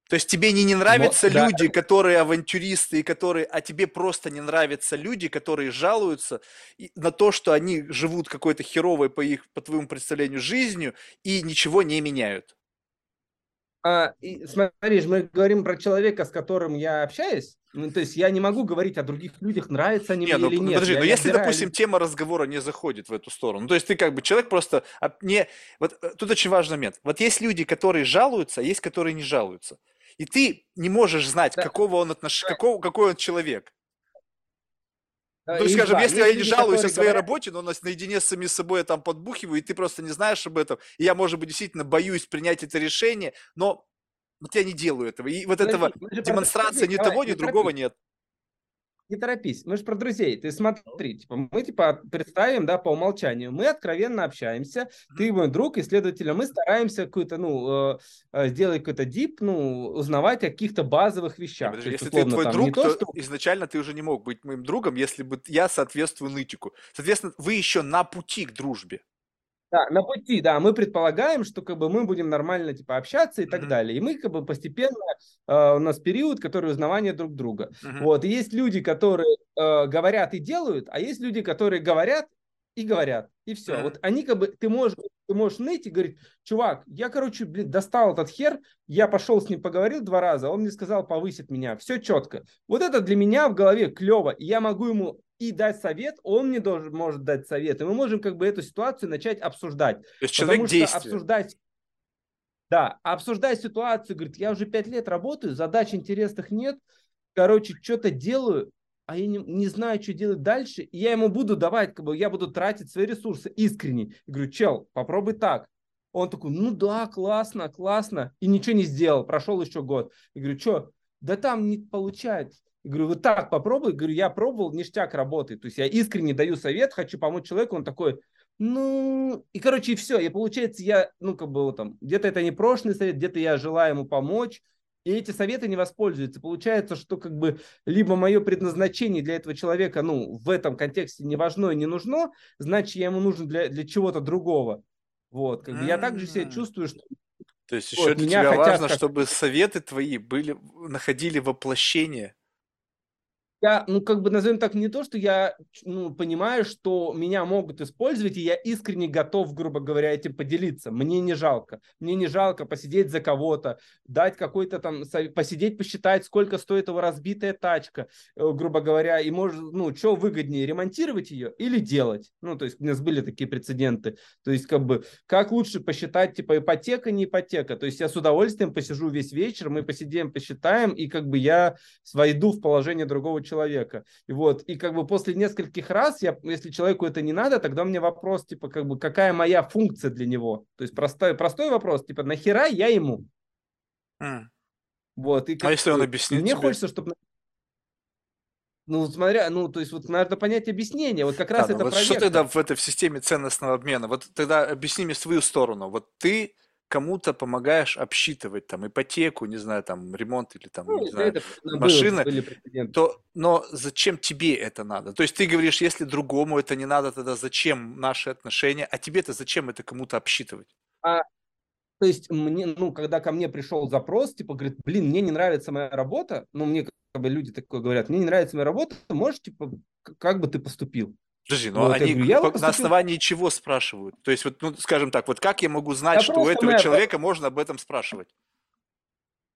То есть тебе не, не нравятся да. люди, которые авантюристы, и которые, а тебе просто не нравятся люди, которые жалуются на то, что они живут какой-то херовой по их, по твоему представлению, жизнью и ничего не меняют. А, и, смотри, мы говорим про человека, с которым я общаюсь. Ну, то есть я не могу говорить о других людях, нравятся они Не, мне ну, или ну, нет. подожди, Я но не если, отбираю допустим, тема разговора не заходит в эту сторону, ну, то есть ты как бы человек просто не... Вот э, тут очень важный момент. Вот есть люди, которые жалуются, а есть, которые не жалуются. И ты не можешь знать, Да. какого он отнош... какого, какой он человек. А, Ну, скажем, два. если я не жалуюсь о своей говорят, работе, но нас наедине с самим собой я там подбухиваю, и ты просто не знаешь об этом, и я, может быть, действительно боюсь принять это решение, но вот я не делаю этого. И вот Подожди, этого про демонстрации друзей. ни Давай, того, ни другого нет. Не торопись, мы же про друзей. Ты смотри, типа, мы типа представим, да, по умолчанию. Мы откровенно общаемся, ты мой друг, и, следовательно, мы стараемся какую-то, ну, э, э, сделать какой-то дип, ну, узнавать о каких-то базовых вещах. подожди, есть, если ты условно, твой там, друг, то, то что... изначально ты уже не мог быть моим другом, если бы я соответствую нытику. Соответственно, вы еще на пути к дружбе. Да, на пути, да, мы предполагаем, что как бы мы будем нормально типа общаться и так Мгм. далее. И мы как бы постепенно, э, у нас период, который узнавание друг друга. Мгм. Вот, и есть люди, которые э, говорят и делают, а есть люди, которые говорят и говорят, и все. Вот они как бы, ты можешь, ты можешь ныть и говорить, чувак, я, короче, блин, достал этот хер, я пошел с ним поговорил два раза, он мне сказал, повысит меня, все четко. Вот это для меня в голове клево, и я могу ему и дать совет, он мне должен, может дать совет, и мы можем как бы эту ситуацию начать обсуждать. То есть человек действия. обсуждать, да, обсуждать ситуацию, говорит, я уже пять лет работаю, задач интересных нет, короче, что-то делаю, а я не, не знаю, что делать дальше, и я ему буду давать, как бы, я буду тратить свои ресурсы искренне. И говорю, чел, попробуй так. Он такой, ну да, классно, классно, и ничего не сделал, прошел еще год. Я говорю, что, да там не получается. Я говорю, вот так попробуй. Говорю, я пробовал, ништяк работает. То есть я искренне даю совет, хочу помочь человеку. Он такой, ну, и, короче, и все. И получается, я, ну, как бы, вот там, где-то это непрошенный совет, где-то я желаю ему помочь, и эти советы не воспользуются. Получается, что, как бы, либо мое предназначение для этого человека, ну, в этом контексте не важно и не нужно, значит, я ему нужен для, для чего-то другого. Вот, как бы, я также себя чувствую, что То есть Вот, еще для меня тебя хотят важно, как- чтобы советы твои были, находили воплощение. Я, ну, как бы назовем так, не то, что я, ну, понимаю, что меня могут использовать, и я искренне готов, грубо говоря, этим поделиться. Мне не жалко. Мне не жалко посидеть за кого-то, дать какой-то там, посидеть, посчитать, сколько стоит его разбитая тачка, э, грубо говоря, и может, ну, что выгоднее, ремонтировать ее или делать? Ну, то есть у нас были такие прецеденты. То есть, как бы, как лучше посчитать, типа, ипотека, не ипотека. То есть я с удовольствием посижу весь вечер, мы посидим, посчитаем, и как бы я войду в положение другого человека. И вот, и как бы после нескольких раз, я, если человеку это не надо, тогда у меня вопрос, типа, как бы, какая моя функция для него? То есть простой, простой вопрос, типа, нахера я ему? М. Вот, и А как если он объяснит Мне тебе? хочется, чтобы... Ну, смотря, ну, то есть вот надо понять объяснение. Вот как раз Да, но это вот про что тогда в этой в системе ценностного обмена? Вот тогда объясни мне свою сторону. Вот ты кому-то помогаешь обсчитывать там ипотеку, не знаю, там ремонт или там, Ну, не знаю, было- машины, были прецеденты. то, но зачем тебе это надо? То есть ты говоришь, если другому это не надо, тогда зачем наши отношения? А тебе-то зачем это кому-то обсчитывать? То есть мне, ну, когда ко мне пришел запрос, типа, говорит, блин, мне не нравится моя работа, ну, мне как бы люди такое говорят, мне не нравится моя работа, можешь, типа, как бы ты поступил? Подожди, но Вот, я они говорю, я поступил- на основании чего спрашивают? То есть вот, ну, скажем так, вот как я могу знать, Да что у этого моя- человека можно об этом спрашивать?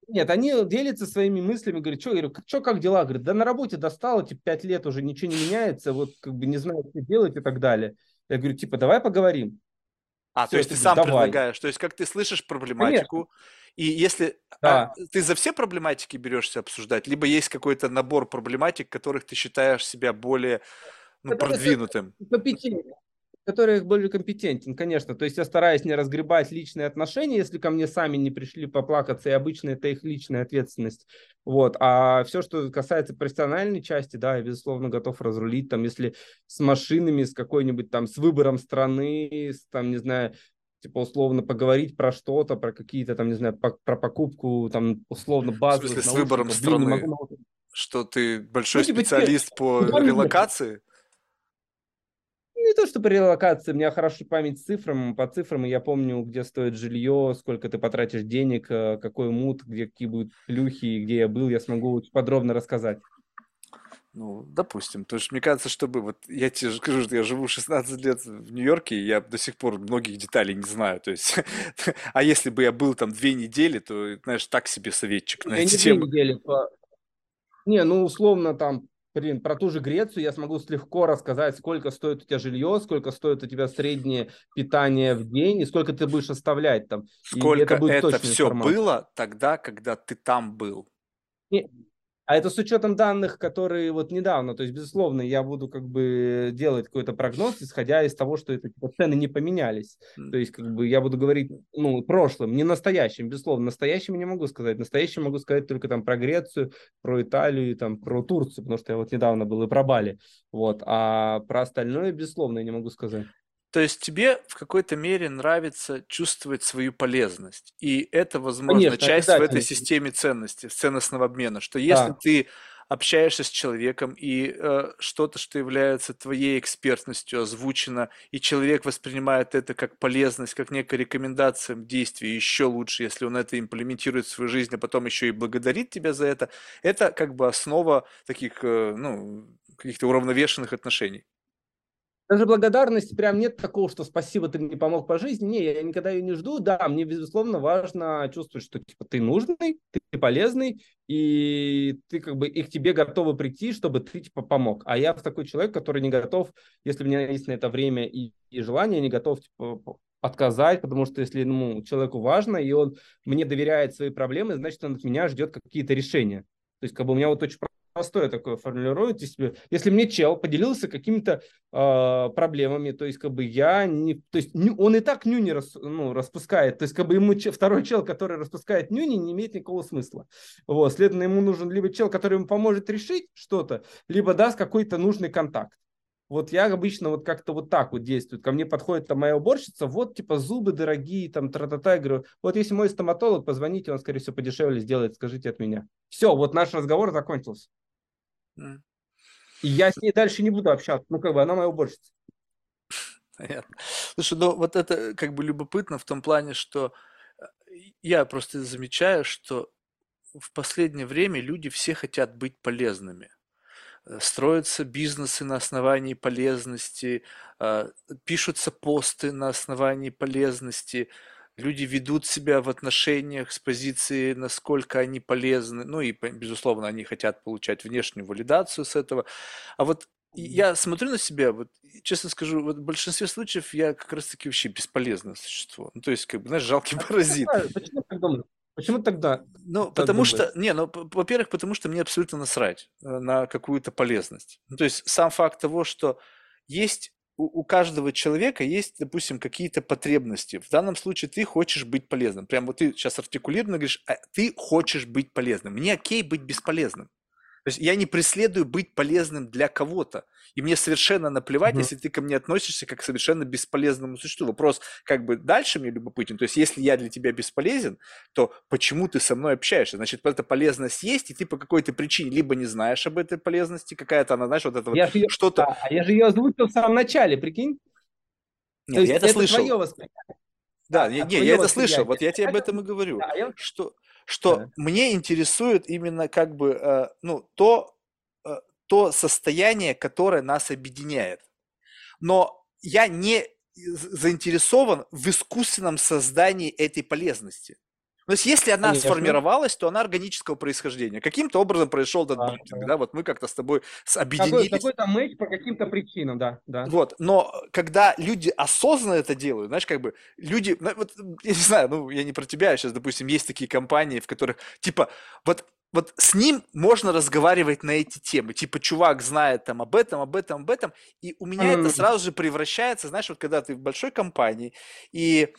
Нет, они делятся своими мыслями, говорят, что, я говорю, что, как дела? Говорят, да на работе достало, типа, пять лет уже ничего не меняется, вот, как бы, не знаю, что делать и так далее. Я говорю, типа, давай поговорим. А, то Всё, есть ты сам давай. предлагаешь, то есть как ты слышишь проблематику, и если Да. а, ты за все проблематики берешься обсуждать, либо есть какой-то набор проблематик, которых ты считаешь себя более ну, продвинутым. Компетентен, который более компетентен, конечно. То есть я стараюсь не разгребать личные отношения, если ко мне сами не пришли поплакаться, и обычно это их личная ответственность. Вот. А все, что касается профессиональной части, да, я, безусловно, готов разрулить. Там, если с машинами, с какой-нибудь там, с выбором страны, с, там, не знаю, типа условно поговорить про что-то, про какие-то там, не знаю, по- про покупку, там, условно, базовых смысле, с выбором. Блин, не страны? могу. Что ты большой Ну, типа, специалист по ну, помимо- релокации? Не то, что по релокации, у меня хорошая память цифрам, по цифрам, я помню, где стоит жилье, сколько ты потратишь денег, э, какой мут, где какие будут плюхи, где я был, я смогу очень подробно рассказать. Ну, допустим. Потому что мне кажется, чтобы вот я тебе же скажу, что я живу 16 лет в Нью-Йорке, и я до сих пор многих деталей не знаю. То есть, а если бы я был там две недели, то, знаешь, так себе советчик на Я не эти темы. Не, ну, условно, там, блин, про ту же Грецию я смогу легко рассказать, сколько стоит у тебя жилье, сколько стоит у тебя среднее питание в день, и сколько ты будешь оставлять там. И Сколько будет это все информация. было тогда, когда ты там был? А это с учетом данных, которые вот недавно, то есть, безусловно, я буду как бы делать какой-то прогноз, исходя из того, что это типа, цены не поменялись. То есть, как бы я буду говорить, ну, прошлым, не настоящим, безусловно. Настоящим я не могу сказать. Настоящим могу сказать только там про Грецию, про Италию, там, про Турцию, потому что я вот недавно был и про Бали. Вот. А про остальное, безусловно, я не могу сказать. То есть тебе в какой-то мере нравится чувствовать свою полезность. И это, возможно, Конечно, часть в этой системе ценностей, ценностного обмена, что если Да. ты общаешься с человеком, и э, что-то, что является твоей экспертностью, озвучено, и человек воспринимает это как полезность, как некая рекомендация в действии, еще лучше, если он это имплементирует в свою жизнь, а потом еще и благодарит тебя за это, это как бы основа таких, э, ну, каких-то уравновешенных отношений. Даже благодарности прям нет такого, что спасибо, ты мне помог по жизни. Не, я никогда ее не жду. Да, мне, безусловно, важно чувствовать, что типа, ты нужный, ты полезный, и ты как бы и к тебе готовы прийти, чтобы ты типа помог. А я такой человек, который не готов, если у меня есть на это время и, и желание, не готов типа, отказать, потому что если ну, человеку важно, и он мне доверяет свои проблемы, значит, он от меня ждет какие-то решения. То есть, как бы у меня вот очень простое такое формулируете себе. Если мне чел поделился какими-то э, проблемами, то есть как бы я не, то есть он и так нюни рас, ну, распускает, то есть как бы ему че, второй чел, который распускает нюни, не имеет никакого смысла. Вот, следовательно, ему нужен либо чел, который ему поможет решить что-то, либо даст какой-то нужный контакт. Вот я обычно вот как-то вот так вот действую. Ко мне подходит там моя уборщица, вот типа зубы дорогие, там тра-та-та. Я говорю, вот если мой стоматолог, позвоните, он, скорее всего, подешевле сделает, скажите от меня. Все, вот наш разговор закончился. И я с ней дальше не буду общаться. Ну, как бы она моя уборщица. Понятно. Слушай, ну вот это как бы любопытно в том плане, что э, я просто замечаю, что в последнее время люди все хотят быть полезными. Э, строятся бизнесы на основании полезности, э, пишутся посты на основании полезности, люди ведут себя в отношениях с позиции, насколько они полезны, ну и, безусловно, они хотят получать внешнюю валидацию с этого. А вот я смотрю на себя, вот, честно скажу, вот в большинстве случаев я как раз-таки вообще бесполезное существо. Ну, то есть, как бы, знаешь, жалкий а паразит. Почему так думаешь? Почему тогда? Ну, потому думаешь? что, не, ну, во-первых, потому что мне абсолютно насрать э, на какую-то полезность. Ну, то есть, сам факт того, что есть у, у каждого человека есть, допустим, какие-то потребности. В данном случае ты хочешь быть полезным. Прям вот ты сейчас артикулированно говоришь, а ты хочешь быть полезным. Мне окей быть бесполезным. То есть я не преследую быть полезным для кого-то. И мне совершенно наплевать, угу. если ты ко мне относишься как к совершенно бесполезному существу. Вопрос как бы дальше мне любопытен. То есть если я для тебя бесполезен, то почему ты со мной общаешься? Значит, эта полезность есть, и ты по какой-то причине либо не знаешь об этой полезности, какая-то она, знаешь, вот это я вот ее, что-то... Да, я же ее озвучил в самом начале, прикинь? Нет, я это, это слышал. Да, а, я, не, я это слышал, вот я тебе об этом и говорю, да, я... что что да. мне интересует именно как бы, э, ну, то, э, то состояние, которое нас объединяет. Но я не заинтересован в искусственном создании этой полезности. То есть, если она Конечно. сформировалась, то она органического происхождения. Каким-то образом произошел этот а, бунтинг, да. да, вот мы как-то с тобой объединились. Какой-то мэч по каким-то причинам, да, да. Вот, но когда люди осознанно это делают, знаешь, как бы люди, ну, вот, я не знаю, ну, я не про тебя, сейчас, допустим, есть такие компании, в которых, типа, вот вот с ним можно разговаривать на эти темы. Типа, чувак знает там об этом, об этом, об этом. И у меня mm. это сразу же превращается, знаешь, вот когда ты в большой компании, и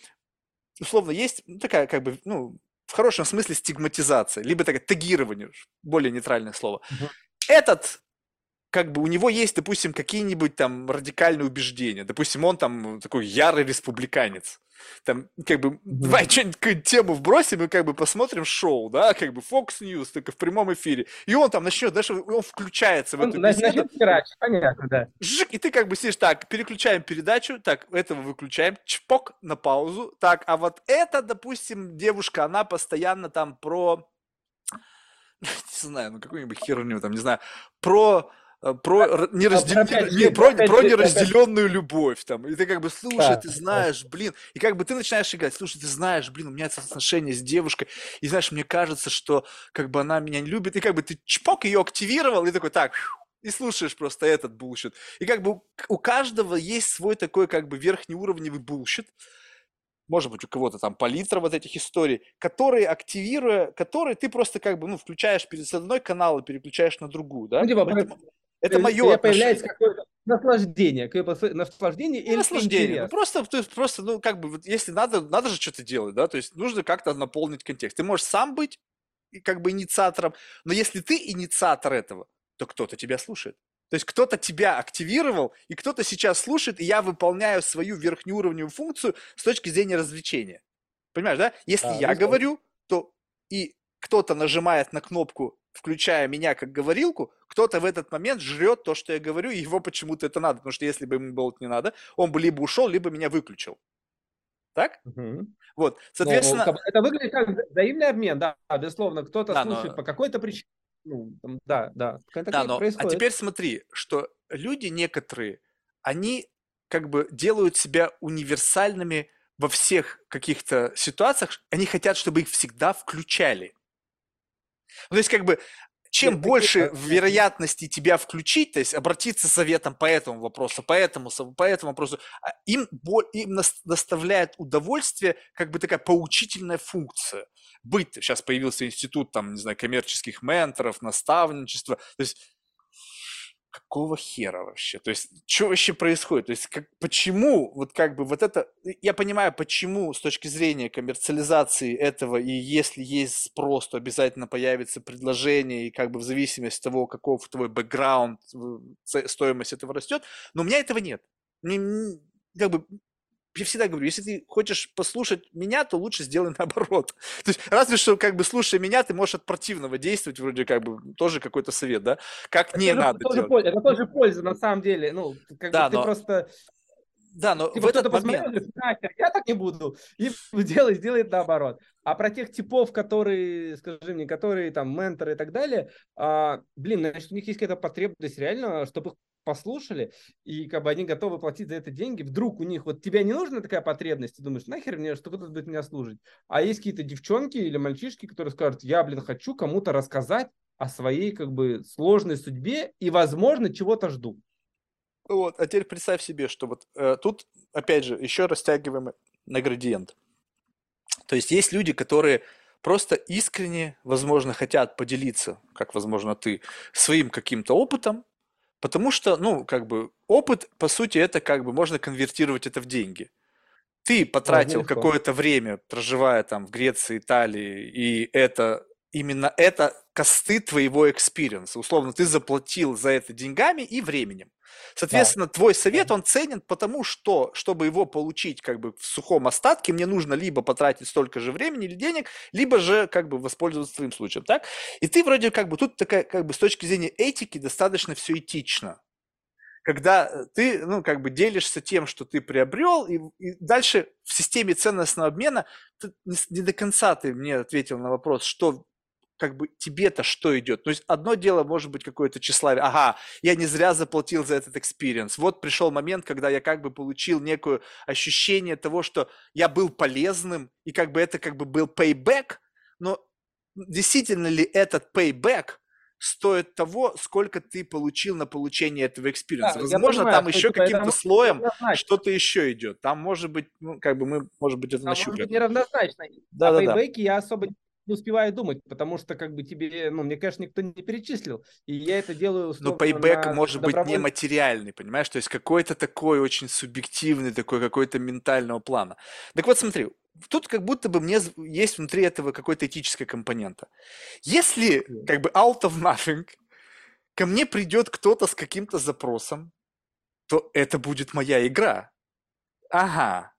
условно, есть ну, такая, как бы, ну, в хорошем смысле стигматизация, либо такое тагирование, более нейтральное слово. Угу. Этот как бы у него есть, допустим, какие-нибудь там радикальные убеждения. Допустим, он там такой ярый республиканец. Там, как бы, давай что-нибудь тему вбросим и как бы посмотрим шоу, да, как бы Fox News, только в прямом эфире. И он там начнет, даже он включается в он эту беседу. Понятно, да. Жик, и ты как бы сидишь так, переключаем передачу, так, этого выключаем, чпок на паузу. Так, а вот это, допустим, девушка, она постоянно там про не знаю, ну какую-нибудь херню, там, не знаю, про про, нераздел... не, про, про неразделенную любовь там. И ты как бы, слушай, да, ты знаешь, да. блин, и как бы ты начинаешь играть, слушай, ты знаешь, блин, у меня это отношения с девушкой, и знаешь, мне кажется, что как бы она меня не любит, и как бы ты чпок ее активировал, и такой, так, и слушаешь просто этот bullshit. И как бы у каждого есть свой такой как бы верхнеуровневый bullshit, может быть, у кого-то там палитра вот этих историй, которые, активируя, которые ты просто как бы, ну, включаешь перед одной канал и переключаешь на другую, да? Ну, типа, Поэтому... Это мое появляется какое-то наслаждение, наслаждение или наслаждение. Ну, просто, то есть, просто, ну, как бы, вот, если надо, надо же что-то делать, да, то есть нужно как-то наполнить контекст. Ты можешь сам быть как бы инициатором, но если ты инициатор этого, то кто-то тебя слушает. То есть кто-то тебя активировал, и кто-то сейчас слушает, и я выполняю свою верхнеуровневую функцию с точки зрения развлечения. Понимаешь, да? Если а, я говорю, то и кто-то нажимает на кнопку, включая меня как говорилку, кто-то в этот момент жрет то, что я говорю, и его почему-то это надо, потому что если бы ему было это не надо, он бы либо ушел, либо меня выключил. Так? Угу. Вот, Ну, соответственно... бы это выглядит как взаимный обмен, да, безусловно. Кто-то Да, слушает но- по какой-то причине. Ну, там, да, да. Да, но а теперь смотри, что люди некоторые, они как бы делают себя универсальными во всех каких-то ситуациях, они хотят, чтобы их всегда включали. Ну, то есть как бы чем Нет, больше вероятности тебя включить, то есть обратиться советом по этому вопросу, по этому, по этому вопросу, а им, им доставляет удовольствие как бы такая поучительная функция. Быть, сейчас появился институт, там, не знаю, коммерческих менторов, наставничества, то есть какого хера вообще? То есть, что вообще происходит? То есть, как, почему, вот как бы вот это, я понимаю, почему с точки зрения коммерциализации этого, и если есть спрос, то обязательно появится предложение, и как бы в зависимости от того, каков твой бэкграунд, стоимость этого растет, но у меня этого нет. Как бы, я всегда говорю, если ты хочешь послушать меня, то лучше сделай наоборот. То есть, разве что, как бы, слушая меня, ты можешь от противного действовать, вроде как бы, тоже какой-то совет, да? Как не это, надо тоже польза, это тоже польза, на самом деле. Ну, как Да, бы ты но просто... Да, но Типа в этот посмотрел, момент... «Нахер, я так не буду. И делай, сделает наоборот. А про тех типов, которые, скажи мне, которые там менторы и так далее, а, блин, значит, у них есть какая-то потребность реально, чтобы их послушали, и как бы они готовы платить за это деньги. Вдруг у них, вот тебе не нужна такая потребность, ты думаешь, нахер мне, что кто-то будет меня слушать. А есть какие-то девчонки или мальчишки, которые скажут, я, блин, хочу кому-то рассказать о своей как бы сложной судьбе и, возможно, чего-то жду. Вот, а теперь представь себе, что вот э, тут, опять же, еще растягиваем на градиент. То есть есть люди, которые просто искренне, возможно, хотят поделиться, как, возможно, ты, своим каким-то опытом, потому что, ну, как бы, опыт, по сути, это как бы можно конвертировать это в деньги. Ты потратил какое-то время, проживая там в Греции, Италии, и это именно это cost ы твоего experience а. Условно, ты заплатил за это деньгами и временем. Соответственно, твой совет, он ценен, потому что, чтобы его получить как бы в сухом остатке, мне нужно либо потратить столько же времени или денег, либо же как бы воспользоваться твоим случаем, так? И ты вроде как бы тут такая, как бы с точки зрения этики достаточно все этично. Когда э, ты, ну, как бы делишься тем, что ты приобрел, и, и дальше в системе ценностного обмена ты не, не до конца ты мне ответил на вопрос, что как бы тебе-то что идет? То есть одно дело может быть какое-то тщеславие. Ага, я не зря заплатил за этот experience. Вот пришел момент, когда я как бы получил некое ощущение того, что я был полезным, и как бы это как бы был payback, но действительно ли этот payback стоит того, сколько ты получил на получение этого experience а? Да, Возможно, понимаю, там еще каким-то слоем что-то еще идет. Там может быть, ну, как бы мы, может быть, это А может быть нащупаем. неравнозначно. Да, О да, да. я особо не успеваю думать, потому что как бы тебе, ну, мне, конечно, никто не перечислил. И я это делаю Но условно пейбэк может быть добровольном- нематериальный, понимаешь? То есть какой-то такой очень субъективный, такой какой-то ментального плана. Так вот смотри, тут как будто бы мне есть внутри этого какой-то этическая компонента. Если как бы out of nothing ко мне придет кто-то с каким-то запросом, то это будет моя игра. Ага.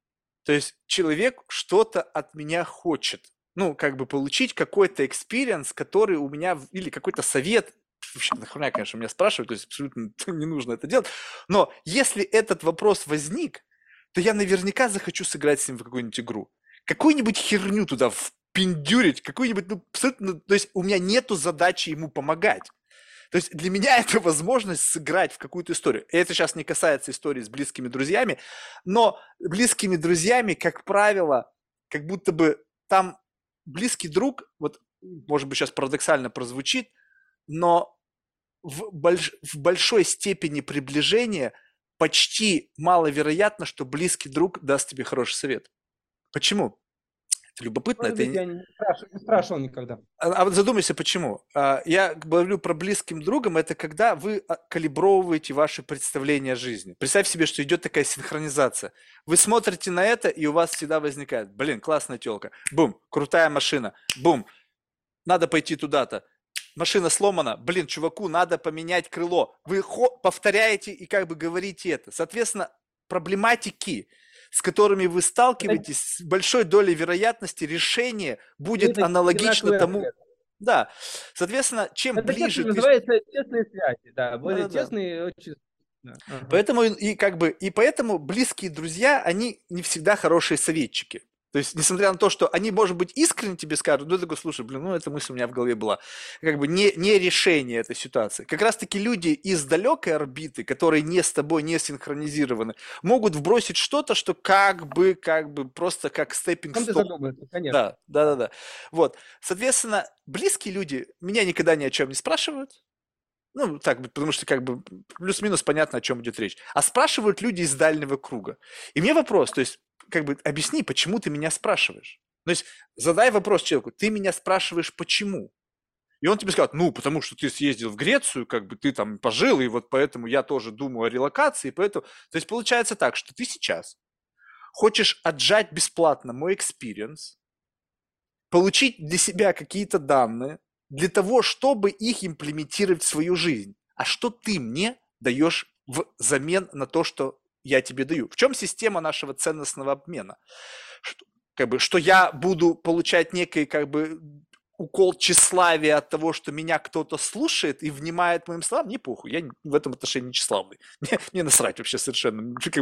То есть человек что-то от меня хочет. Ну, как бы получить какой-то experience, который у меня, или какой-то совет. Вообще, нахрена, конечно, меня спрашивают, то есть абсолютно не нужно это делать. Но если этот вопрос возник, то я наверняка захочу сыграть с ним в какую-нибудь игру. Какую-нибудь херню туда впендюрить, какую-нибудь, ну, абсолютно, то есть у меня нету задачи ему помогать. То есть для меня это возможность сыграть в какую-то историю. И это сейчас не касается истории с близкими друзьями, но близкими друзьями, как правило, как будто бы там близкий друг, вот, может быть, сейчас парадоксально прозвучит, но в, больш- в большой степени приближения почти маловероятно, что близкий друг даст тебе хороший совет. Почему? Любопытно. Может это быть, я не спрашивал, не спрашивал никогда. а а вот задумайся, почему. А, Я говорю про близким другом, это когда вы а, калибровываете ваши представления о жизни. Представь себе, что идет такая синхронизация. Вы смотрите на это, и у вас всегда возникает, блин, классная телка, бум, крутая машина, бум, надо пойти туда-то. Машина сломана, блин, чуваку надо поменять крыло. Вы повторяете и как бы говорите это. Соответственно, проблематики, с которыми вы сталкиваетесь, с большой долей вероятности решение будет Это аналогично тому, ответ. Да, соответственно, чем Это ближе ты... называется честные связи, да, более честные, очень... да, ага. Поэтому и как бы и поэтому близкие друзья, они не всегда хорошие советчики. То есть, несмотря на то, что они, может быть, искренне тебе скажут, ну, такой, слушай, блин, ну, эта мысль у меня в голове была. Как бы не, не решение этой ситуации. Как раз-таки люди из далекой орбиты, которые не с тобой не синхронизированы, могут вбросить что-то, что как бы, как бы, просто как степпинг конечно. Да, да, да, да. Вот. Соответственно, близкие люди меня никогда ни о чем не спрашивают. Ну, так, потому что как бы плюс-минус понятно, о чем идет речь. А спрашивают люди из дальнего круга. И мне вопрос, то есть, как бы объясни, почему ты меня спрашиваешь? То есть, задай вопрос человеку, ты меня спрашиваешь, почему? И он тебе скажет, ну, потому что ты съездил в Грецию, как бы ты там пожил, и вот поэтому я тоже думаю о релокации, поэтому... То есть, получается так, что ты сейчас хочешь отжать бесплатно мой experience, получить для себя какие-то данные, для того, чтобы их имплементировать в свою жизнь. А что ты мне даешь взамен на то, что я тебе даю? В чем система нашего ценностного обмена? Что, как бы, что я буду получать некий как бы укол тщеславия от того, что меня кто-то слушает и внимает моим словам, не похуй, я в этом отношении не тщеславный. Мне, мне насрать вообще совершенно. Как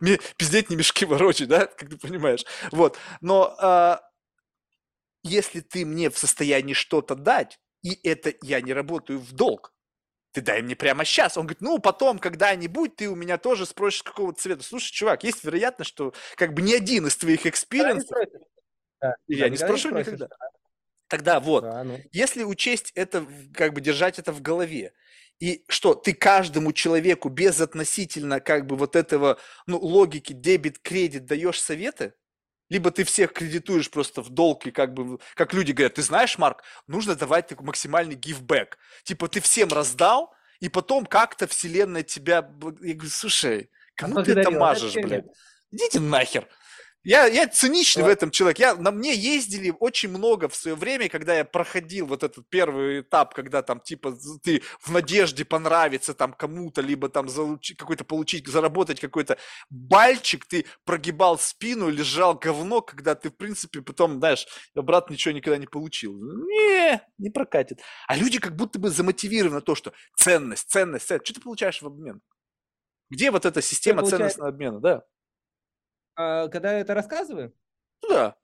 мне пиздеть не мешки ворочать, да, как ты понимаешь. Вот. Но а, если ты мне в состоянии что-то дать, и это я не работаю в долг, ты дай мне прямо сейчас. Он говорит, ну, потом, когда-нибудь, ты у меня тоже спросишь какого-то совета. Слушай, чувак, есть вероятность, что как бы ни один из твоих experience ов, Да, я не спрошу спросишь. никогда. Тогда вот, Да, ну. если учесть это, как бы держать это в голове, и что ты каждому человеку без относительно как бы вот этого, ну, логики дебет-кредит даешь советы, либо ты всех кредитуешь просто в долг, и как бы, как люди говорят, ты знаешь, Марк, нужно давать такой максимальный гивбэк. Типа ты всем раздал, и потом как-то вселенная тебя... Я говорю, слушай, кому ты это мажешь, блядь? Идите нахер. Я, я циничный в Вот. этом человек. Я, на мне ездили очень много в свое время, когда я проходил вот этот первый этап, когда там типа ты в надежде понравиться там кому-то, либо там залучи- какой-то получить, заработать какой-то бальчик, ты прогибал спину, лежал говно, когда ты в принципе потом, знаешь, обратно ничего никогда не получил. Не, не прокатит. А люди как будто бы замотивированы на то, что ценность, ценность, ценность. Что ты получаешь в обмен? Где вот эта система получаю- ценностного обмена? Да. А, когда я это рассказываю, Ну да.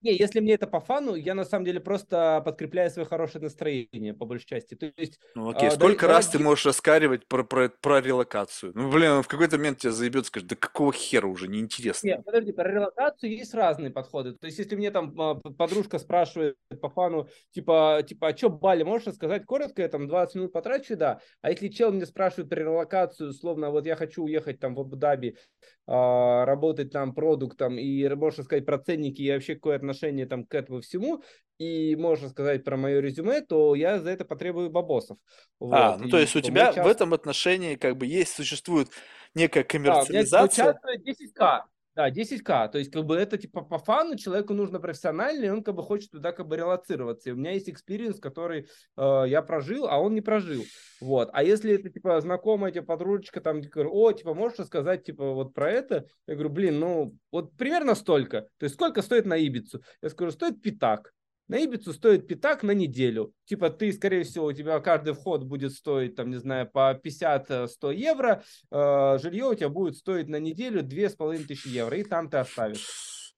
не, если мне это по фану, я на самом деле просто подкрепляю свое хорошее настроение, по большей части. То есть, Ну окей, А, сколько да- раз да, ты можешь раскаривать про, про, про релокацию? Ну, блин, в какой-то момент тебя заебет, скажет, да какого хера уже, неинтересно. Нет, подожди, про релокацию есть разные подходы. То есть, если мне там а, подружка спрашивает по фану, типа, типа, а что Бали, можешь рассказать коротко, я там 20 минут потрачу, да. А если чел мне спрашивает про релокацию, словно вот я хочу уехать там в Абу-Даби, а, работать там продуктом, и можно сказать про ценники и вообще какое отношение там к этому всему, и можно сказать про мое резюме, то я за это потребую бабосов. а, Вот, ну то и, есть у тебя мы в часто- этом отношении как бы есть, существует некая Да, у меня коммерциализация. участвует 10к. Да, 10к. То есть, как бы это типа по фану человеку нужно профессионально, и он как бы хочет туда как бы релацироваться. И у меня есть experience, который э, я прожил, а он не прожил. Вот. А если это типа знакомая типа подружечка, там, говорю, о, типа, можешь рассказать типа вот про это? Я говорю, блин, ну вот примерно столько. То есть, сколько стоит на Ибицу? Я скажу, стоит пятак. На Ибицу стоит пятак на неделю. Типа ты, скорее всего, у тебя каждый вход будет стоить, там, не знаю, по 50-100 евро. Э, жилье у тебя будет стоить на неделю 2500 евро. И там ты оставишь.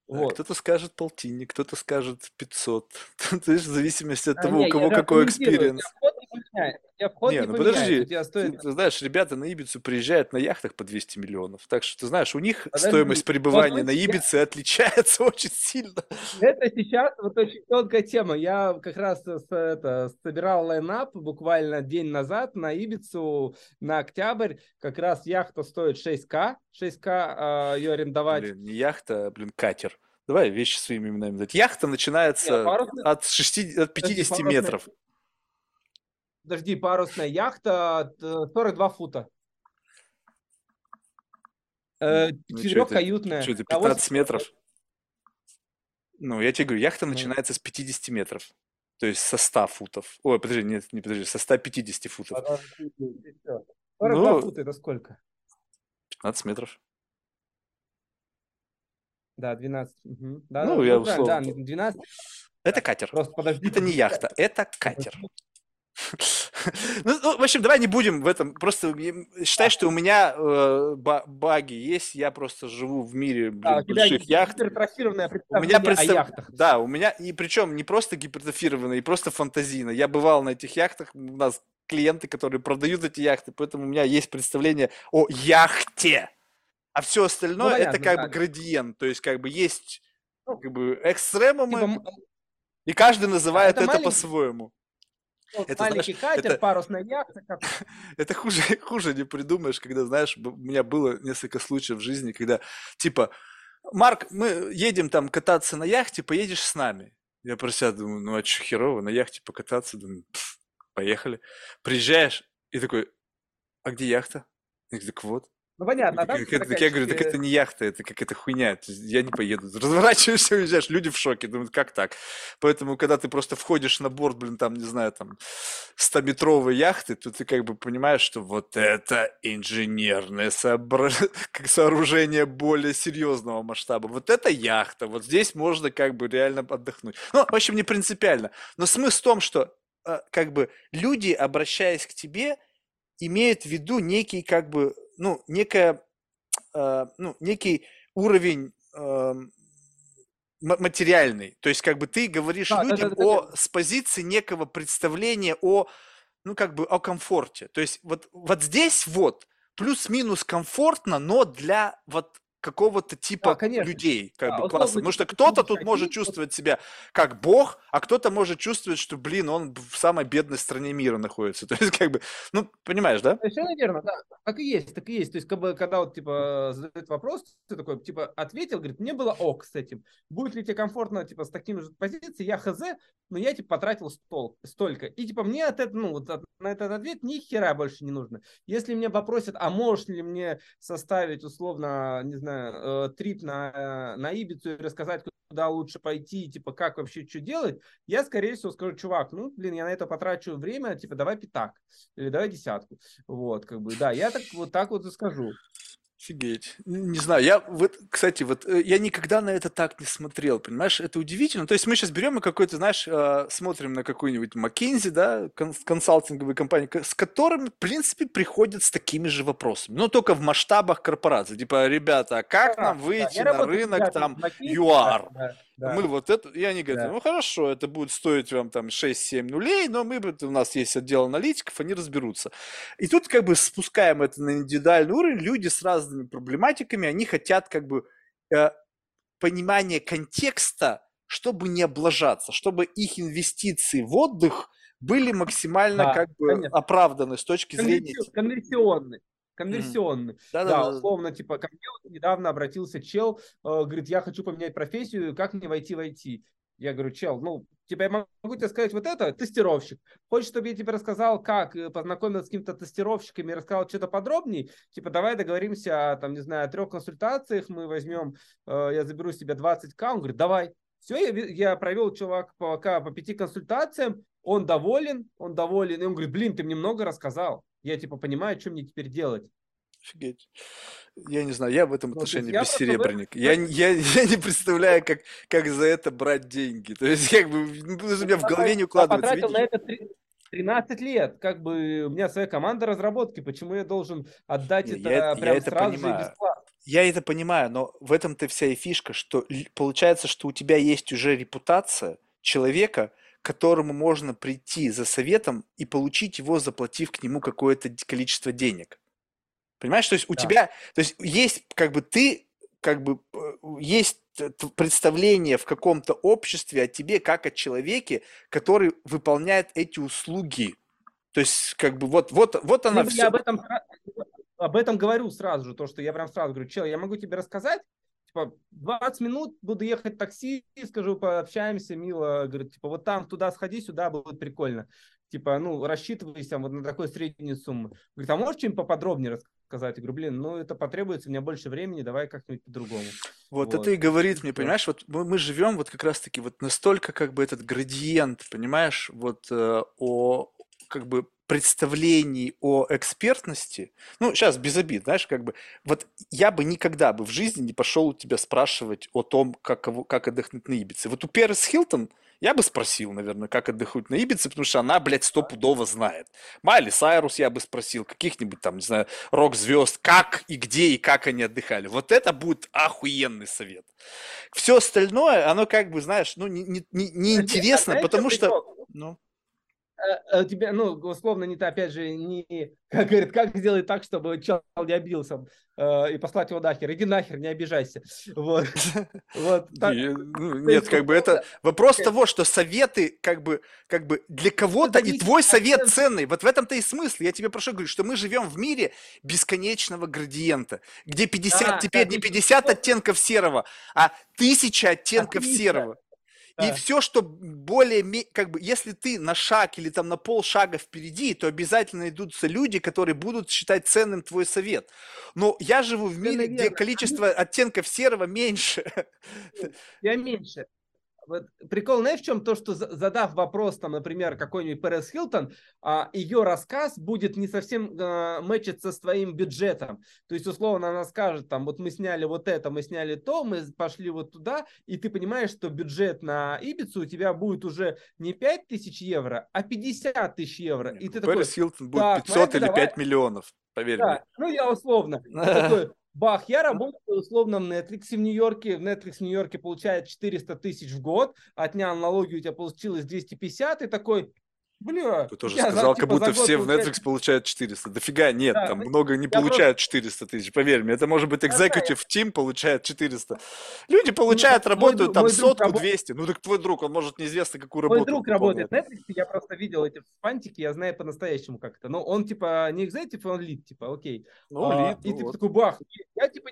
А Вот. Кто-то скажет полтинник, кто-то скажет 500. То есть в зависимости от А, того, не, у кого какой experience. вход У тебя вход Не, не ну подожди, У тебя стоит... Ты, ты знаешь, ребята на Ибицу приезжают на яхтах по 200 миллионов. Так что, ты знаешь, у них Подожди, стоимость пребывания на я- Ибице отличается очень сильно. Это сейчас вот очень тонкая тема. Я как раз это, собирал лайнап буквально день назад на Ибицу на октябрь. Как раз яхта стоит 6к. 6к ее арендовать. Блин, не яхта, а, блин, катер. Давай вещи своими именами дать. Яхта начинается Не, парусная- от, 60, от 50 парусная- метров. Подожди, парусная яхта э, 42 фута. Э, Ну, это- Четырехкаютная. Что это, А 15 восемь- метров? Ну, я тебе говорю, яхта Ну. начинается с 50 метров. То есть со 100 футов. Ой, подожди, нет, не подожди, со 150 футов. Подожди, ты чё? 42 Ну, фута это сколько? 15 метров. Да, 12. Мгм. Да, Ну, да, я да, условно. 12. Это катер. Просто подожди. Это не яхта, это катер. Ну, ну, в общем, давай не будем в этом. Просто считай, что у меня э, баги есть. Я просто живу в мире блин, Да, у тебя больших яхт. гипертрофированное У меня представление о представ- яхтах. Да, у меня и причем не просто гипертрофированно, и просто фантазийно. Я бывал на этих яхтах. У нас клиенты, которые продают эти яхты, поэтому у меня есть представление о яхте. А все остальное это понятно, как да. бы градиент. То есть как бы есть Ну, как бы экстремумы, Типа, и каждый называет это это маленький- по-своему. Вот это, маленький знаешь, катер, это- парусная яхта. как- Это хуже, хуже не придумаешь, когда, знаешь, у меня было несколько случаев в жизни, когда, типа, Марк, мы едем там кататься на яхте, поедешь с нами. Я про себя думаю, ну а чё херово, на яхте покататься? Думаю, «Пф, поехали. Приезжаешь и такой, а где яхта? Я говорю, так вот. Ну, понятно, а Так, там так я говорю, так это не яхта, это какая-то хуйня, я не поеду. Разворачиваешься, уезжаешь, люди в шоке, думают, как так? Поэтому, когда ты просто входишь на борт, блин, там, не знаю, там, 100-метровой яхты, то ты как бы понимаешь, что вот это инженерное сообра- как сооружение более серьезного масштаба. Вот это яхта, вот здесь можно как бы реально отдохнуть. Ну, в общем, не принципиально. Но смысл в том, что э, как бы люди, обращаясь к тебе, имеют в виду некий как бы, ну, некая, э, ну, некий уровень ма- материальный. То есть как бы ты говоришь Да, да, людям да, да, о, с позиции некого представления о, ну, как бы о комфорте. То есть вот, вот здесь вот плюс-минус комфортно, но для вот какого-то типа конечно. людей, как Да, бы класса. Потому что кто-то тут может чувствовать себя как бог, а кто-то может чувствовать, что, блин, он в самой бедной стране мира находится. То есть как бы, ну, понимаешь, да? Совершенно верно, да. Так и есть, так и есть. То есть, как бы, когда вот, типа, задают вопрос, ты такой, типа, ответил, говорит, мне было ок с этим. Будет ли тебе комфортно, типа, с такими же позицией? Я хз, но я, типа, потратил стол, столько. И, типа, мне от этого, ну, вот от- на этот ответ ни хера больше не нужно. Если меня попросят, а можешь ли мне составить, условно, не знаю, э, трип на, на Ибицу и рассказать, куда лучше пойти, типа, как вообще что делать, я, скорее всего, скажу, чувак, ну, блин, я на это потрачу время, типа, давай пятак или давай десятку. Вот, как бы, да, я так вот так вот и скажу. Офигеть. Не знаю, я вот, кстати, вот э, я никогда на это так не смотрел, понимаешь, это удивительно. То есть мы сейчас берем и какой-то, знаешь, э, смотрим на какую-нибудь McKinsey, да, кон- консалтинговую компанию, ко- с которыми, в принципе, приходят с такими же вопросами, но только в масштабах корпорации. Типа, ребята, а как Да, нам да, выйти я на рынок там ЮАР? да, да, Мы вот это, и они говорят, Да. ну хорошо, это будет стоить вам там 6-7 нулей, но мы, у нас есть отдел аналитиков, они разберутся. И тут как бы спускаем это на индивидуальный уровень, люди с разными проблематиками, они хотят как бы э, понимания контекста, чтобы не облажаться, чтобы их инвестиции в отдых были максимально Да, как бы конечно. оправданы с точки зрения... Конверси- Конверсионный. Конверсионный. Да, Да-да-да. условно, типа, ко мне недавно обратился чел, э, говорит, я хочу поменять профессию, как мне войти в IT? Я говорю, чел, ну, типа, я могу тебе сказать вот это, тестировщик. Хочешь, чтобы я тебе рассказал, как э, познакомился с какими-то тестировщиками и рассказал что-то подробнее? Типа, давай договоримся, там, не знаю, о трех консультациях, мы возьмем, э, я заберу себе 20к. Он говорит, давай. Все, я, я провел чувак пока по пяти консультациям, он доволен, он доволен, и он говорит, блин, ты мне много рассказал. Я, типа, понимаю, что мне теперь делать. Офигеть. Я не знаю, я в этом Ну, отношении я этом бессеребренник. Я, я, я не представляю, как, как за это брать деньги. То есть, как бы, ну, у меня в голове не Я укладывается. потратил видишь? на это три- 13 лет. Как бы у меня своя команда разработки. Почему я должен отдать Не, это я это- я прям это сразу же и понимаю. бесплатно? Я это понимаю, но в этом-то вся и фишка, что получается, что у тебя есть уже репутация человека, к которому можно прийти за советом и получить его, заплатив к нему какое-то количество денег. Понимаешь, то есть у Да. тебя, то есть есть как бы ты, как бы э, есть представление в каком-то обществе о тебе как о человеке, который выполняет эти услуги. То есть как бы вот вот вот она Либо все. Я об этом, об этом говорю сразу же, то, что я прям сразу говорю, чел, я могу тебе рассказать, типа, 20 минут буду ехать в такси, скажу, пообщаемся, мило, говорит, типа, вот там туда сходи, сюда будет прикольно. Типа, ну, рассчитывайся вот на такой среднюю сумму. Говорит, а можешь чем поподробнее рассказать? Я говорю, блин, ну, это потребуется, у меня больше времени, давай как-нибудь по-другому. Вот, Вот. это и говорит мне, всё. понимаешь, вот мы, мы живем вот как раз-таки вот настолько как бы этот градиент, понимаешь, вот э, о как бы представлении о экспертности. Ну, сейчас без обид, знаешь, как бы вот я бы никогда бы в жизни не пошел у тебя спрашивать о том, как, как отдохнуть на Ибице. Вот у Перес Хилтон Я бы спросил, наверное, как отдохнуть на Ибице, потому что она, блядь, стопудово знает. Майли Сайрус я бы спросил, каких-нибудь там, не знаю, рок-звезд, как и где и как они отдыхали. Вот это будет охуенный совет. Все остальное, оно как бы, знаешь, ну, неинтересно, не, не, не А интересно, потому что... Ну, Э, э, тебе, ну, условно, не то, опять же, не, как говорит, как сделать так, чтобы чел не обиделся э, и послать его нахер. Иди нахер, не обижайся. Вот. Вот. так. не, ну, нет, как бы это вопрос э, того, что советы, как бы, как бы для кого-то и твой совет цен- ценный. Вот в этом-то и смысл. Я тебе прошу говорить, что мы живем в мире бесконечного градиента, где 50 Да, теперь да, не ты- 50 оттенков серого, а тысяча оттенков 300. серого. И все, что более, как бы, если ты на шаг или там на полшага впереди, то обязательно идутся люди, которые будут считать ценным твой совет. Но я живу в мире, где количество оттенков серого меньше. Я меньше. Вот прикол, знаешь, в чем? То, что за- задав вопрос, там, например, какой-нибудь Перес Хилтон, а, ее рассказ будет не совсем а, мэчиться с твоим бюджетом. То есть, условно, она скажет, там, вот мы сняли вот это, мы сняли то, мы пошли вот туда, и ты понимаешь, что бюджет на Ибицу у тебя будет уже не 5 тысяч евро, а 50 тысяч евро. И ты такой, Пэрис Хилтон будет так, 500 или давай- 5 миллионов, поверь мне. да, ну я условно. Такой, бах, я работаю условно в Netflix в Нью-Йорке. В Netflix в Нью-Йорке получает 400 тысяч в год. Отнял налоги, у тебя получилось 250. И такой, бля. Ты тоже я за- сказал, типа, как будто за год все в Netflix получают 400. Дофига нет, Да, там ну, много не я просто- получают 400 тысяч, поверь мне. Это может быть executive team получает 400. Люди получают, мой работают друг- там мой друг сотку, работает- 200. Ну так твой друг, он может неизвестно какую Мой работу друг выполняет. работает в Netflix, я просто видел эти фантики, я знаю по-настоящему как это. Но он типа не executive, он lead, типа, окей. Ну, А, lead, и ну ты вот. такой, бах, я типа,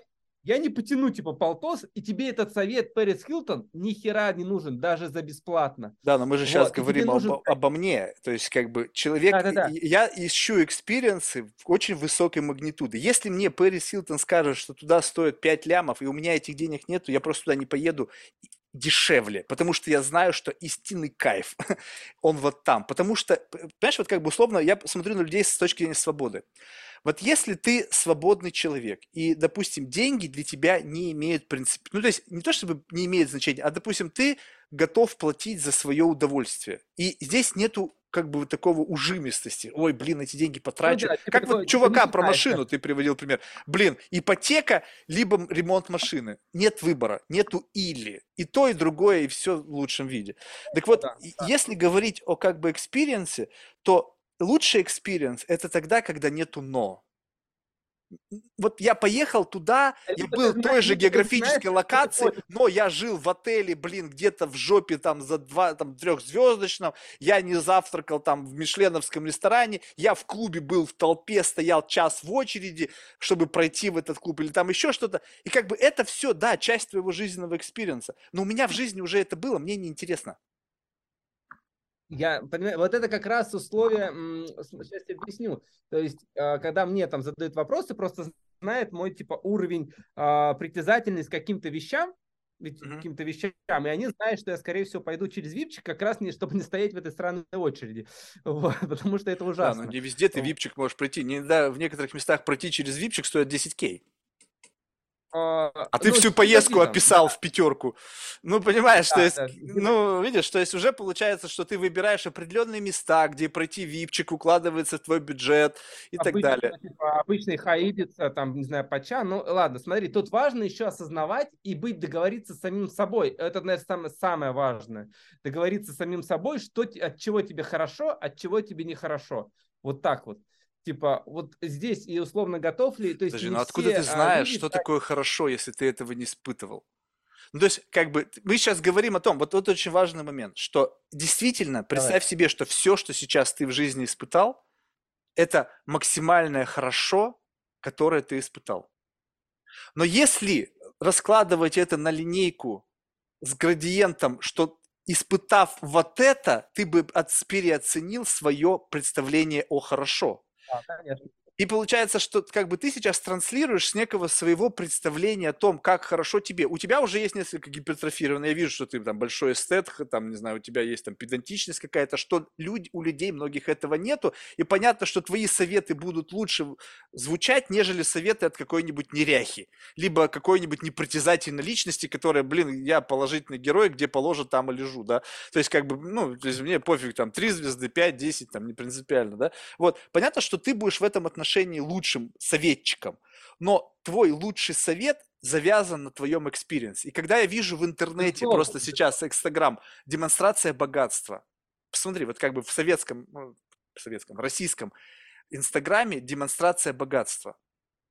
я не потяну типа полтос, и тебе этот совет Пэрис Хилтон ни хера не нужен, даже за бесплатно. Да, но мы же сейчас Вот, тебе говорим нужен обо, обо мне. То есть, как бы, человек... Да-да-да. и- Я ищу experience ы очень высокой магнитуды. Если мне Пэрис Хилтон скажет, что туда стоит 5 лямов, и у меня этих денег нету, я просто туда не поеду дешевле, потому что я знаю, что истинный кайф, он вот там. Потому что, понимаешь, вот как бы условно, я смотрю на людей с точки зрения свободы. Вот если ты свободный человек, и, допустим, деньги для тебя не имеют принцип, ну, то есть не то чтобы не имеет значения, а, допустим, ты готов платить за свое удовольствие. И здесь нету как бы вот такого ужимистости. Ой, блин, эти деньги потрачу. да, типа как вот чувака про машину ты приводил пример. Блин, ипотека, либо ремонт машины. Нет выбора, нету или. И то, и другое, и все в лучшем виде. Так вот, Да, да. если говорить о как бы experience е, то лучший experience это тогда, когда нету но. Вот я поехал туда, Это я был в знаешь- той же знаешь, географической что локации, но я жил в отеле, блин, где-то в жопе там за два, там трехзвездочном, я не завтракал там в мишленовском ресторане, я в клубе был в толпе, стоял час в очереди, чтобы пройти в этот клуб или там еще что-то. И как бы это все, да, часть твоего жизненного experience а. Но у меня в жизни уже это было, мне неинтересно. Я понимаю, вот это как раз условие, сейчас я объясню. То есть, а, когда мне там задают вопросы, просто знает мой типа уровень а, притязательность к каким-то вещам, Мгм. каким-то вещам, и они знают, что я, скорее всего, пойду через випчик, как раз не, чтобы не стоять в этой странной очереди. Вот, потому что это Да, ужасно. но не везде ты випчик можешь пройти. Не, да, в некоторых местах пройти через випчик стоит 10 кей. А, А ты ну, всю поездку там, описал в пятерку. Ну, понимаешь, то Да, есть, да. ну, видишь, то есть уже получается, что ты выбираешь определенные места, где пройти випчик укладывается в твой бюджет и так далее. типа, обычный хаидица, там, не знаю, пача. Ну, ладно, смотри, тут важно еще осознавать и быть, договориться с самим собой. Это, наверное, самое, самое важное. Договориться с самим собой, что, от чего тебе хорошо, от чего тебе нехорошо. Вот так вот. Типа, вот здесь и условно готов ли, то есть Подожди, ну откуда все, ты а, знаешь, люди что ставят- такое хорошо, если ты этого не испытывал? Ну, то есть, как бы, мы сейчас говорим о том, вот это очень важный момент, что действительно, представь себе, что все, что сейчас ты в жизни испытал, это максимальное хорошо, которое ты испытал. Но если раскладывать это на линейку с градиентом, что испытав вот это, ты бы переоценил свое представление о хорошо. Да, конечно. И получается, что как бы ты сейчас транслируешь с некого своего представления о том, как хорошо тебе. У тебя уже есть несколько гипертрофированных. Я вижу, что ты там большой эстет, там, не знаю, у тебя есть там педантичность какая-то, что люди, у людей многих этого нету. И понятно, что твои советы будут лучше звучать, нежели советы от какой-нибудь неряхи. Либо какой-нибудь непритязательной личности, которая, блин, я положительный герой, где положат, там и лежу, да. То есть, как бы, ну, то есть мне пофиг, там, 3 звезды, 5, 10, там, не принципиально, да. Вот, понятно, что ты будешь в этом отношении отношении лучшим советчиком, но твой лучший совет завязан на твоем experience е. И когда я вижу в интернете Безусловно. просто сейчас Инстаграм демонстрация богатства, посмотри, вот как бы в советском, ну, в советском, в российском Инстаграме демонстрация богатства.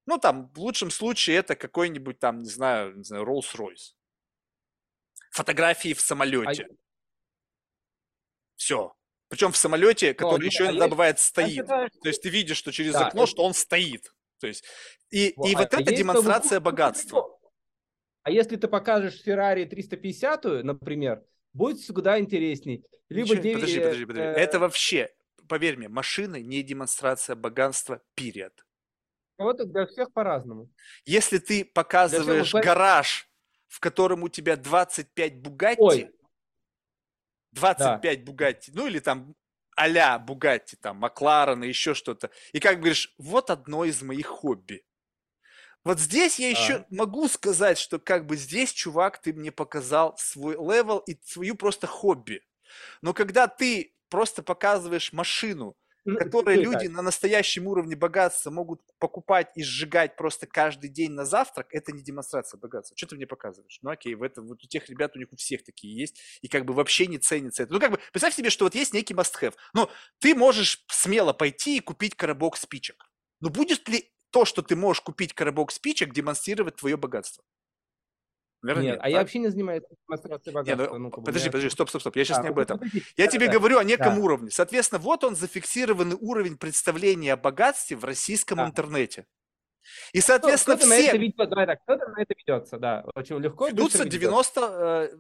Ну, там, в лучшем случае это какой-нибудь там, не знаю, не знаю, Rolls-Royce. Фотографии в самолете. А... Все. Причем в самолете, который ну, еще иногда есть... бывает стоит. Считаю, То есть ты видишь, что через да, окно, это... что он стоит. То есть и, вот, и а вот а это демонстрация богатства. А если ты покажешь Ferrari 350, например, будет всегда интересней. Либо Ничего, 9... Подожди, подожди, подожди. Э... Это вообще, поверь мне, машины не демонстрация богатства, период. Вот для всех по-разному. Если ты показываешь всех... гараж, в котором у тебя 25 Бугатти, Ой, 25 да. Бугатти, ну или там а-ля Бугатти, там, Макларен и еще что-то. И как говоришь, вот одно из моих хобби. Вот здесь я еще а. могу сказать, что как бы здесь, чувак, ты мне показал свой level и свою просто хобби. Но когда ты просто показываешь машину, ну, которые люди на настоящем уровне богатства могут покупать и сжигать просто каждый день на завтрак, это не демонстрация богатства. Что ты мне показываешь? Ну окей, в этом, вот у тех ребят, у них у всех такие есть, и как бы вообще не ценится это. Ну как бы, представь себе, что вот есть некий must-have. Ну, ты можешь смело пойти и купить коробок спичек. Но будет ли то, что ты можешь купить коробок спичек, демонстрировать твое богатство? Наверное, нет, нет, а так? я вообще не занимаюсь демонстрацией богатства. Нет, ну, ну, подожди, подожди, стоп, стоп, стоп, я сейчас а, не об этом. Подожди, я да, тебе да, говорю о неком да. уровне. Соответственно, вот он зафиксированный уровень представления о богатстве в российском да. интернете. И, соответственно, кто, кто все... На это ведет, давай так, кто-то на это ведется, да, очень легко. Ведутся 90, э,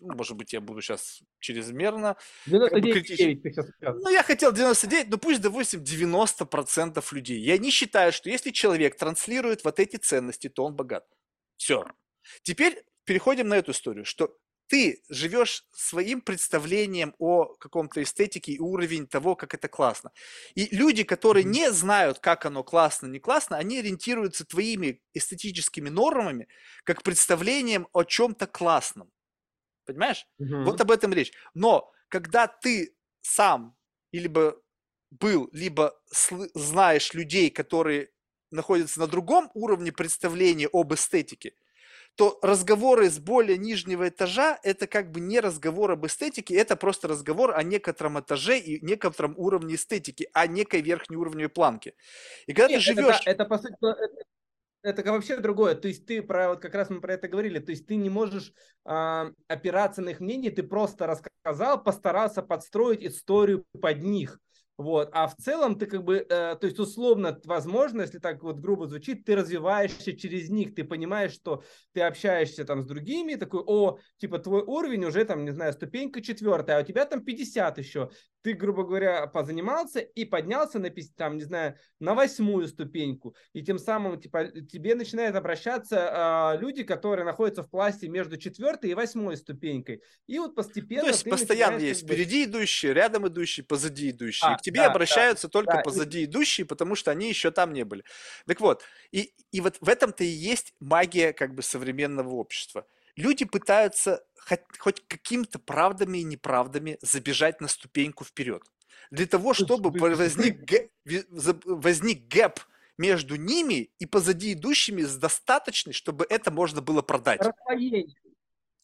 ну, может быть, я буду сейчас чрезмерно... 99 как бы, сейчас Ну, я хотел 99, но пусть, допустим, 90% людей. Я не считаю, что если человек транслирует вот эти ценности, то он богат. Все. Теперь переходим на эту историю, что ты живешь своим представлением о каком-то эстетике и уровень того, как это классно. И люди, которые не знают, как оно классно, не классно, они ориентируются твоими эстетическими нормами как представлением о чем-то классном. Понимаешь? Mm-hmm. Вот об этом речь. Но когда ты сам либо был, либо знаешь людей, которые находятся на другом уровне представления об эстетике, то разговоры с более нижнего этажа – это как бы не разговор об эстетике, это просто разговор о некотором этаже и некотором уровне эстетики, а некой верхней уровневой планке. И когда Нет, ты живешь… Это, это, по сути, это, это вообще другое. То есть ты про вот как раз мы про это говорили. То есть ты не можешь э, опираться на их мнение, ты просто рассказал, постарался подстроить историю под них. Вот. А в целом ты как бы, э, то есть условно, возможно, если так вот грубо звучит, ты развиваешься через них, ты понимаешь, что ты общаешься там с другими, такой, о, типа твой уровень уже там, не знаю, ступенька четвертая, а у тебя там 50 еще. Ты, грубо говоря, позанимался и поднялся на, там, не знаю, на восьмую ступеньку. И тем самым, типа, тебе начинают обращаться э, люди, которые находятся в классе между четвертой и восьмой ступенькой. И вот постепенно... То есть постоянно есть впереди идущие, рядом идущие, позади идущие. А, тебе да, обращаются да, только да, позади идущие, потому что они еще там не были. Так вот, и, и вот в этом-то и есть магия как бы современного общества. Люди пытаются хоть, хоть какими-то правдами и неправдами забежать на ступеньку вперед. Для того, чтобы возник, возник gap между ними и позади идущими с достаточной, чтобы это можно было продать.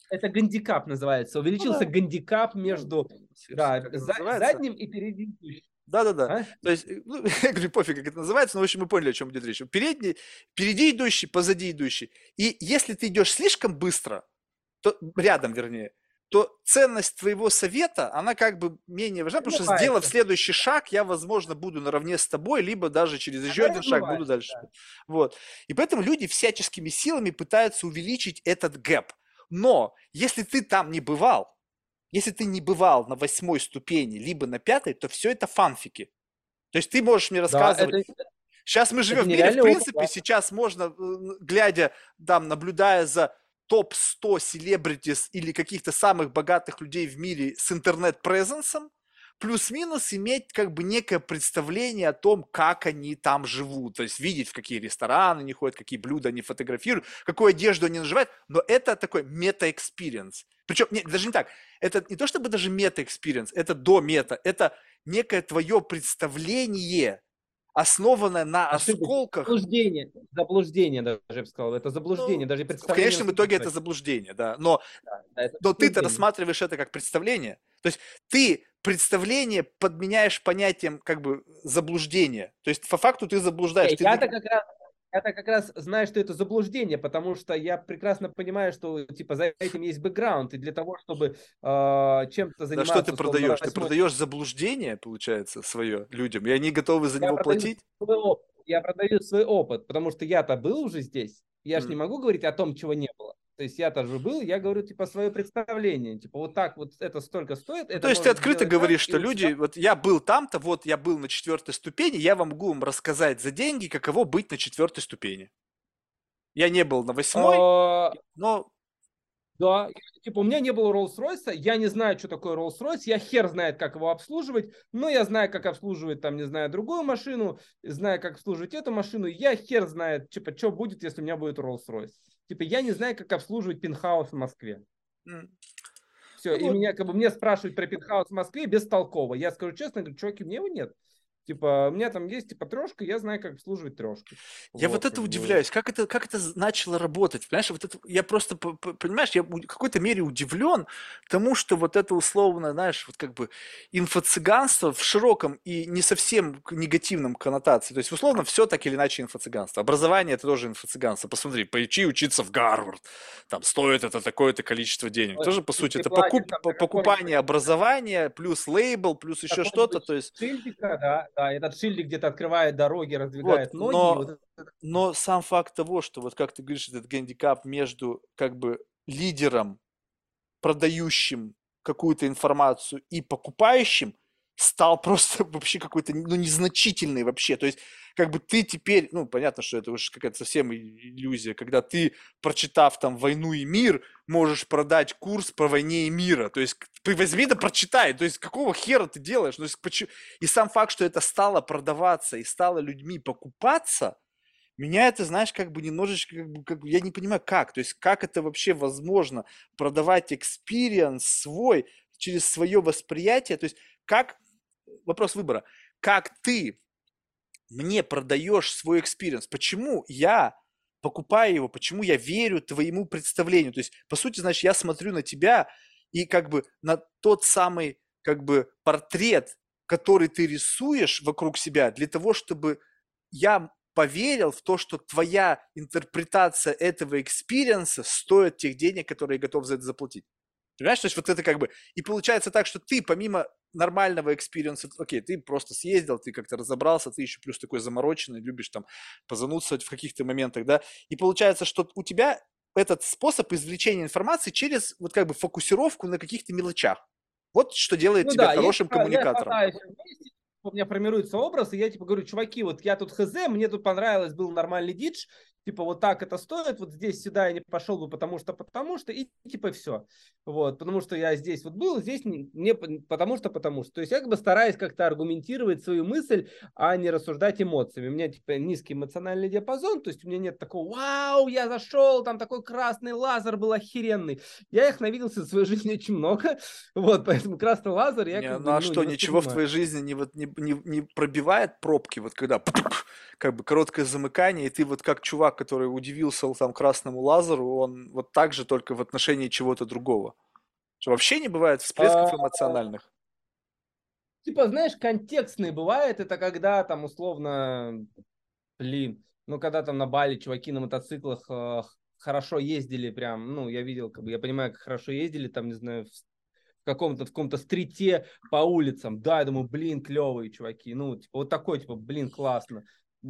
Это гандикап называется. Увеличился ну, гандикап между да, за, задним и передним Да-да-да. А? То есть, ну, я говорю, пофиг, как это называется, но, в общем, мы поняли, о чем идет речь. Передний, впереди идущий, позади идущий. И если ты идешь слишком быстро, то рядом, вернее, то ценность твоего совета, она как бы менее важна, потому что сделав следующий шаг, я, возможно, буду наравне с тобой, либо даже через еще один шаг буду дальше. Да. Вот. И поэтому люди всяческими силами пытаются увеличить этот гэп. Но если ты там не бывал, если ты не бывал на восьмой ступени, либо на пятой, то все это фанфики. То есть ты можешь мне рассказывать, да, это... Сейчас мы живем Это в мире, в нереальный опыт, принципе, да. сейчас можно, э, глядя, там, наблюдая за топ-100 celebrities или каких-то самых богатых людей в мире с интернет- presence ом, плюс-минус иметь как бы некое представление о том, как они там живут. То есть видеть, в какие рестораны они ходят, какие блюда они фотографируют, какую одежду они наживают. Но это такой мета- experience. Причем, не, даже не так. Это не то чтобы даже мета- experience, это до мета. Это некое твое представление, основанное на Ошибка. осколках. Заблуждение, заблуждение даже, я бы сказал, это заблуждение, Ну, даже В представление. конечном итоге это заблуждение, да. Но Да, да, Но ты-то заблуждение. рассматриваешь это как представление. То есть ты представление подменяешь понятием как бы заблуждения. То есть по факту ты заблуждаешь. Ты Я-то как раз я-то как раз знаю, что это заблуждение, потому что я прекрасно понимаю, что типа за этим есть бэкграунд, и для того, чтобы э, чем-то Да заниматься... что ты продаешь? Ты восьмой- продаешь заблуждение, получается, свое людям, и они готовы за Я него платить? Я продаю свой опыт, потому что я-то был уже здесь. Я же не могу говорить о том, чего не было. То есть я тоже был, я говорю типа свое представление, типа вот так вот это столько стоит. это То есть ты открыто так, говоришь, и что вот люди, вот я был там-то, вот я был на четвертой ступени, я вам могу вам рассказать за деньги, каково быть на четвертой ступени. Я не был на восьмой, А, но Да, типа у меня не было Rolls-Royce, я не знаю, что такое Rolls-Royce, я хер знает, как его обслуживать, но я знаю, как обслуживать, там, не знаю, другую машину, знаю, как обслуживать эту машину, я хер знает, типа, что будет, если у меня будет Rolls-Royce. Типа, я не знаю, как обслуживать пентхаус в Москве. Все, Ну и вот. меня, как бы, мне спрашивают про пентхаус в Москве бестолково. Я скажу честно, говорю, чуваки, меня его нет. Типа, у меня там есть, типа, трешка, я знаю, как обслуживать трешку. Я вот, как это удивляюсь, как это, как это начало работать, понимаешь, вот это, я просто, понимаешь, я в какой-то мере удивлен тому, что вот это условно, знаешь, вот как бы инфо-цыганство в широком и не совсем негативном коннотации, то есть условно все так или иначе инфо-цыганство, образование это тоже инфо-цыганство, посмотри, поучи учиться в Гарвард, там стоит это такое-то количество денег, тоже по сути это покуп- там покупание образования, плюс лейбл, плюс еще что-то, то есть Шильдика, да, да, этот шильдик где-то открывает дороги, раздвигает Вот, ноги. но- вот это- Но сам факт того, что вот как ты говоришь, этот гандикап между как бы лидером, продающим какую-то информацию и покупающим, стал просто вообще какой-то, ну, незначительный вообще. То есть, как бы ты теперь, ну, понятно, что это уже какая-то совсем иллюзия, когда ты, прочитав там «Войну и мир», можешь продать курс по «Войне и мира». То есть, возьми да прочитай. То есть, какого хера ты делаешь? То есть, почему... И сам факт, что это стало продаваться и стало людьми покупаться, меня это, знаешь, как бы немножечко, как бы, как я не понимаю, как. То есть, как это вообще возможно продавать experience свой через свое восприятие. То есть, как, вопрос выбора, как ты мне продаешь свой experience? Почему я покупаю его? Почему я верю твоему представлению? То есть, по сути, значит, я смотрю на тебя и как бы на тот самый как бы портрет, который ты рисуешь вокруг себя для того, чтобы я поверил в то, что твоя интерпретация этого experience а стоит тех денег, которые я готов за это заплатить. Понимаешь, то есть вот это как бы... И получается так, что ты помимо нормального experience а, окей, ты просто съездил, ты как-то разобрался, ты еще плюс такой замороченный, любишь там позанудствовать в каких-то моментах, да, и получается, что у тебя этот способ извлечения информации через вот как бы фокусировку на каких-то мелочах. Вот что делает Ну тебя да, я хорошим я коммуникатором. хватаюсь вместе, у меня формируется образ, и я типа говорю, чуваки, вот я тут хз, мне тут понравилось, был нормальный дидж, типа вот так это стоит, вот здесь сюда я не пошел бы, потому что, потому что, и типа все. Вот, потому что я здесь вот был, здесь не, не потому что, потому что. То есть я как бы стараюсь как-то аргументировать свою мысль, а не рассуждать эмоциями. У меня типа низкий эмоциональный диапазон, то есть у меня нет такого, вау, я зашел, там такой красный лазер был охеренный. Я их навиделся в своей жизни очень много, вот, поэтому красный лазер я Не, как ну бы, а ну, что, не ничего в твоей жизни не, вот, не, не, не пробивает пробки, вот когда как бы короткое замыкание, и ты вот как чувак, который удивился там красному лазеру, он вот так же только в отношении чего-то другого. Что вообще не бывает всплесков А, эмоциональных. Типа, знаешь, контекстный бывает, это когда там условно, блин, ну когда там на Бали чуваки на мотоциклах э, хорошо ездили прям, ну я видел, как бы я понимаю, как хорошо ездили, там, не знаю, в каком-то в каком-то стрите по улицам, да, я думаю, блин, клевые чуваки, ну типа вот такой, типа, блин, классно.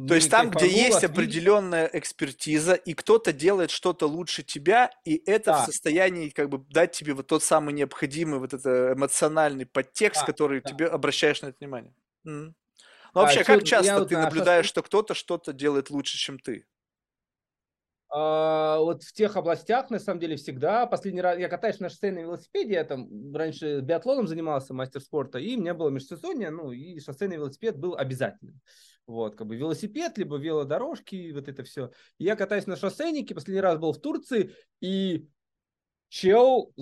То есть Не там, где есть определенная экспертиза, и кто-то делает что-то лучше тебя, и это в Да. состоянии как бы дать тебе вот тот самый необходимый вот это эмоциональный подтекст, Да, который да. тебе обращаешь на это внимание. Ну, А вообще, чё, как часто вот ты на наблюдаешь, что кто-то что-то делает лучше, чем ты? А, вот в тех областях, на самом деле, всегда. Последний раз я катаюсь на шоссейном велосипеде, я там раньше биатлоном занимался, мастер спорта, и у меня было межсезонье, ну, и шоссейный велосипед был обязательным. Вот, как бы велосипед, либо велодорожки, вот это все. Я катаюсь на шоссейнике, последний раз был в Турции, и Чел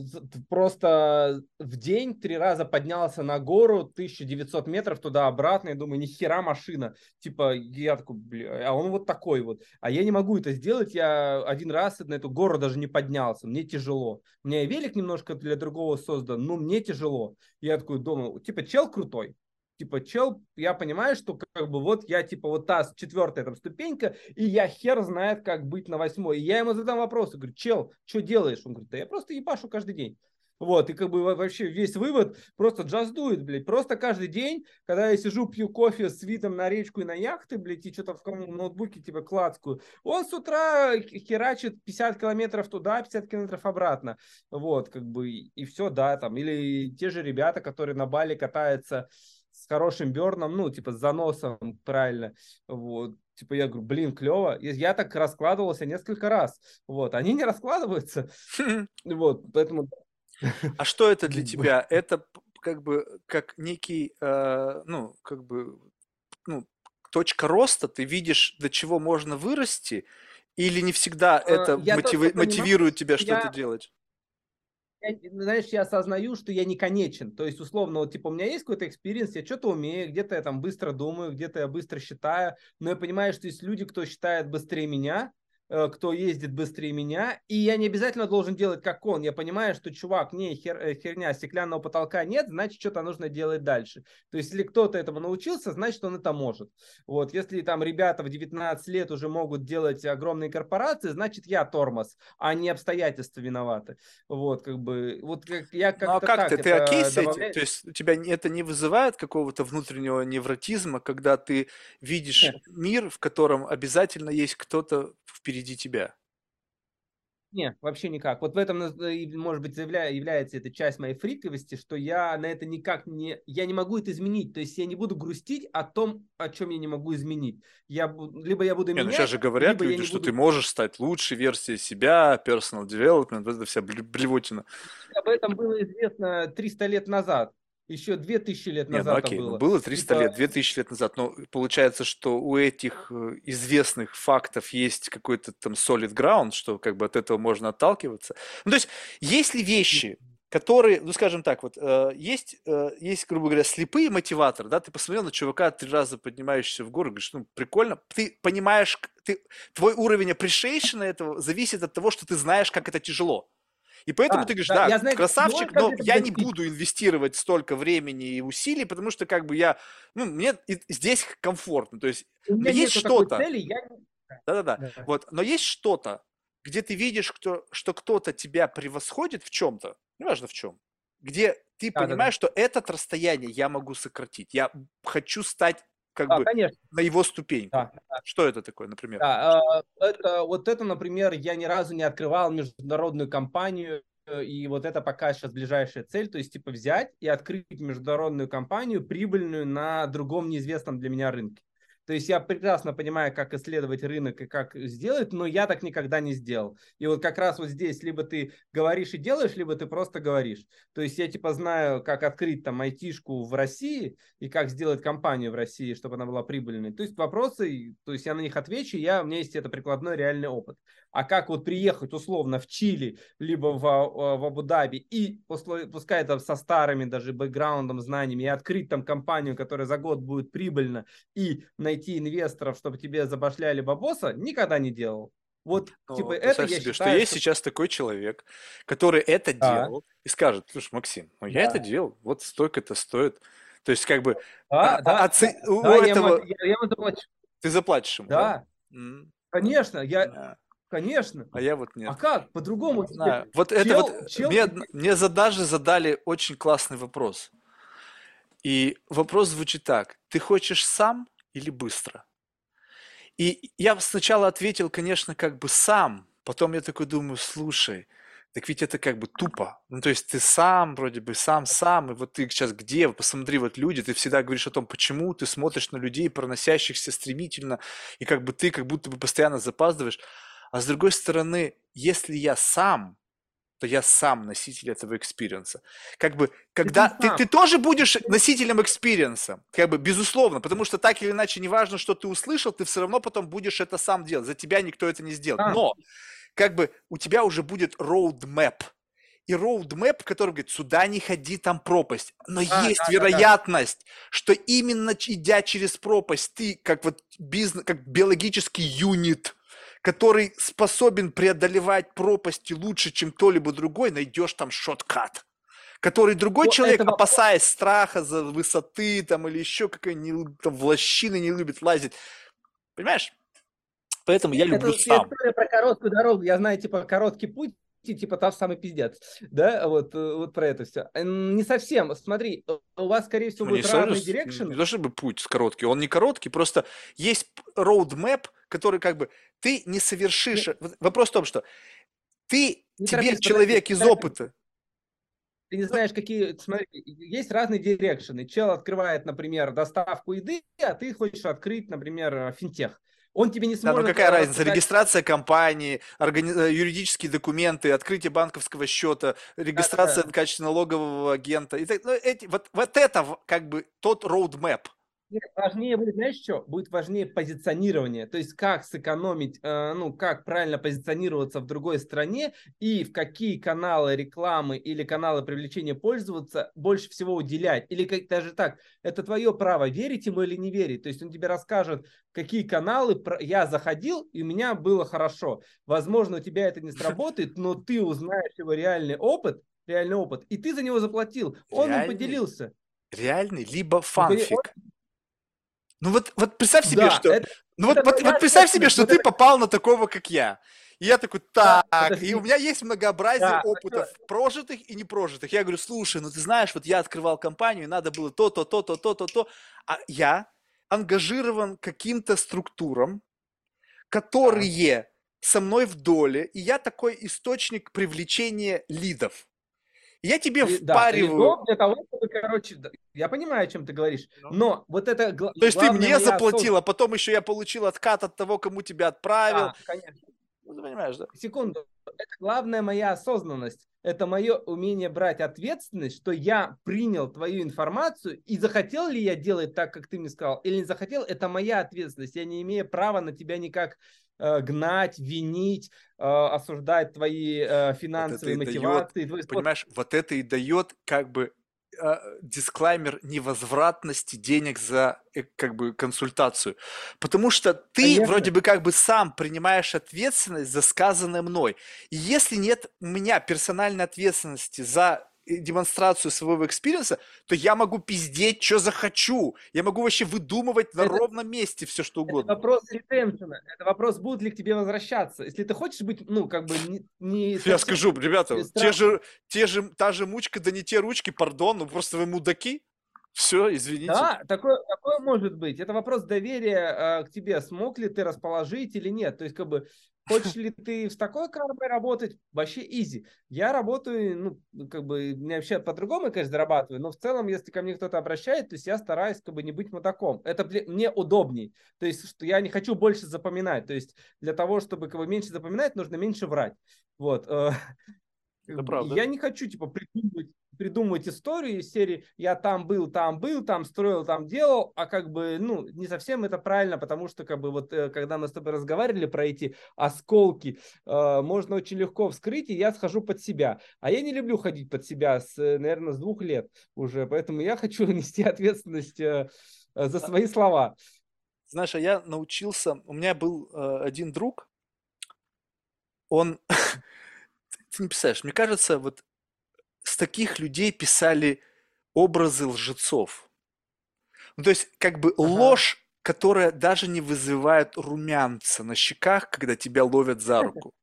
просто в день три раза поднялся на гору, 1900 метров туда-обратно, я думаю, ни хера машина. Типа, я такой, бля, а он вот такой вот. А я не могу это сделать, я один раз на эту гору даже не поднялся, мне тяжело. У меня велик немножко для другого создан, но мне тяжело. Я такой думаю, типа, чел крутой, типа, чел, я понимаю, что как бы вот я, типа, вот та четвертая там ступенька, и я хер знает, как быть на восьмой. И я ему задам вопрос, говорю, чел, что делаешь? Он говорит, да я просто ебашу каждый день. Вот, и как бы вообще весь вывод просто джаздует, блядь. Просто каждый день, когда я сижу, пью кофе с видом на речку и на яхты, блядь, и что-то в ноутбуке типа клацкую, он с утра херачит 50 километров туда, 50 километров обратно. Вот, как бы, и все, да, там. Или те же ребята, которые на Бали катаются с хорошим берном, ну, типа, с заносом, правильно, вот, типа, я говорю, блин, клево, я так раскладывался несколько раз, вот, они не раскладываются, вот, поэтому... А что это для тебя? Это как бы, как некий, э, ну, как бы, ну, точка роста, ты видишь, до чего можно вырасти, или не всегда э, это мотиви- мотивирует тебя что-то делать? Я, знаешь, я осознаю, что я не конечен. То есть, условно, вот, типа, у меня есть какой-то experience, я что-то умею, где-то я там быстро думаю, где-то я быстро считаю, но я понимаю, что есть люди, кто считает быстрее меня, кто ездит быстрее меня, и я не обязательно должен делать как он. Я понимаю, что чувак, не хер, э, херня, стеклянного потолка нет, значит, что-то нужно делать дальше. То есть, если кто-то этому научился, значит, он это может. Вот, если там ребята в 19 лет уже могут делать огромные корпорации, значит, я тормоз, а не обстоятельства виноваты. Вот, как бы, вот как, я как-то Ну, а как ты? Ты окей с этим? То есть, у тебя это не вызывает какого-то внутреннего невротизма, когда ты видишь Нет. мир, в котором обязательно есть кто-то впереди впереди тебя. Не, вообще никак. Вот в этом, может быть, является эта часть моей фриковости, что я на это никак не... Я не могу это изменить. То есть я не буду грустить о том, о чем я не могу изменить. Я, либо я буду не, менять... Ну сейчас же говорят люди, что буду... ты можешь стать лучшей версией себя, personal development, это вся блевотина. Об этом было известно 300 лет назад еще 2000 лет назад Нет, ну, окей, было. Ну, было 300 типа... лет, 2000 лет назад, но получается, что у этих э, известных фактов есть какой-то там solid ground, что как бы от этого можно отталкиваться. Ну, то есть, есть ли вещи, которые, ну, скажем так, вот, э, есть, э, есть, грубо говоря, слепые мотиваторы, да, ты посмотрел на чувака, три раза поднимающегося в гору, говоришь, ну, прикольно, ты понимаешь, ты, твой уровень appreciation этого зависит от того, что ты знаешь, как это тяжело. И поэтому а, ты говоришь, да, да знаю, красавчик, но я не буду инвестировать столько времени и усилий, потому что как бы я, ну, мне здесь комфортно, то есть есть что-то. Я... Да-да-да, вот, но есть что-то, где ты видишь, кто, что кто-то тебя превосходит в чем-то, неважно в чем, где ты да, понимаешь, да, да. что это расстояние я могу сократить, я хочу стать как да, бы конечно. на его ступеньку. Да, да. Что это такое, например? Да, это, вот это, например, я ни разу не открывал международную компанию, э, и вот это пока сейчас ближайшая цель, то есть типа взять и открыть международную компанию прибыльную на другом неизвестном для меня рынке. То есть я прекрасно понимаю, как исследовать рынок и как сделать, но я так никогда не сделал. И вот как раз вот здесь либо ты говоришь и делаешь, либо ты просто говоришь. То есть я типа знаю, как открыть там айтишку в России и как сделать компанию в России, чтобы она была прибыльной. То есть вопросы, то есть я на них отвечу, я, у меня есть это прикладной реальный опыт. А как вот приехать условно в Чили, либо в, в Абу-Даби и пускай там со старыми даже бэкграундом, знаниями и открыть там компанию, которая за год будет прибыльна и найти инвесторов, чтобы тебе забашляли бабоса, никогда не делал. Вот, ну, типа, это я себе, считаю, что есть что... сейчас такой человек, который это а. делал и скажет, слушай, Максим, ну я да. это делал, вот столько это стоит. То есть, как бы, да, а, да, оци... да, у да, этого... Я, я, я ему заплачу. Ты заплатишь ему, да? да? Конечно, я... Да. Конечно. А я вот нет. А как? По-другому? Знаю. Вот чел, это вот чел... мне, мне даже задали очень классный вопрос. И вопрос звучит так: ты хочешь сам или быстро? И я сначала ответил, конечно, как бы сам. Потом я такой думаю, слушай, Так ведь это как бы тупо. Ну, то есть ты сам, вроде бы, сам-сам, и вот ты сейчас где, посмотри, вот люди, ты всегда говоришь о том, почему ты смотришь на людей, проносящихся стремительно, и как бы ты как будто бы постоянно запаздываешь. А с другой стороны, если я сам, то я сам носитель этого experience а. Как бы, когда ты, ты, ты тоже будешь носителем experience а, как бы, безусловно, потому что так или иначе, неважно, что ты услышал, ты все равно потом будешь это сам делать. За тебя никто это не сделает. Но как бы у тебя уже будет roadmap. И roadmap, который говорит, сюда не ходи, там пропасть. Но а, есть да, вероятность, да, да. что именно идя через пропасть, ты как вот бизнес, как биологический юнит, который способен преодолевать пропасти лучше, чем кто-либо другой, найдешь там шоткат который другой Но человек, этого... опасаясь страха за высоты там или еще какой-нибудь там в лощины не любит лазить. Понимаешь? Поэтому я люблю это сам. история про короткую дорогу. Я знаю, типа, короткий путь, типа там самый пиздец, да, вот, э, вот про это все. Не совсем, смотри, у вас, скорее всего, ну, будет разный direction. Не то чтобы путь короткий, он не короткий, просто есть roadmap, который как бы ты не совершишь. Нет. Вопрос в том, что ты, не тебе торопись, человек из опыта, ты не знаешь, какие... Смотри, есть разные direction ы. Чел открывает, например, доставку еды, а ты хочешь открыть, например, финтех он тебе не сможет... Да, ну какая разница? Сказать... Регистрация компании, органи... Э, юридические документы, открытие банковского счета, регистрация да, да. в качестве налогового агента. И так, ну, эти, вот, вот это как бы тот roadmap. Важнее будет, знаешь что? Будет важнее позиционирование. То есть как сэкономить, э, ну, как правильно позиционироваться в другой стране и в какие каналы рекламы или каналы привлечения пользоваться больше всего уделять. Или как, даже так, это твое право, верить ему или не верить. То есть он тебе расскажет, какие каналы я заходил, и у меня было хорошо. Возможно, у тебя это не сработает, но ты узнаешь его реальный опыт, реальный опыт, и ты за него заплатил. Он реальный, им поделился. Реальный, либо фанфик. Ну вот, вот представь себе, да, что... Это, ну это, вот, вот, вот представь себе, что это... ты попал на такого, как я. И я такой, так, да, и у меня есть многообразие да, опытов, это... прожитых и непрожитых. Я говорю, слушай, ну ты знаешь, вот я открывал компанию, надо было то, то, то, то, то, то, то. А я ангажирован каким-то структурам, которые со мной в доле, и я такой источник привлечения лидов. Я тебе и, впариваю. Да, для того, чтобы, короче, я понимаю, о чем ты говоришь, ну. но вот это То есть ты мне заплатил, а потом еще я получил откат от того, кому тебя отправил. Да, конечно. Ну, ты понимаешь, да? Секунду. Это главная моя осознанность. Это мое умение брать ответственность, что я принял твою информацию, и захотел ли я делать так, как ты мне сказал, или не захотел, это моя ответственность. Я не имею права на тебя никак гнать, винить, э, осуждать твои э, финансовые вот мотивации. Дает, понимаешь, вот это и дает как бы дисклаймер невозвратности денег за как бы консультацию. Потому что ты Конечно. вроде бы как бы сам принимаешь ответственность за сказанное мной. И если нет у меня персональной ответственности за демонстрацию своего experience а, то я могу пиздеть, что захочу. Я могу вообще выдумывать на это, ровном месте все, что угодно. Это вопрос retention а. Это вопрос, будут ли к тебе возвращаться. Если ты хочешь быть, ну, как бы не... не я скажу, ребята, те же, те же, та же мучка, да не те ручки, пардон, ну просто вы мудаки. Все, извините. Да, такое, такое может быть. Это вопрос доверия э, к тебе. Смог ли ты расположить или нет? То есть, как бы, Хочешь ли ты с такой кармой работать? Вообще изи. Я работаю, ну, как бы, не вообще по-другому, конечно, зарабатываю, но в целом, если ко мне кто-то обращает, то есть я стараюсь, как бы, не быть мудаком. Это мне удобней. То есть, что я не хочу больше запоминать. То есть, для того, чтобы, как бы, меньше запоминать, нужно меньше врать. Вот. Э, это правда. Я не хочу, типа, придумывать придумывать историю из серии «я там был, там был, там строил, там делал», а как бы, ну, не совсем это правильно, потому что, как бы, вот, э, когда мы с тобой разговаривали про эти осколки, э, можно очень легко вскрыть, и я схожу под себя. А я не люблю ходить под себя, с, наверное, с двух лет уже, поэтому я хочу нести ответственность э, за свои слова. Знаешь, а я научился, у меня был э, один друг, он, ты не представляешь, мне кажется, вот с таких людей писали образы лжецов. Ну, то есть, как бы ага. ложь, которая даже не вызывает румянца на щеках, когда тебя ловят за руку.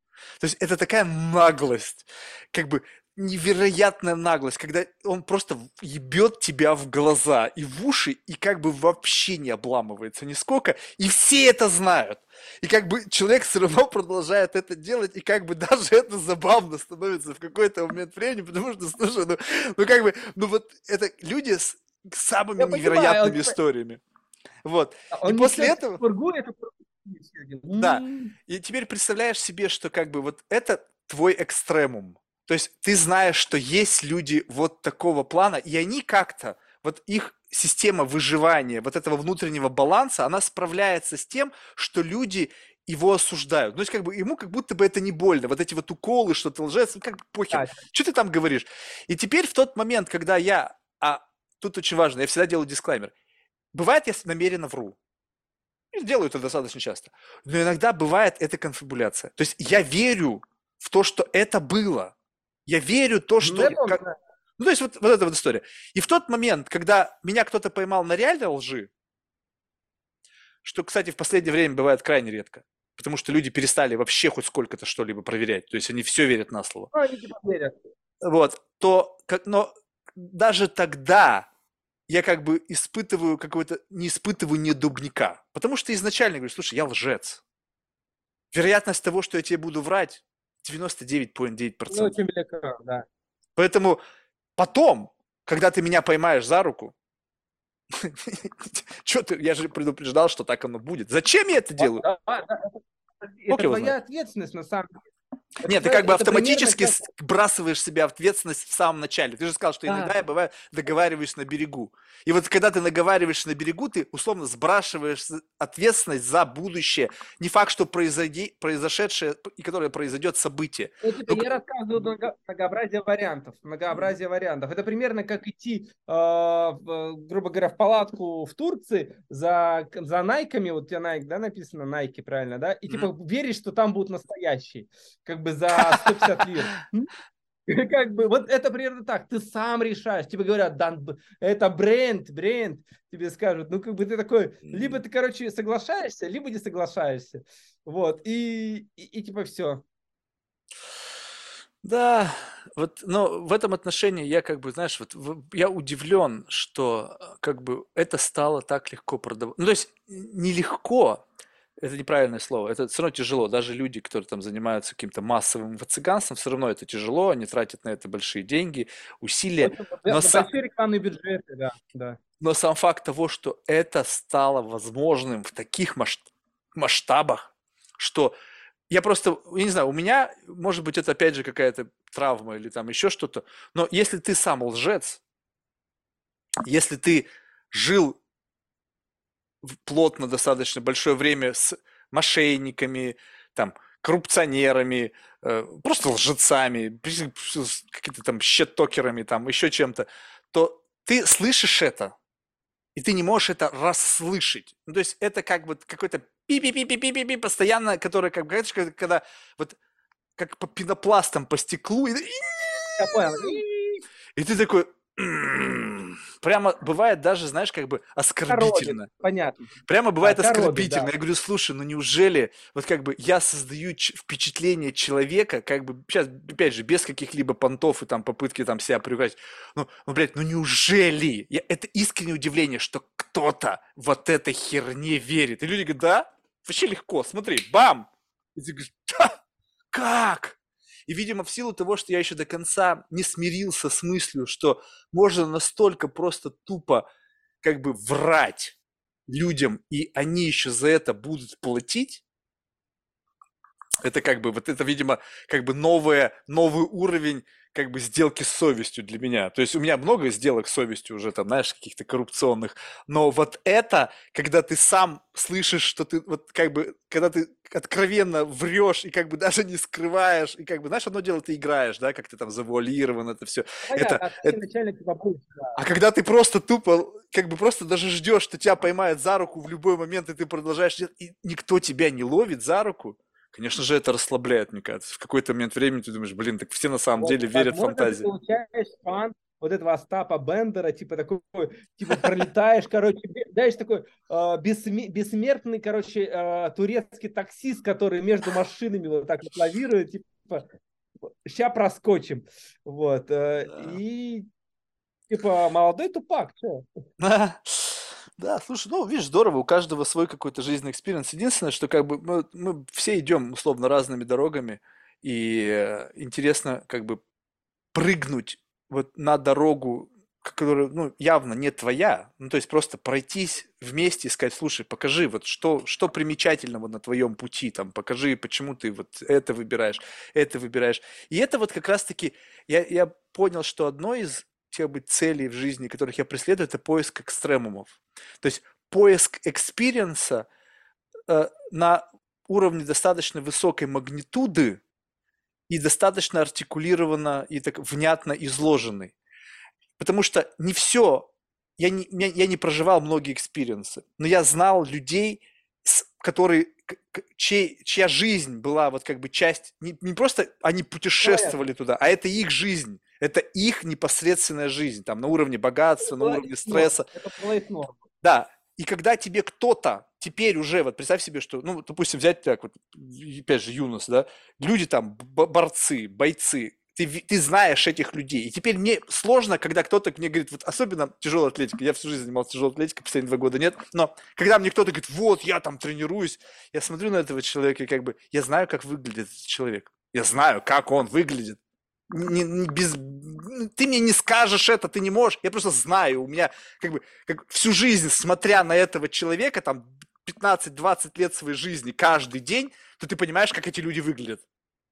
То есть это такая наглость. Как бы невероятная наглость, когда он просто ебет тебя в глаза и в уши, и как бы вообще не обламывается нисколько, и все это знают. И как бы человек все равно продолжает это делать, и как бы даже это забавно становится в какой-то момент времени, потому что, слушай, ну, ну как бы, ну вот это люди с самыми Я понимаю, невероятными он- историями. Вот. Он и после этого... пургу, это. Да. И теперь представляешь себе, что как бы вот это твой экстремум. То есть ты знаешь, что есть люди вот такого плана, и они как-то, вот их система выживания, вот этого внутреннего баланса, она справляется с тем, что люди его осуждают. Ну, то есть как бы ему как будто бы это не больно. Вот эти вот уколы, что ты лжец, ну, как бы похер. Что ты там говоришь? И теперь в тот момент, когда я, а тут очень важно, я всегда делаю дисклаймер. Бывает, я намеренно вру. И делаю это достаточно часто. Но иногда бывает это конфабуляция. То есть я верю в то, что это было. Я верю то, что... Ну, как-. Ну, то есть вот, вот эта вот история. И в тот момент, когда меня кто-то поймал на реальной лжи, что, кстати, в последнее время бывает крайне редко, потому что люди перестали вообще хоть сколько-то что-либо проверять, то есть они все верят на слово. Ну, они типа верят. Вот, то, как, но даже тогда я как бы испытываю какой-то, не испытываю недубника, потому что изначально говорю, слушай, я лжец. Вероятность того, что я тебе буду врать, 99,9%. Ну, очень велика, да. Поэтому потом, когда ты меня поймаешь за руку, что ты, я же предупреждал, что так оно будет. Зачем я это делаю? Это- твоя ответственность, на самом деле. Нет, ты Это- как бы это примерно автоматически как- сбрасываешь себе ответственность в самом начале. Ты же сказал, что Да. иногда я бывает договариваюсь на берегу. И вот когда ты наговариваешь на берегу, ты условно сбрасываешь ответственность за будущее. Не факт, что произойди, произошедшее и которое произойдет событие. Ну, типа, Только- я рассказываю много- многообразие вариантов. Многообразие вариантов. Это примерно как идти, э, в, грубо говоря, в палатку в Турции за, за найками. Вот у тебя Nike, да, написано Nike, правильно, да? И типа веришь, что там будут настоящие. Как бы за 150 лир. Как бы, вот это примерно так. Ты сам решаешь. Тебе говорят, «Дан, это бренд, бренд. Тебе скажут. Ну, как бы ты такой, либо ты, короче, соглашаешься, либо не соглашаешься. Вот. И, и, и типа все. Да, вот, но в этом отношении я как бы, знаешь, вот я удивлен, что э, как бы это стало так легко продавать. Ну, то есть нелегко, это неправильное слово, это все равно тяжело. Даже люди, которые там занимаются каким-то массовым цыганством, все равно это тяжело, они тратят на это большие деньги, усилия. Но Но са- большие рекламные бюджеты, да, да. Но сам факт того, что это стало возможным в таких масш- масштабах, что я просто, я не знаю, у меня, может быть, это опять же какая-то травма или там еще что-то, но если ты сам лжец, если ты жил плотно достаточно большое время с мошенниками, там, коррупционерами, э, просто лжецами, какими-то там щеттокерами, там, еще чем-то, то ты слышишь это, и ты не можешь это расслышать. Ну, то есть это как бы какой-то пи-пи-пи-пи-пи-пи постоянно, которое как бы, когда, вот как по пенопластам, по стеклу, и, и ты такой. Прямо бывает даже, знаешь, как бы оскорбительно. Понятно. Прямо бывает коробит, оскорбительно. да. Я говорю, слушай, ну неужели вот как бы я создаю впечатление человека, как бы сейчас, опять же, без каких-либо понтов и там попытки там себя приукрасить. Ну, ну, блядь, ну неужели? Я, это искреннее удивление, что кто-то вот этой херне верит. И люди говорят, да, вообще легко, смотри, бам! И ты говоришь, «Да, как? И, видимо, в силу того, что я еще до конца не смирился с мыслью, что можно настолько просто тупо как бы врать людям, и они еще за это будут платить, это как бы, вот это, видимо, как бы новое, новый уровень как бы сделки с совестью для меня. То есть у меня много сделок с совестью уже там, знаешь, каких-то коррупционных, но вот это, когда ты сам слышишь, что ты вот как бы, когда ты откровенно врешь и как бы даже не скрываешь, и как бы, знаешь, одно дело ты играешь, да, как ты там завуалирован, это все. Понятно, Это- а это- будь, да. А когда ты просто тупо, как бы просто даже ждешь, что тебя поймают за руку в любой момент, и ты продолжаешь и никто тебя не ловит за руку, конечно же, это расслабляет, мне кажется. В какой-то момент времени ты думаешь, блин, так все на самом Вот, деле верят в возможно, ты фантазии. получаешь фан вот этого Остапа Бендера, типа такой, типа пролетаешь, короче, знаешь, такой э, бессме- бессмертный, короче, э, турецкий таксист, который между машинами вот так вот лавирует, типа, ща проскочим. Вот. э, Да. И типа молодой тупак, что? Да, слушай, ну, видишь, здорово, у каждого свой какой-то жизненный experience. Единственное, что как бы мы, мы все идем условно разными дорогами, и э, интересно как бы прыгнуть вот на дорогу, которая, ну, явно не твоя, ну, то есть просто пройтись вместе и сказать, слушай, покажи, вот что, что примечательного на твоем пути, там, покажи, почему ты вот это выбираешь, это выбираешь. И это вот как раз-таки, я, я понял, что одно из тех бы целей в жизни, которых я преследую, это поиск экстремумов. То есть поиск experience а э, на уровне достаточно высокой магнитуды и достаточно артикулированно и так внятно изложенный. Потому что не все, я не, я не проживал многие experience ы, но я знал людей, с- которые, чей, чья жизнь была вот как бы часть, не, не просто они путешествовали туда, а это их жизнь, это их непосредственная жизнь, там на уровне богатства, на была уровне стресса. Это. Да, и когда тебе кто-то теперь уже, вот представь себе, что, ну, допустим, взять так вот, опять же, Юнос, да, люди там, борцы, бойцы, ты, ты знаешь этих людей. И теперь мне сложно, когда кто-то мне говорит, вот особенно тяжелая атлетика, я всю жизнь занимался тяжелой атлетикой, последние два года нет, но когда мне кто-то говорит, вот, я там тренируюсь, я смотрю на этого человека и как бы, я знаю, как выглядит этот человек, я знаю, как он выглядит. Не- не без... Ты мне не скажешь это, ты не можешь. Я просто знаю, у меня как бы как всю жизнь, смотря на этого человека, там 15-20 лет своей жизни каждый день, то ты понимаешь, как эти люди выглядят.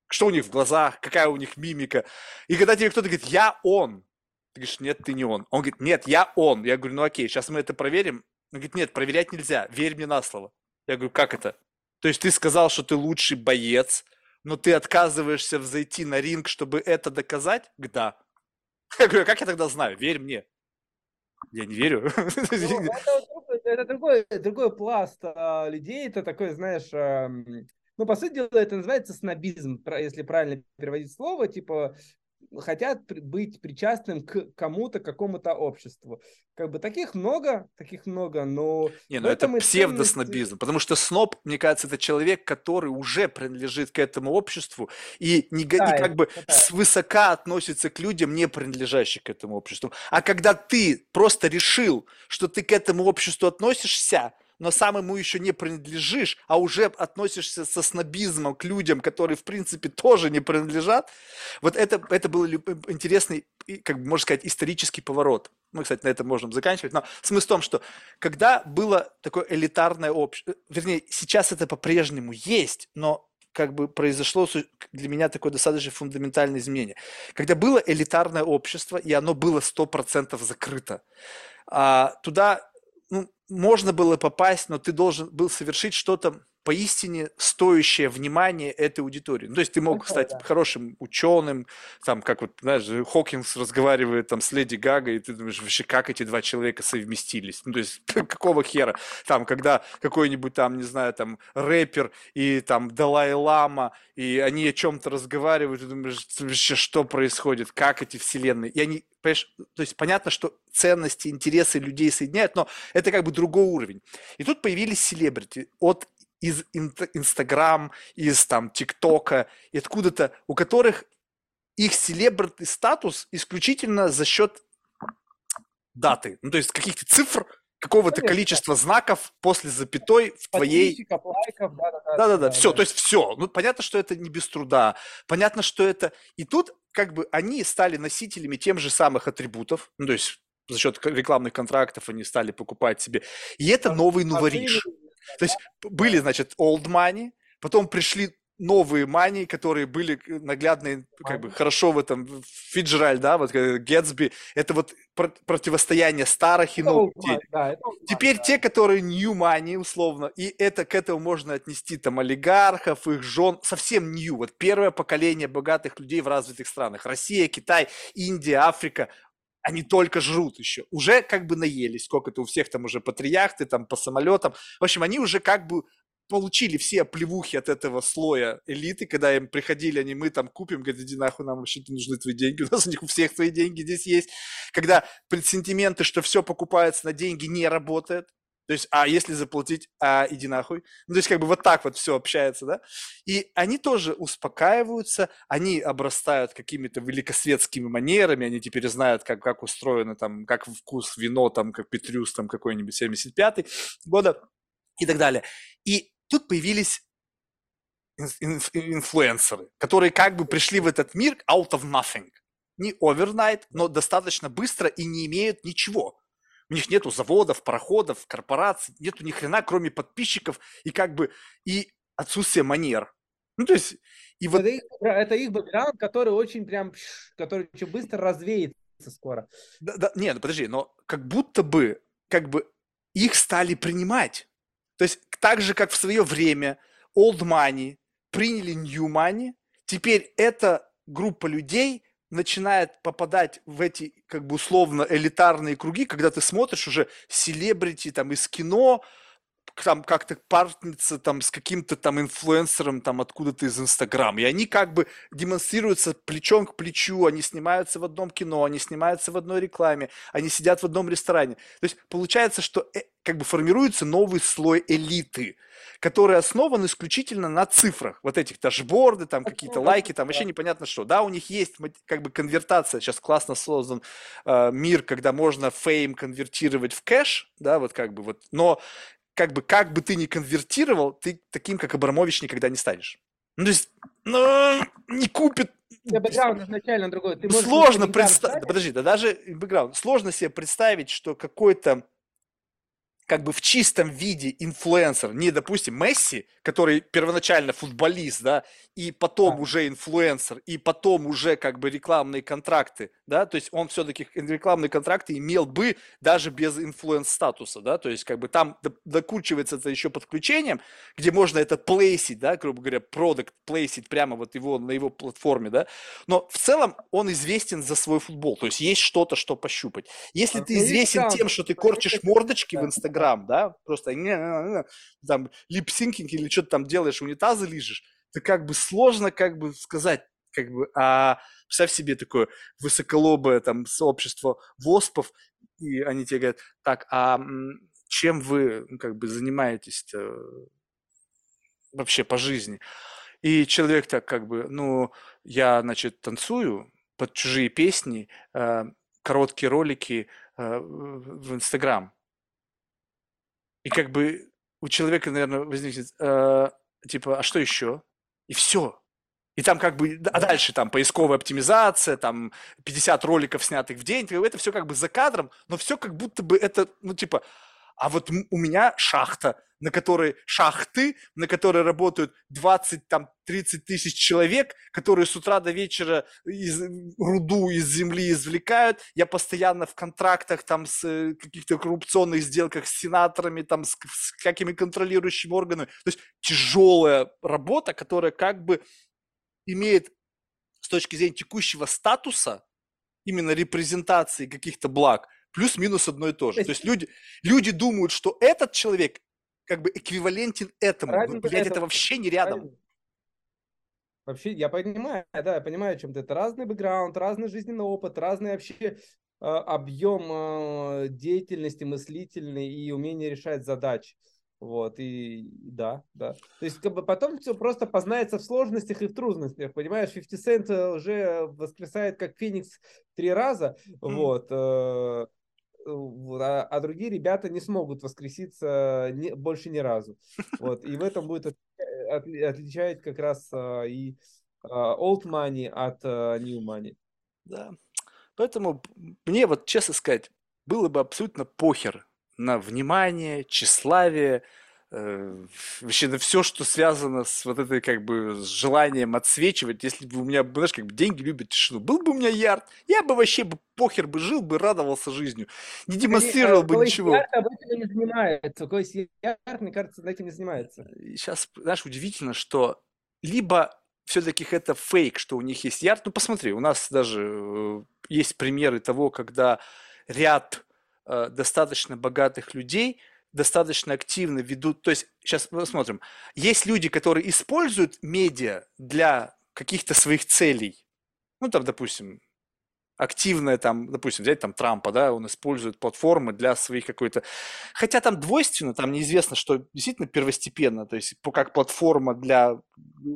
Что у них в глазах, какая у них мимика. И когда тебе кто-то говорит, я он, ты говоришь, нет, ты не он. Он говорит, нет, я он. Я говорю, ну окей, сейчас мы это проверим. Он говорит, нет, проверять нельзя, верь мне на слово. Я говорю, как это? То есть ты сказал, что ты лучший боец, но ты отказываешься взойти на ринг, чтобы это доказать? Да. Я говорю, «А как я тогда знаю? Верь мне. Я не верю. Ну, это, это другой, другой пласт а, людей, это такой, знаешь, ам, ну, по сути дела, это называется снобизм, если правильно переводить слово, типа, хотят быть причастным к кому-то, какому-то обществу. Как бы таких много, таких много, но Не, ну это псевдоснобизм, потому что сноб, мне кажется, это человек, который уже принадлежит к этому обществу и не, га- не Да, как бы да. свысока относится к людям, не принадлежащим к этому обществу. А когда ты просто решил, что ты к этому обществу относишься, но сам ему еще не принадлежишь, а уже относишься со снобизмом к людям, которые, в принципе, тоже не принадлежат, вот это, это был интересный, как бы, можно сказать, исторический поворот. Мы, кстати, на этом можем заканчивать, но смысл в том, что когда было такое элитарное общество, вернее, сейчас это по-прежнему есть, но как бы произошло для меня такое достаточно фундаментальное изменение. Когда было элитарное общество, и оно было 100% закрыто, а, туда ну, можно было попасть, но ты должен был совершить что-то поистине стоящее внимания этой аудитории. Ну, то есть ты мог Такое, стать да. хорошим ученым, там, как вот, знаешь, Хокинс разговаривает там с Леди Гагой, и ты думаешь, вообще, как эти два человека совместились? Ну, то есть, какого хера? Там, когда какой-нибудь там, не знаю, там, рэпер и там Далай-Лама, и они о чем-то разговаривают, и думаешь, вообще, что происходит? Как эти вселенные? И они, понимаешь, то есть понятно, что ценности, интересы людей соединяют, но это как бы другой уровень. И тут появились селебрити от из Инстаграм, из там ТикТока, и откуда-то, у которых их селебрити статус исключительно за счет даты, ну то есть каких-то цифр, какого-то количества знаков после запятой в твоей лайков, да-да-да. да-да-да, все, то есть все. Ну, понятно, что это не без труда, понятно, что это... И тут как бы они стали носителями тем же самых атрибутов, ну, то есть за счет рекламных контрактов они стали покупать себе. И это новый новориш. То есть были, значит, old money, потом пришли новые мани, которые были наглядные, как бы хорошо в этом, Фиджеральд, да, вот э, Гетсби, это вот про- противостояние старых и новых old денег. да, Теперь да. те, которые new money, условно, и это к этому можно отнести там олигархов, их жен, совсем new. Вот первое поколение богатых людей в развитых странах. Россия, Китай, Индия, Африка. Они только жрут еще. Уже как бы наелись. Сколько-то у всех там уже по три яхты, там по самолетам. В общем, они уже как бы получили все оплевухи от этого слоя элиты, когда им приходили, они, мы там купим, говорят, иди нахуй, нам вообще не нужны твои деньги, у нас у них у всех твои деньги здесь есть. Когда предсентименты, что все покупается на деньги, не работает. То есть, а если заплатить, а иди нахуй. Ну, то есть, как бы вот так вот все общается, да. И они тоже успокаиваются, они обрастают какими-то великосветскими манерами, они теперь знают, как, как устроено там, как вкус вино, там, как Петрюс, там, какой-нибудь 75-й года и так далее. И тут появились инфлюенсеры, которые как бы пришли в этот мир out of nothing. Не overnight, но достаточно быстро и не имеют ничего. У них нету заводов, пароходов, корпораций, нету ни хрена, кроме подписчиков и как бы и отсутствие манер. Ну, то есть, и вот... Это их, это их бэкграунд, который очень прям, который очень быстро развеется скоро. Да, да, нет, ну подожди, но как будто бы, как бы их стали принимать. То есть так же, как в свое время old money приняли new money, теперь эта группа людей начинает попадать в эти, как бы условно, элитарные круги, когда ты смотришь уже селебрити там из кино, там как-то партнериться там с каким-то там инфлюенсером там откуда-то из Инстаграм. И они как бы демонстрируются плечом к плечу, они снимаются в одном кино, они снимаются в одной рекламе, они сидят в одном ресторане. То есть получается, что э, как бы формируется новый слой элиты, который основан исключительно на цифрах. Вот этих дашборды, там какие-то лайки, там вообще непонятно что. Да, у них есть как бы конвертация. Сейчас классно создан э, мир, когда можно фейм конвертировать в кэш, да, вот как бы вот. Но как бы, как бы ты ни конвертировал, ты таким, как Абрамович, никогда не станешь. Ну, то есть, ну, не купит. бэкграунд изначально другой. Ты сложно представить, подожди, да даже бэкграунд, сложно себе представить, что какой-то как бы в чистом виде инфлюенсер, не, допустим, Месси, который первоначально футболист, да, и потом да. уже инфлюенсер, и потом уже как бы рекламные контракты, да, то есть он все-таки рекламные контракты имел бы даже без influence -статуса, да, то есть как бы там докручивается это еще подключением, где можно это плейсить, да, грубо говоря, продукт плейсить прямо вот его на его платформе, да, но в целом он известен за свой футбол, то есть есть что-то, что пощупать. Если а, ты известен тем, что ты корчишь мордочки в Инстаграме, Инстаграм, да, просто там липсинкинг или что-то там делаешь, унитазы лижешь, то как бы сложно как бы сказать, как бы, а представь себе такое высоколобое там сообщество воспов, и они тебе говорят, так, а чем вы ну, как бы занимаетесь вообще по жизни? И человек так как бы, ну, я, значит, танцую под чужие песни, э, короткие ролики э, в Инстаграм. И как бы у человека, наверное, возникнет, э, типа, а что еще? И все. И там как бы, а дальше там поисковая оптимизация, там 50 роликов снятых в день, это все как бы за кадром, но все как будто бы это, ну типа, а вот у меня шахта, на которой шахты, на которой работают 20, там, 30 тысяч человек, которые с утра до вечера из, руду из земли извлекают. Я постоянно в контрактах, там, с э, каких-то коррупционных сделках с сенаторами, там, с, с какими контролирующими органами. То есть тяжелая работа, которая как бы имеет с точки зрения текущего статуса, именно репрезентации каких-то благ – плюс-минус одно и то же. То есть люди, люди думают, что этот человек как бы эквивалентен этому. Разница блядь, это вообще не рядом. Вообще, я понимаю, да, я понимаю, о чем ты. Это разный бэкграунд, разный жизненный опыт, разный вообще э, объем э, деятельности мыслительный и умение решать задачи. Вот, и да, да. То есть, как бы потом все просто познается в сложностях и в трудностях, понимаешь? 50 Cent уже воскресает как Феникс три раза, mm. вот, э, а, а другие ребята не смогут воскреситься не, больше ни разу. Вот, и в этом будет от, от, отличать как раз а, и а, old money от а, new money. Да. Поэтому мне вот, честно сказать, было бы абсолютно похер на внимание, тщеславие, вообще на все, что связано с вот этой как бы с желанием отсвечивать, если бы у меня, знаешь, как бы деньги любят тишину, был бы у меня ярд, я бы вообще бы похер бы жил бы, радовался жизнью, не демонстрировал бы ничего. Ярд об этом не занимается, то есть ярд, мне кажется, этим не занимается. Сейчас, знаешь, удивительно, что либо все-таки это фейк, что у них есть ярд, ну посмотри, у нас даже э, есть примеры того, когда ряд э, достаточно богатых людей – достаточно активно ведут, то есть сейчас посмотрим, есть люди, которые используют медиа для каких-то своих целей, ну там, допустим, активное там, допустим, взять там Трампа, да, он использует платформы для своих какой-то... Хотя там двойственно, там неизвестно, что действительно первостепенно, то есть как платформа для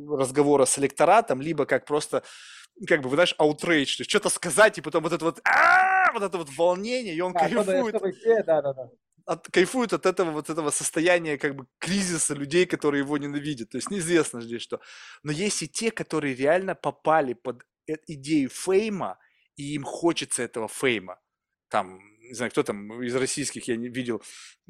разговора с электоратом, либо как просто как бы, знаешь, outrage, то есть что-то сказать, и потом вот это вот, вот это вот волнение, и он кайфует. Да, да, да от, кайфует от этого вот этого состояния как бы кризиса людей, которые его ненавидят. То есть неизвестно здесь что. Но есть и те, которые реально попали под э, идею фейма, и им хочется этого фейма. Там, не знаю, кто там из российских я не видел,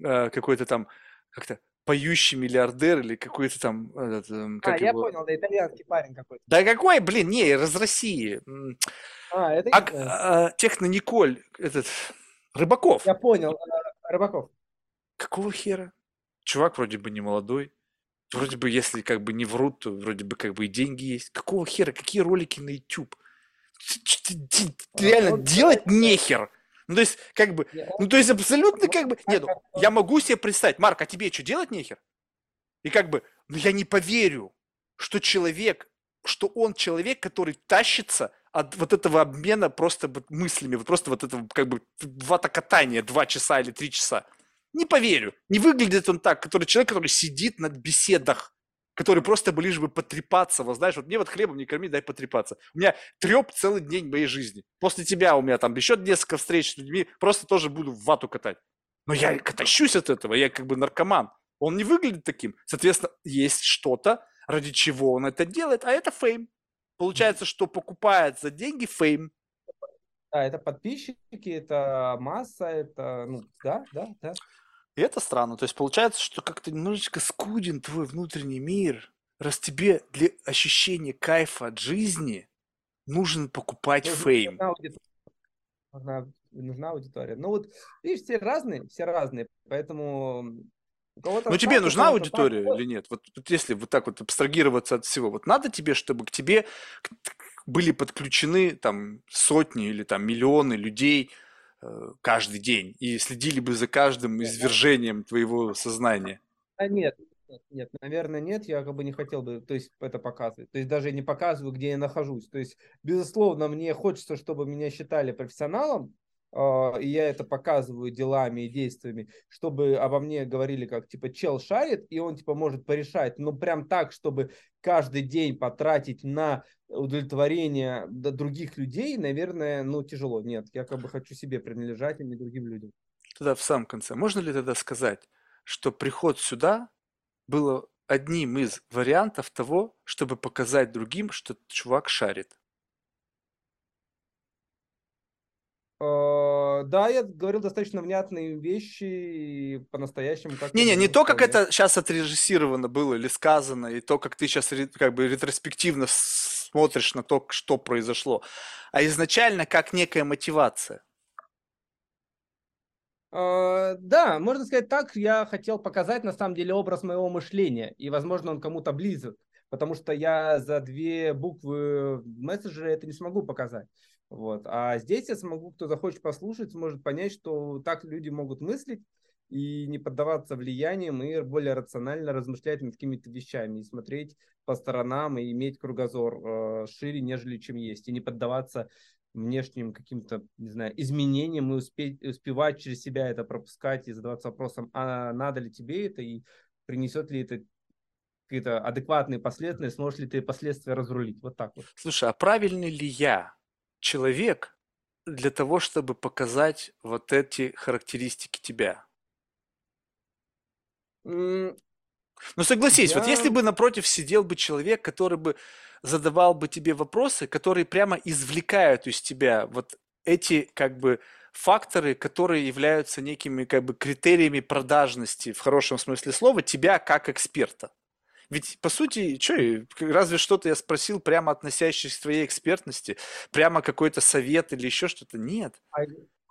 э, какой-то там как-то поющий миллиардер или какой-то там... Этот, эм, как а, его... я понял, да, итальянский парень какой-то. Да какой, блин, не, из России. А, это... А, а, техно Николь, этот, Рыбаков. Я понял, э, Рыбаков. Какого хера? Чувак вроде бы не молодой. Вроде бы, если как бы не врут, то вроде бы как бы и деньги есть. Какого хера? Какие ролики на YouTube? Реально, делать нехер. Ну, то есть, как бы, ну, то есть, абсолютно, как бы, нет, ну, я могу себе представить, Марк, а тебе что, делать нехер? И как бы, ну, я не поверю, что человек, что он человек, который тащится от вот этого обмена просто мыслями, вот просто вот этого, как бы, ватокатания два часа или три часа. Не поверю. Не выглядит он так, который человек, который сидит на беседах который просто бы лишь бы потрепаться, вот знаешь, вот мне вот хлебом не корми, дай потрепаться. У меня треп целый день моей жизни. После тебя у меня там еще несколько встреч с людьми, просто тоже буду в вату катать. Но я катащусь от этого, я как бы наркоман. Он не выглядит таким. Соответственно, есть что-то, ради чего он это делает, а это fame. Получается, что покупает за деньги fame. Да, это подписчики, это масса, это, ну, да, да, да. И это странно. То есть получается, что как-то немножечко скуден твой внутренний мир, раз тебе для ощущения кайфа от жизни нужно покупать нужна, фейм. Нужна аудитория. Нужна, нужна аудитория. Ну вот, видишь, все разные, все разные, поэтому... Ну тебе нужна аудитория так, или нет? Вот, вот если вот так вот абстрагироваться от всего, вот надо тебе, чтобы к тебе были подключены там сотни или там миллионы людей, Э, каждый день и следили бы за каждым извержением твоего сознания? А нет, нет, нет, наверное, нет, я как бы не хотел бы, то есть это показывать. То есть даже не показываю, где я нахожусь. То есть, безусловно, мне хочется, чтобы меня считали профессионалом, и я это показываю делами и действиями, чтобы обо мне говорили как, типа, чел шарит, и он, типа, может порешать, но прям так, чтобы каждый день потратить на удовлетворение других людей, наверное, ну, тяжело. Нет, я как бы хочу себе принадлежать, а не другим людям. Тогда в самом конце, можно ли тогда сказать, что приход сюда было одним из вариантов того, чтобы показать другим, что чувак шарит? Э, да, я говорил достаточно внятные вещи по-настоящему. Не-не, не то, как это сейчас отрежиссировано было или сказано, и то, как ты сейчас как бы ретроспективно смотришь на то, что произошло, а изначально как некая мотивация. Uh, да, можно сказать так, я хотел показать на самом деле образ моего мышления, и, возможно, он кому-то близок, потому что я за две буквы в мессенджере это не смогу показать. Вот. А здесь я смогу, кто захочет послушать, сможет понять, что так люди могут мыслить и не поддаваться влияниям, и более рационально размышлять над какими-то вещами, и смотреть по сторонам, и иметь кругозор э, шире, нежели чем есть, и не поддаваться внешним каким-то, не знаю, изменениям и успеть, успевать через себя это пропускать и задаваться вопросом, а надо ли тебе это, и принесет ли это какие-то адекватные последствия, сможешь ли ты последствия разрулить. Вот так вот. Слушай, а правильный ли я человек для того, чтобы показать вот эти характеристики тебя? Ну согласись, вот если бы напротив сидел бы человек, который бы задавал бы тебе вопросы, которые прямо извлекают из тебя вот эти как бы факторы, которые являются некими как бы критериями продажности в хорошем смысле слова тебя как эксперта. Ведь, по сути, что, разве что-то я спросил прямо относящееся к твоей экспертности, прямо какой-то совет или еще что-то? Нет. А,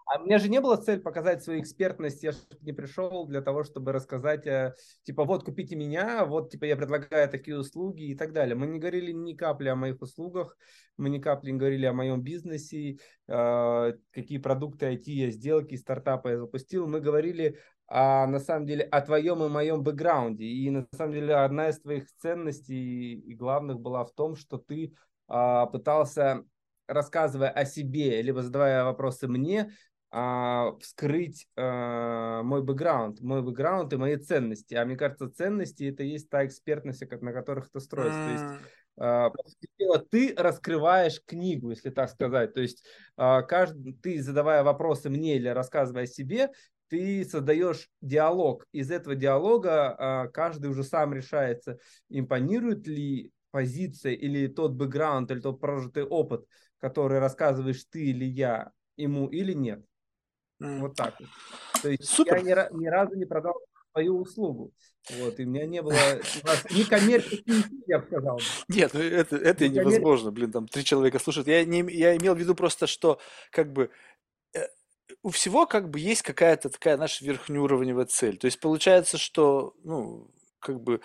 а у меня же не было цель показать свою экспертность, я же не пришел для того, чтобы рассказать, э, типа, вот, купите меня, вот, типа, я предлагаю такие услуги и так далее. Мы не говорили ни капли о моих услугах, мы ни капли не говорили о моем бизнесе, э, какие продукты IT я сделки, стартапы я запустил. Мы говорили а на самом деле о твоем и моем бэкграунде. И на самом деле одна из твоих ценностей и главных была в том, что ты а, пытался рассказывая о себе, либо задавая вопросы мне, а, вскрыть а, мой бэкграунд, мой бэкграунд и мои ценности. А мне кажется, ценности это есть та экспертность, на которых это строится. Mm. То есть а, ты раскрываешь книгу, если так сказать. То есть а, каждый, ты, задавая вопросы мне или рассказывая о себе, ты создаешь диалог. Из этого диалога а, каждый уже сам решается, импонирует ли позиция или тот бэкграунд, или тот прожитый опыт, который рассказываешь ты или я ему или нет. Вот так вот. То есть Супер. я ни, ни разу не продал свою услугу. Вот, и у меня не было ни коммерческих, я бы сказал. Нет, ну это, это невозможно, блин, там три человека слушают. Я, не, я имел в виду просто, что как бы у всего как бы есть какая-то такая наша верхнеуровневая цель. То есть получается, что, ну, как бы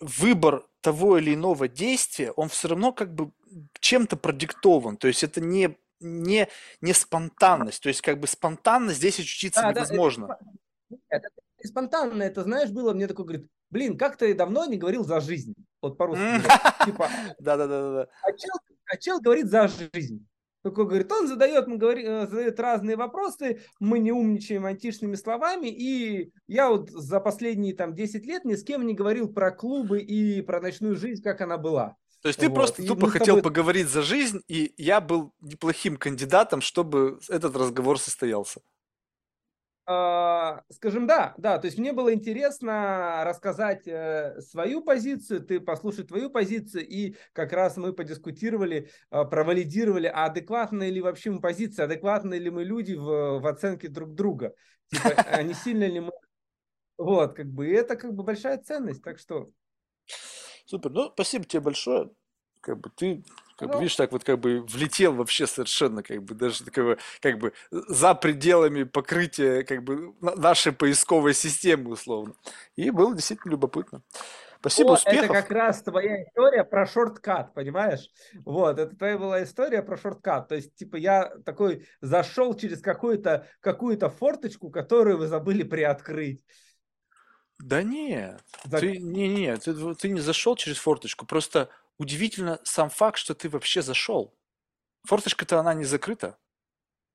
выбор того или иного действия, он все равно как бы чем-то продиктован. То есть это не не, не спонтанность. То есть, как бы спонтанно здесь очутиться да, невозможно. Да, это, это спонтанно, это, знаешь, было мне такой, говорит, блин, как ты давно не говорил за жизнь. Вот по-русски. Типа, да-да-да. А чел говорит за жизнь. Такой говорит, он задает, мы говорим, э, задает разные вопросы, мы не умничаем античными словами, и я вот за последние там 10 лет ни с кем не говорил про клубы и про ночную жизнь, как она была. То есть ты вот. просто и тупо хотел тобой... поговорить за жизнь, и я был неплохим кандидатом, чтобы этот разговор состоялся. А, скажем, да, да, то есть мне было интересно рассказать э, свою позицию, ты послушать твою позицию, и как раз мы подискутировали, э, провалидировали, а адекватная ли вообще мы позиция, адекватны ли мы люди в, в оценке друг друга, типа, а не сильно ли мы... Вот, как бы, это как бы большая ценность, так что... Супер, ну, спасибо тебе большое, как бы ты как бы, видишь, так вот как бы влетел вообще совершенно, как бы даже как бы, как бы за пределами покрытия как бы нашей поисковой системы условно. И было действительно любопытно. Спасибо, О, успехов. Это как раз твоя история про шорткат, понимаешь? Вот, это твоя была история про шорткат. То есть, типа, я такой зашел через какую-то какую-то форточку, которую вы забыли приоткрыть. Да нет, За... ты, не, не, ты, ты не зашел через форточку, просто удивительно сам факт, что ты вообще зашел. Форточка-то она не закрыта.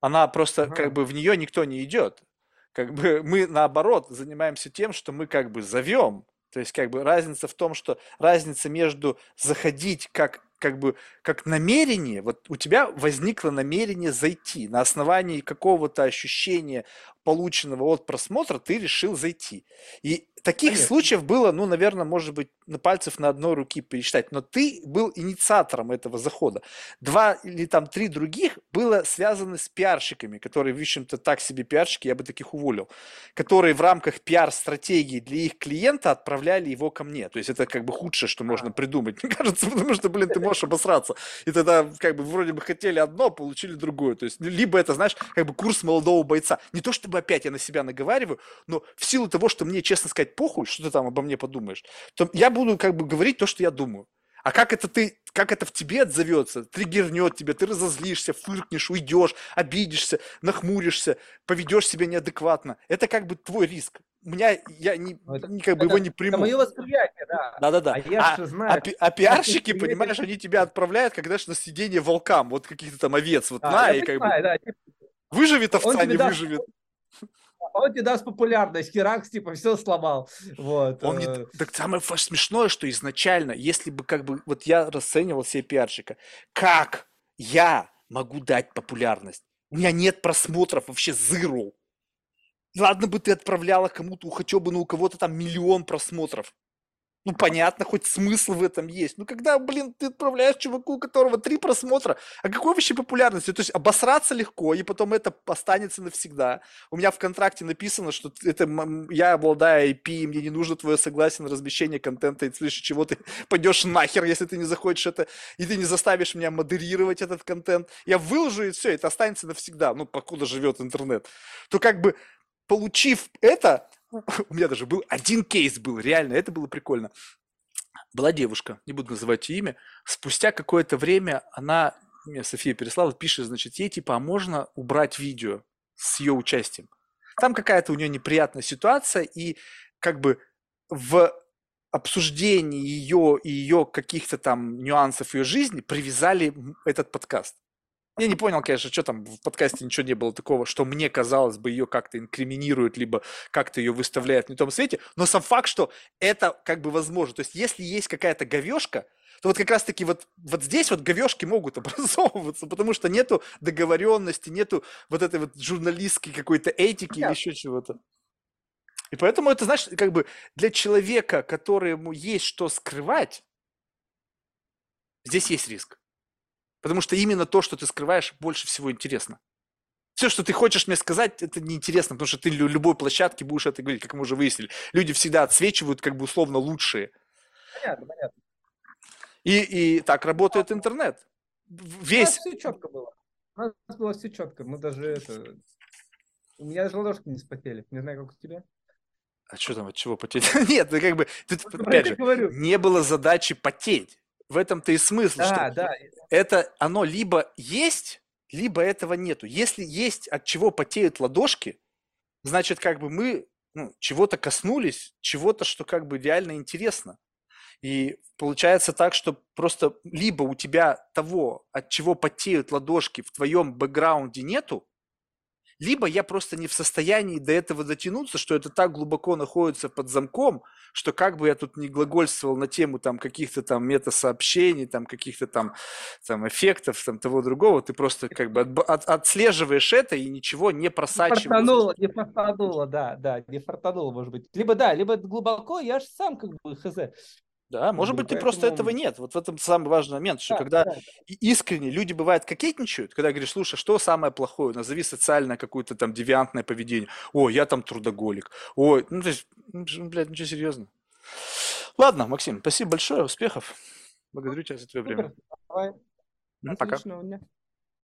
Она просто, ага. как бы, в нее никто не идет. Как бы мы, наоборот, занимаемся тем, что мы как бы зовем. То есть, как бы, разница в том, что разница между заходить как как бы как намерение, вот у тебя возникло намерение зайти на основании какого-то ощущения полученного от просмотра, ты решил зайти. И таких Конечно. случаев было, ну, наверное, может быть, пальцев на одной руки пересчитать, но ты был инициатором этого захода. Два или там три других было связано с пиарщиками, которые, в общем-то, так себе пиарщики, я бы таких уволил, которые в рамках пиар-стратегии для их клиента отправляли его ко мне. То есть это как бы худшее, что можно придумать, мне кажется, потому что, блин, ты можешь обосраться. И тогда как бы вроде бы хотели одно, получили другое. То есть либо это, знаешь, как бы курс молодого бойца. Не то чтобы опять я на себя наговариваю, но в силу того, что мне, честно сказать, похуй, что ты там обо мне подумаешь, то я буду как бы говорить то, что я думаю. А как это ты, как это в тебе отзовется, триггернет тебя, ты разозлишься, фыркнешь, уйдешь, обидишься, нахмуришься, поведешь себя неадекватно. Это как бы твой риск. У меня, я не, ну, это, не как бы это, его не приму. Это мое восприятие, да. Да-да-да. А, я а, знаю, а, а пиарщики, понимаешь, они тебя отправляют, когда же на сиденье волкам, вот каких-то там овец, вот а, на, и как бы... Да, типа, выживет овца, не выживет. Даст он тебе даст популярность, Херакс, типа, все сломал. Вот. Он не... Э. Так самое смешное, что изначально, если бы, как бы, вот я расценивал себе пиарщика, как я могу дать популярность? У меня нет просмотров, вообще zero. Ладно бы ты отправляла кому-то, хотя бы, ну, у кого-то там миллион просмотров. Ну, понятно, хоть смысл в этом есть. Ну, когда, блин, ты отправляешь чуваку, у которого три просмотра, а какой вообще популярности? То есть обосраться легко, и потом это останется навсегда. У меня в контракте написано, что это я обладаю IP, мне не нужно твое согласие на размещение контента, и слышишь, чего ты пойдешь нахер, если ты не захочешь это, и ты не заставишь меня модерировать этот контент. Я выложу, и все, это останется навсегда, ну, покуда живет интернет. То как бы, получив это, у меня даже был один кейс был, реально, это было прикольно. Была девушка, не буду называть ее имя, спустя какое-то время она, мне София переслала, пишет, значит, ей типа, а можно убрать видео с ее участием? Там какая-то у нее неприятная ситуация, и как бы в обсуждении ее и ее каких-то там нюансов ее жизни привязали этот подкаст. Я не понял, конечно, что там в подкасте ничего не было такого, что мне казалось бы ее как-то инкриминирует, либо как-то ее выставляет в не том свете, но сам факт, что это как бы возможно. То есть если есть какая-то говешка, то вот как раз-таки вот, вот здесь вот говешки могут образовываться, потому что нету договоренности, нету вот этой вот журналистской какой-то этики или еще чего-то. И поэтому это, знаешь, как бы для человека, которому есть что скрывать, здесь есть риск. Потому что именно то, что ты скрываешь, больше всего интересно. Все, что ты хочешь мне сказать, это неинтересно, потому что ты любой площадке будешь это говорить, как мы уже выяснили. Люди всегда отсвечивают как бы условно лучшие. Понятно, понятно. И, и так работает интернет. У нас Весь... все четко было. У нас было все четко. Мы даже это... У меня даже ладошки не вспотели. Не знаю, как у тебя. А что там, от чего потеть? Нет, ну как бы, тут, про опять же, говорю. не было задачи потеть. В этом-то и смысл, Да, что да. это оно либо есть, либо этого нету. Если есть от чего потеют ладошки, значит, как бы мы ну, чего-то коснулись, чего-то, что как бы реально интересно. И получается так, что просто либо у тебя того, от чего потеют ладошки, в твоем бэкграунде нету, либо я просто не в состоянии до этого дотянуться, что это так глубоко находится под замком, что как бы я тут не глагольствовал на тему там каких-то там метасообщений, там каких-то там, там эффектов, там того другого, ты просто как бы отб- от- отслеживаешь это и ничего не Не просачиваешь. фартануло, не фартануло, да, да, не фартануло, может быть. Либо да, либо глубоко, я же сам как бы хз. Да, может бы, быть, ты просто поэтому- этого нет. Вот в этом самый важный момент, что Да, когда да. искренне люди бывают кокетничают, когда говоришь, слушай, что самое плохое, назови социальное какое-то там девиантное поведение. О, я там трудоголик. Ой, ну то есть, ну, блядь, ничего серьезного. Ладно, Максим, спасибо большое, успехов. Благодарю тебя за твое время. Давай. Мгм, Пока. Дня.